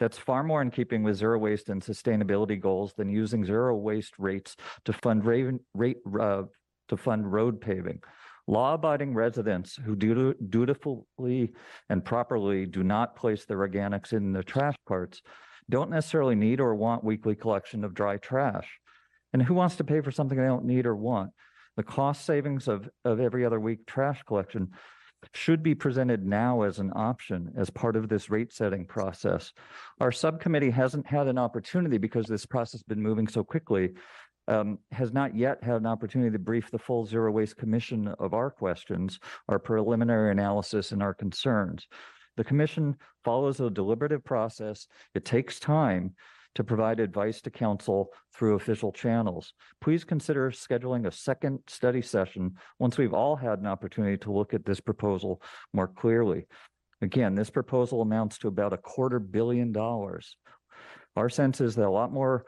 That's far more in keeping with zero waste and sustainability goals than using zero waste rates to fund rate, rate uh, to fund road paving. Law-abiding residents who dutifully and properly do not place their organics in the trash carts don't necessarily need or want weekly collection of dry trash. And who wants to pay for something they don't need or want? The cost savings of, of every other week trash collection should be presented now as an option as part of this rate setting process. Our subcommittee hasn't had an opportunity because this process has been moving so quickly, um, has not yet had an opportunity to brief the full Zero Waste Commission of our questions, our preliminary analysis, and our concerns. The commission follows a deliberative process. It takes time to provide advice to council through official channels. Please consider scheduling a second study session once we've all had an opportunity to look at this proposal more clearly. Again, this proposal amounts to about a quarter billion dollars. Our sense is that a lot more,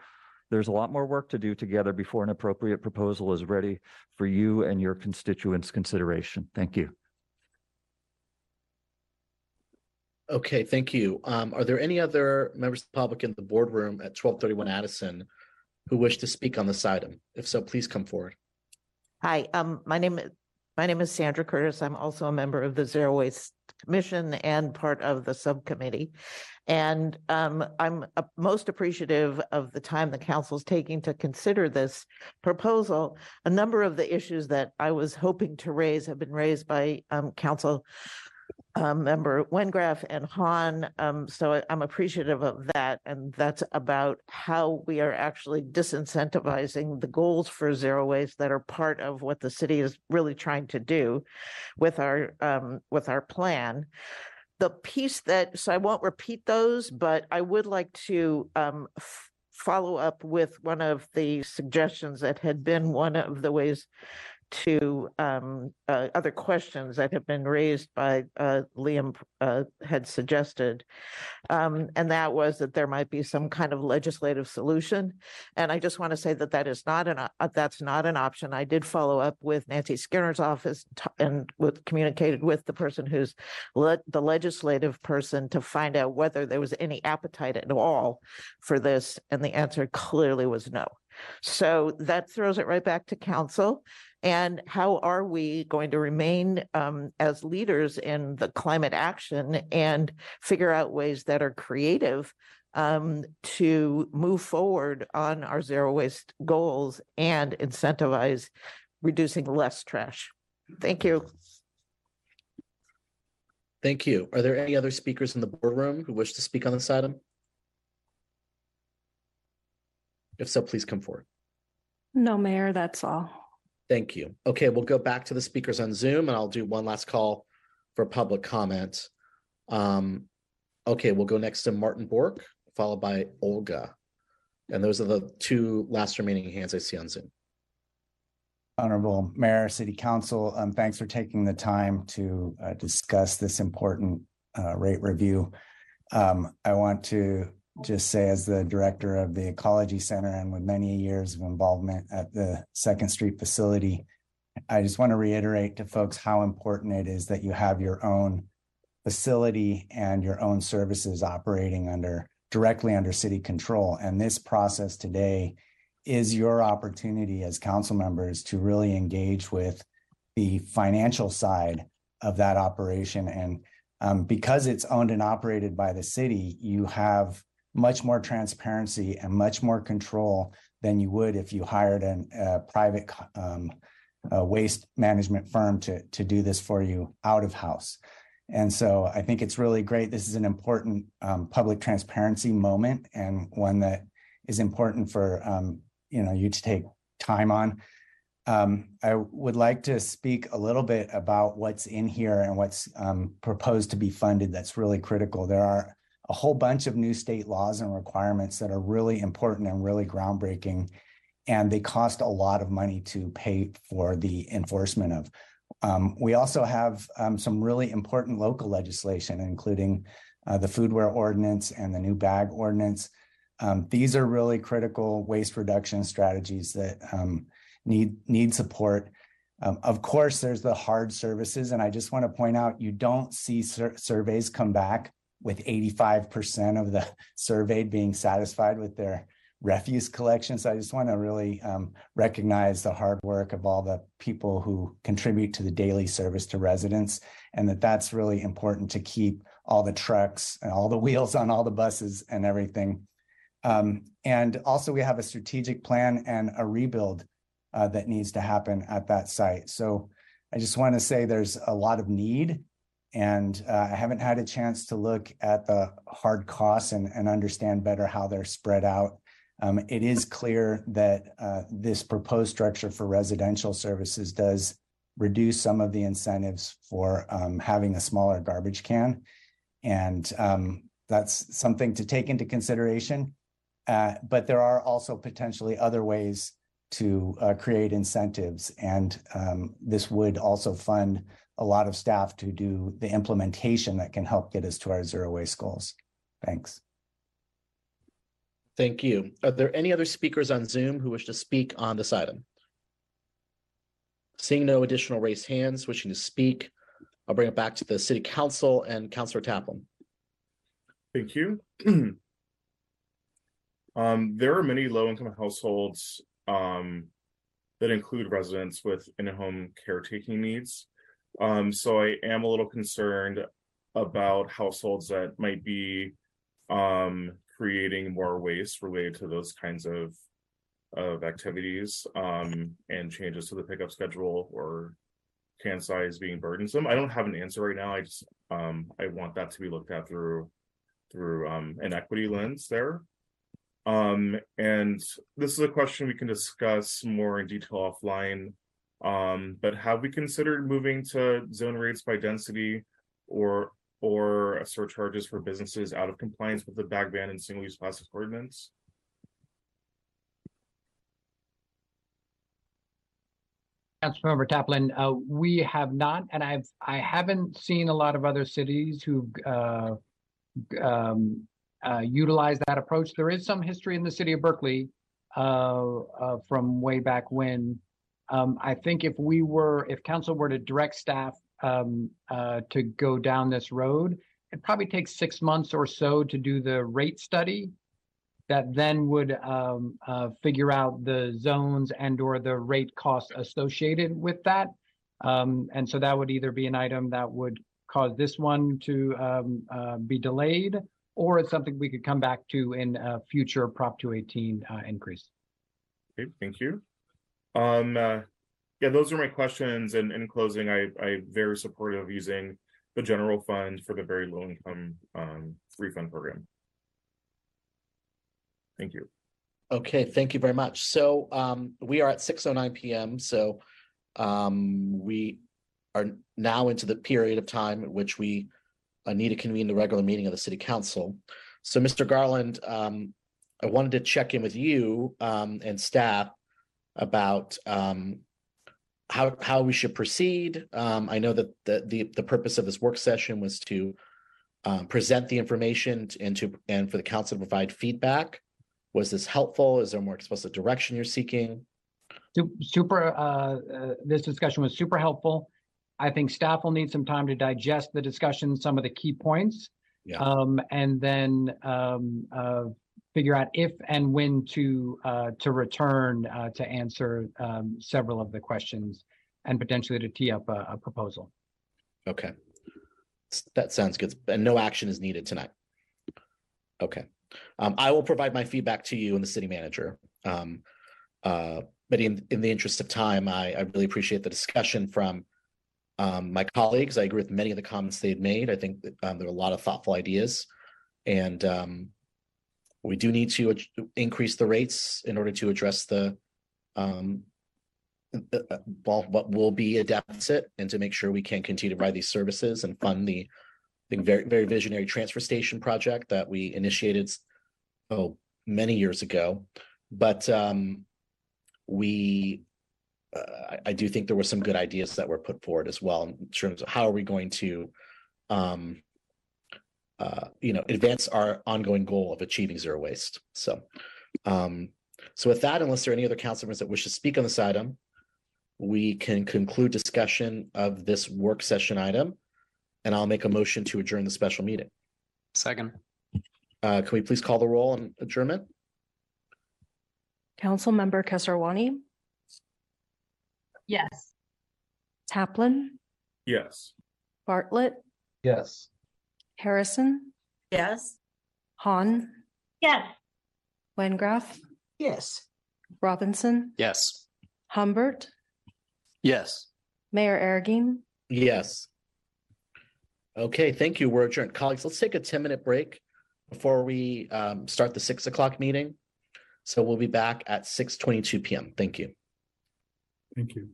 there's a lot more work to do together before an appropriate proposal is ready for you and your constituents' consideration. Thank you. Okay, thank you. Um, are there any other members of the public in the boardroom at twelve thirty-one Addison who wish to speak on this item? If so, please come forward. Hi, um, my name, my name is Sandra Curtis. I'm also a member of the Zero Waste Commission and part of the subcommittee. And um, I'm most appreciative of the time the council is taking to consider this proposal. A number of the issues that I was hoping to raise have been raised by um, council um, member Wengraf and Hahn. Um, so I- I'm appreciative of that. And that's about how we are actually disincentivizing the goals for zero waste that are part of what the city is really trying to do with our, um, with our plan. The piece that, so I won't repeat those, but I would like to, um, f- follow up with one of the suggestions that had been one of the ways to um, uh, other questions that have been raised by uh, Liam uh, had suggested. Um, and that was that there might be some kind of legislative solution. And I just want to say that that is not an, uh, that's not an option. I did follow up with Nancy Skinner's office and with communicated with the person who's le- the legislative person to find out whether there was any appetite at all for this. And the answer clearly was no. So that throws it right back to council. And how are we going to remain um, as leaders in the climate action and figure out ways that are creative um, to move forward on our zero waste goals and incentivize reducing less trash? Thank you. Thank you. Are there any other speakers in the boardroom who wish to speak on this item? If so, please come forward. No, Mayor, that's all. Thank you. Okay, we'll go back to the speakers on Zoom and I'll do one last call for public comment. Um, okay, we'll go next to Martin Bourque, followed by Olga. And those are the two last remaining hands I see on Zoom. Honorable Mayor, City Council, um, thanks for taking the time to uh, discuss this important uh, rate review. Um, I want to just say as the director of the Ecology Center and with many years of involvement at the Second Street facility, I just want to reiterate to folks how important it is that you have your own facility and your own services operating under directly under city control. And this process today is your opportunity as council members to really engage with the financial side of that operation. And um, because it's owned and operated by the city, you have much more transparency and much more control than you would if you hired a private um, waste management firm to, to do this for you out of house. And so I think it's really great. This is an important um, public transparency moment and one that is important for um, you know you to take time on. Um, I would like to speak a little bit about what's in here and what's um, proposed to be funded. That's really critical. There are a whole bunch of new state laws and requirements that are really important and really groundbreaking, and they cost a lot of money to pay for the enforcement of. Um, we also have um, some really important local legislation, including uh, the foodware ordinance and the new bag ordinance. Um, these are really critical waste reduction strategies that um, need need support. Um, of course, there's the hard services, and I just want to point out you don't see sur- surveys come back with 85% of the [LAUGHS] surveyed being satisfied with their refuse collection. So I just want to really um, recognize the hard work of all the people who contribute to the daily service to residents, and that that's really important to keep all the trucks and all the [LAUGHS] wheels on all the buses and everything Um, and also we have a strategic plan and a rebuild uh, that needs to happen at that site. So I just want to say there's a lot of need. And uh, I haven't had a chance to look at the hard costs and, and understand better how they're spread out. Um, it is clear that uh, this proposed structure for residential services does reduce some of the incentives for um, having a smaller garbage can. And um, that's something to take into consideration. Uh, but there are also potentially other ways to uh, create incentives. And um, this would also fund a lot of staff to do the implementation that can help get us to our zero waste goals. Thanks. Thank you. Are there any other speakers on Zoom who wish to speak on this item? Seeing no additional raised hands wishing to speak, I'll bring it back to the city council and Councilor Taplin. Thank you. [CLEARS THROAT] Um, there are many low-income households, um, that include residents with in-home caretaking needs. Um, so I am a little concerned about households that might be, um, creating more waste related to those kinds of of activities, um, and changes to the pickup schedule or can size being burdensome. I don't have an answer right now. I just, um, I want that to be looked at through through um an equity lens there. Um, and this is a question we can discuss more in detail offline. Um, but have we considered moving to zone rates by density or or surcharges for businesses out of compliance with the bag ban and single-use plastics ordinance? Councilmember Taplin, uh, we have not, and I've, I haven't seen a lot of other cities who, uh, um, uh, utilize that approach. There is some history in the city of Berkeley, uh, uh, from way back when. Um, I think if we were, if council were to direct staff, um, uh, to go down this road, it probably takes six months or so to do the rate study that then would um, uh, figure out the zones and or the rate costs associated with that. Um, and so that would either be an item that would cause this one to um, uh, be delayed, or it's something we could come back to in a future Prop 218 uh, increase. Okay, thank you. Um, uh, yeah, those are my questions. And in closing, I, I'm very supportive of using the general fund for the very low income, um, refund program. Thank you. Okay, thank you very much. So um, we are at six oh nine PM, so um, we are now into the period of time at which we uh, need to convene the regular meeting of the city council. So Mr. Garland, um, I wanted to check in with you um, and staff about um, how how we should proceed. Um, I know that the the the purpose of this work session was to um, present the information and to and for the council to provide feedback. Was this helpful? Is there more explicit direction you're seeking? Su- Super, uh, uh, this discussion was super helpful. I think staff will need some time to digest the discussion, some of the key points. Yeah. Um, and then, um, uh, figure out if and when to, uh, to return, uh, to answer, um, several of the questions and potentially to tee up a, a proposal. Okay. That sounds good. And no action is needed tonight. Okay. Um, I will provide my feedback to you and the city manager. Um, uh, but in, in the interest of time, I, I really appreciate the discussion from um, my colleagues. I agree with many of the comments they had made. I think that, um, there are a lot of thoughtful ideas. And, um, we do need to ad- increase the rates in order to address the, um, uh, well, what will be a deficit and to make sure we can continue to provide these services and fund the very, very visionary transfer station project that we initiated oh, many years ago. But um, we, uh, I do think there were some good ideas that were put forward as well in terms of how are we going to, um, uh, you know, advance our ongoing goal of achieving zero waste. So, um, so with that, unless there are any other council members that wish to speak on this item, we can conclude discussion of this work session item. And I'll make a motion to adjourn the special meeting. Second. Uh, can we please call the roll on adjournment? Councilmember Kesarwani, Yes. Taplin, Yes. Bartlett, Yes. Harrison, Yes. Hahn, Yes. Wengraf, Yes. Robinson, Yes. Humbert, Yes. Mayor Arreguín. Yes. Okay, thank you. We're adjourned. Colleagues, let's take a ten minute break before we um start the six o'clock meeting. So we'll be back at six twenty-two PM. Thank you. Thank you.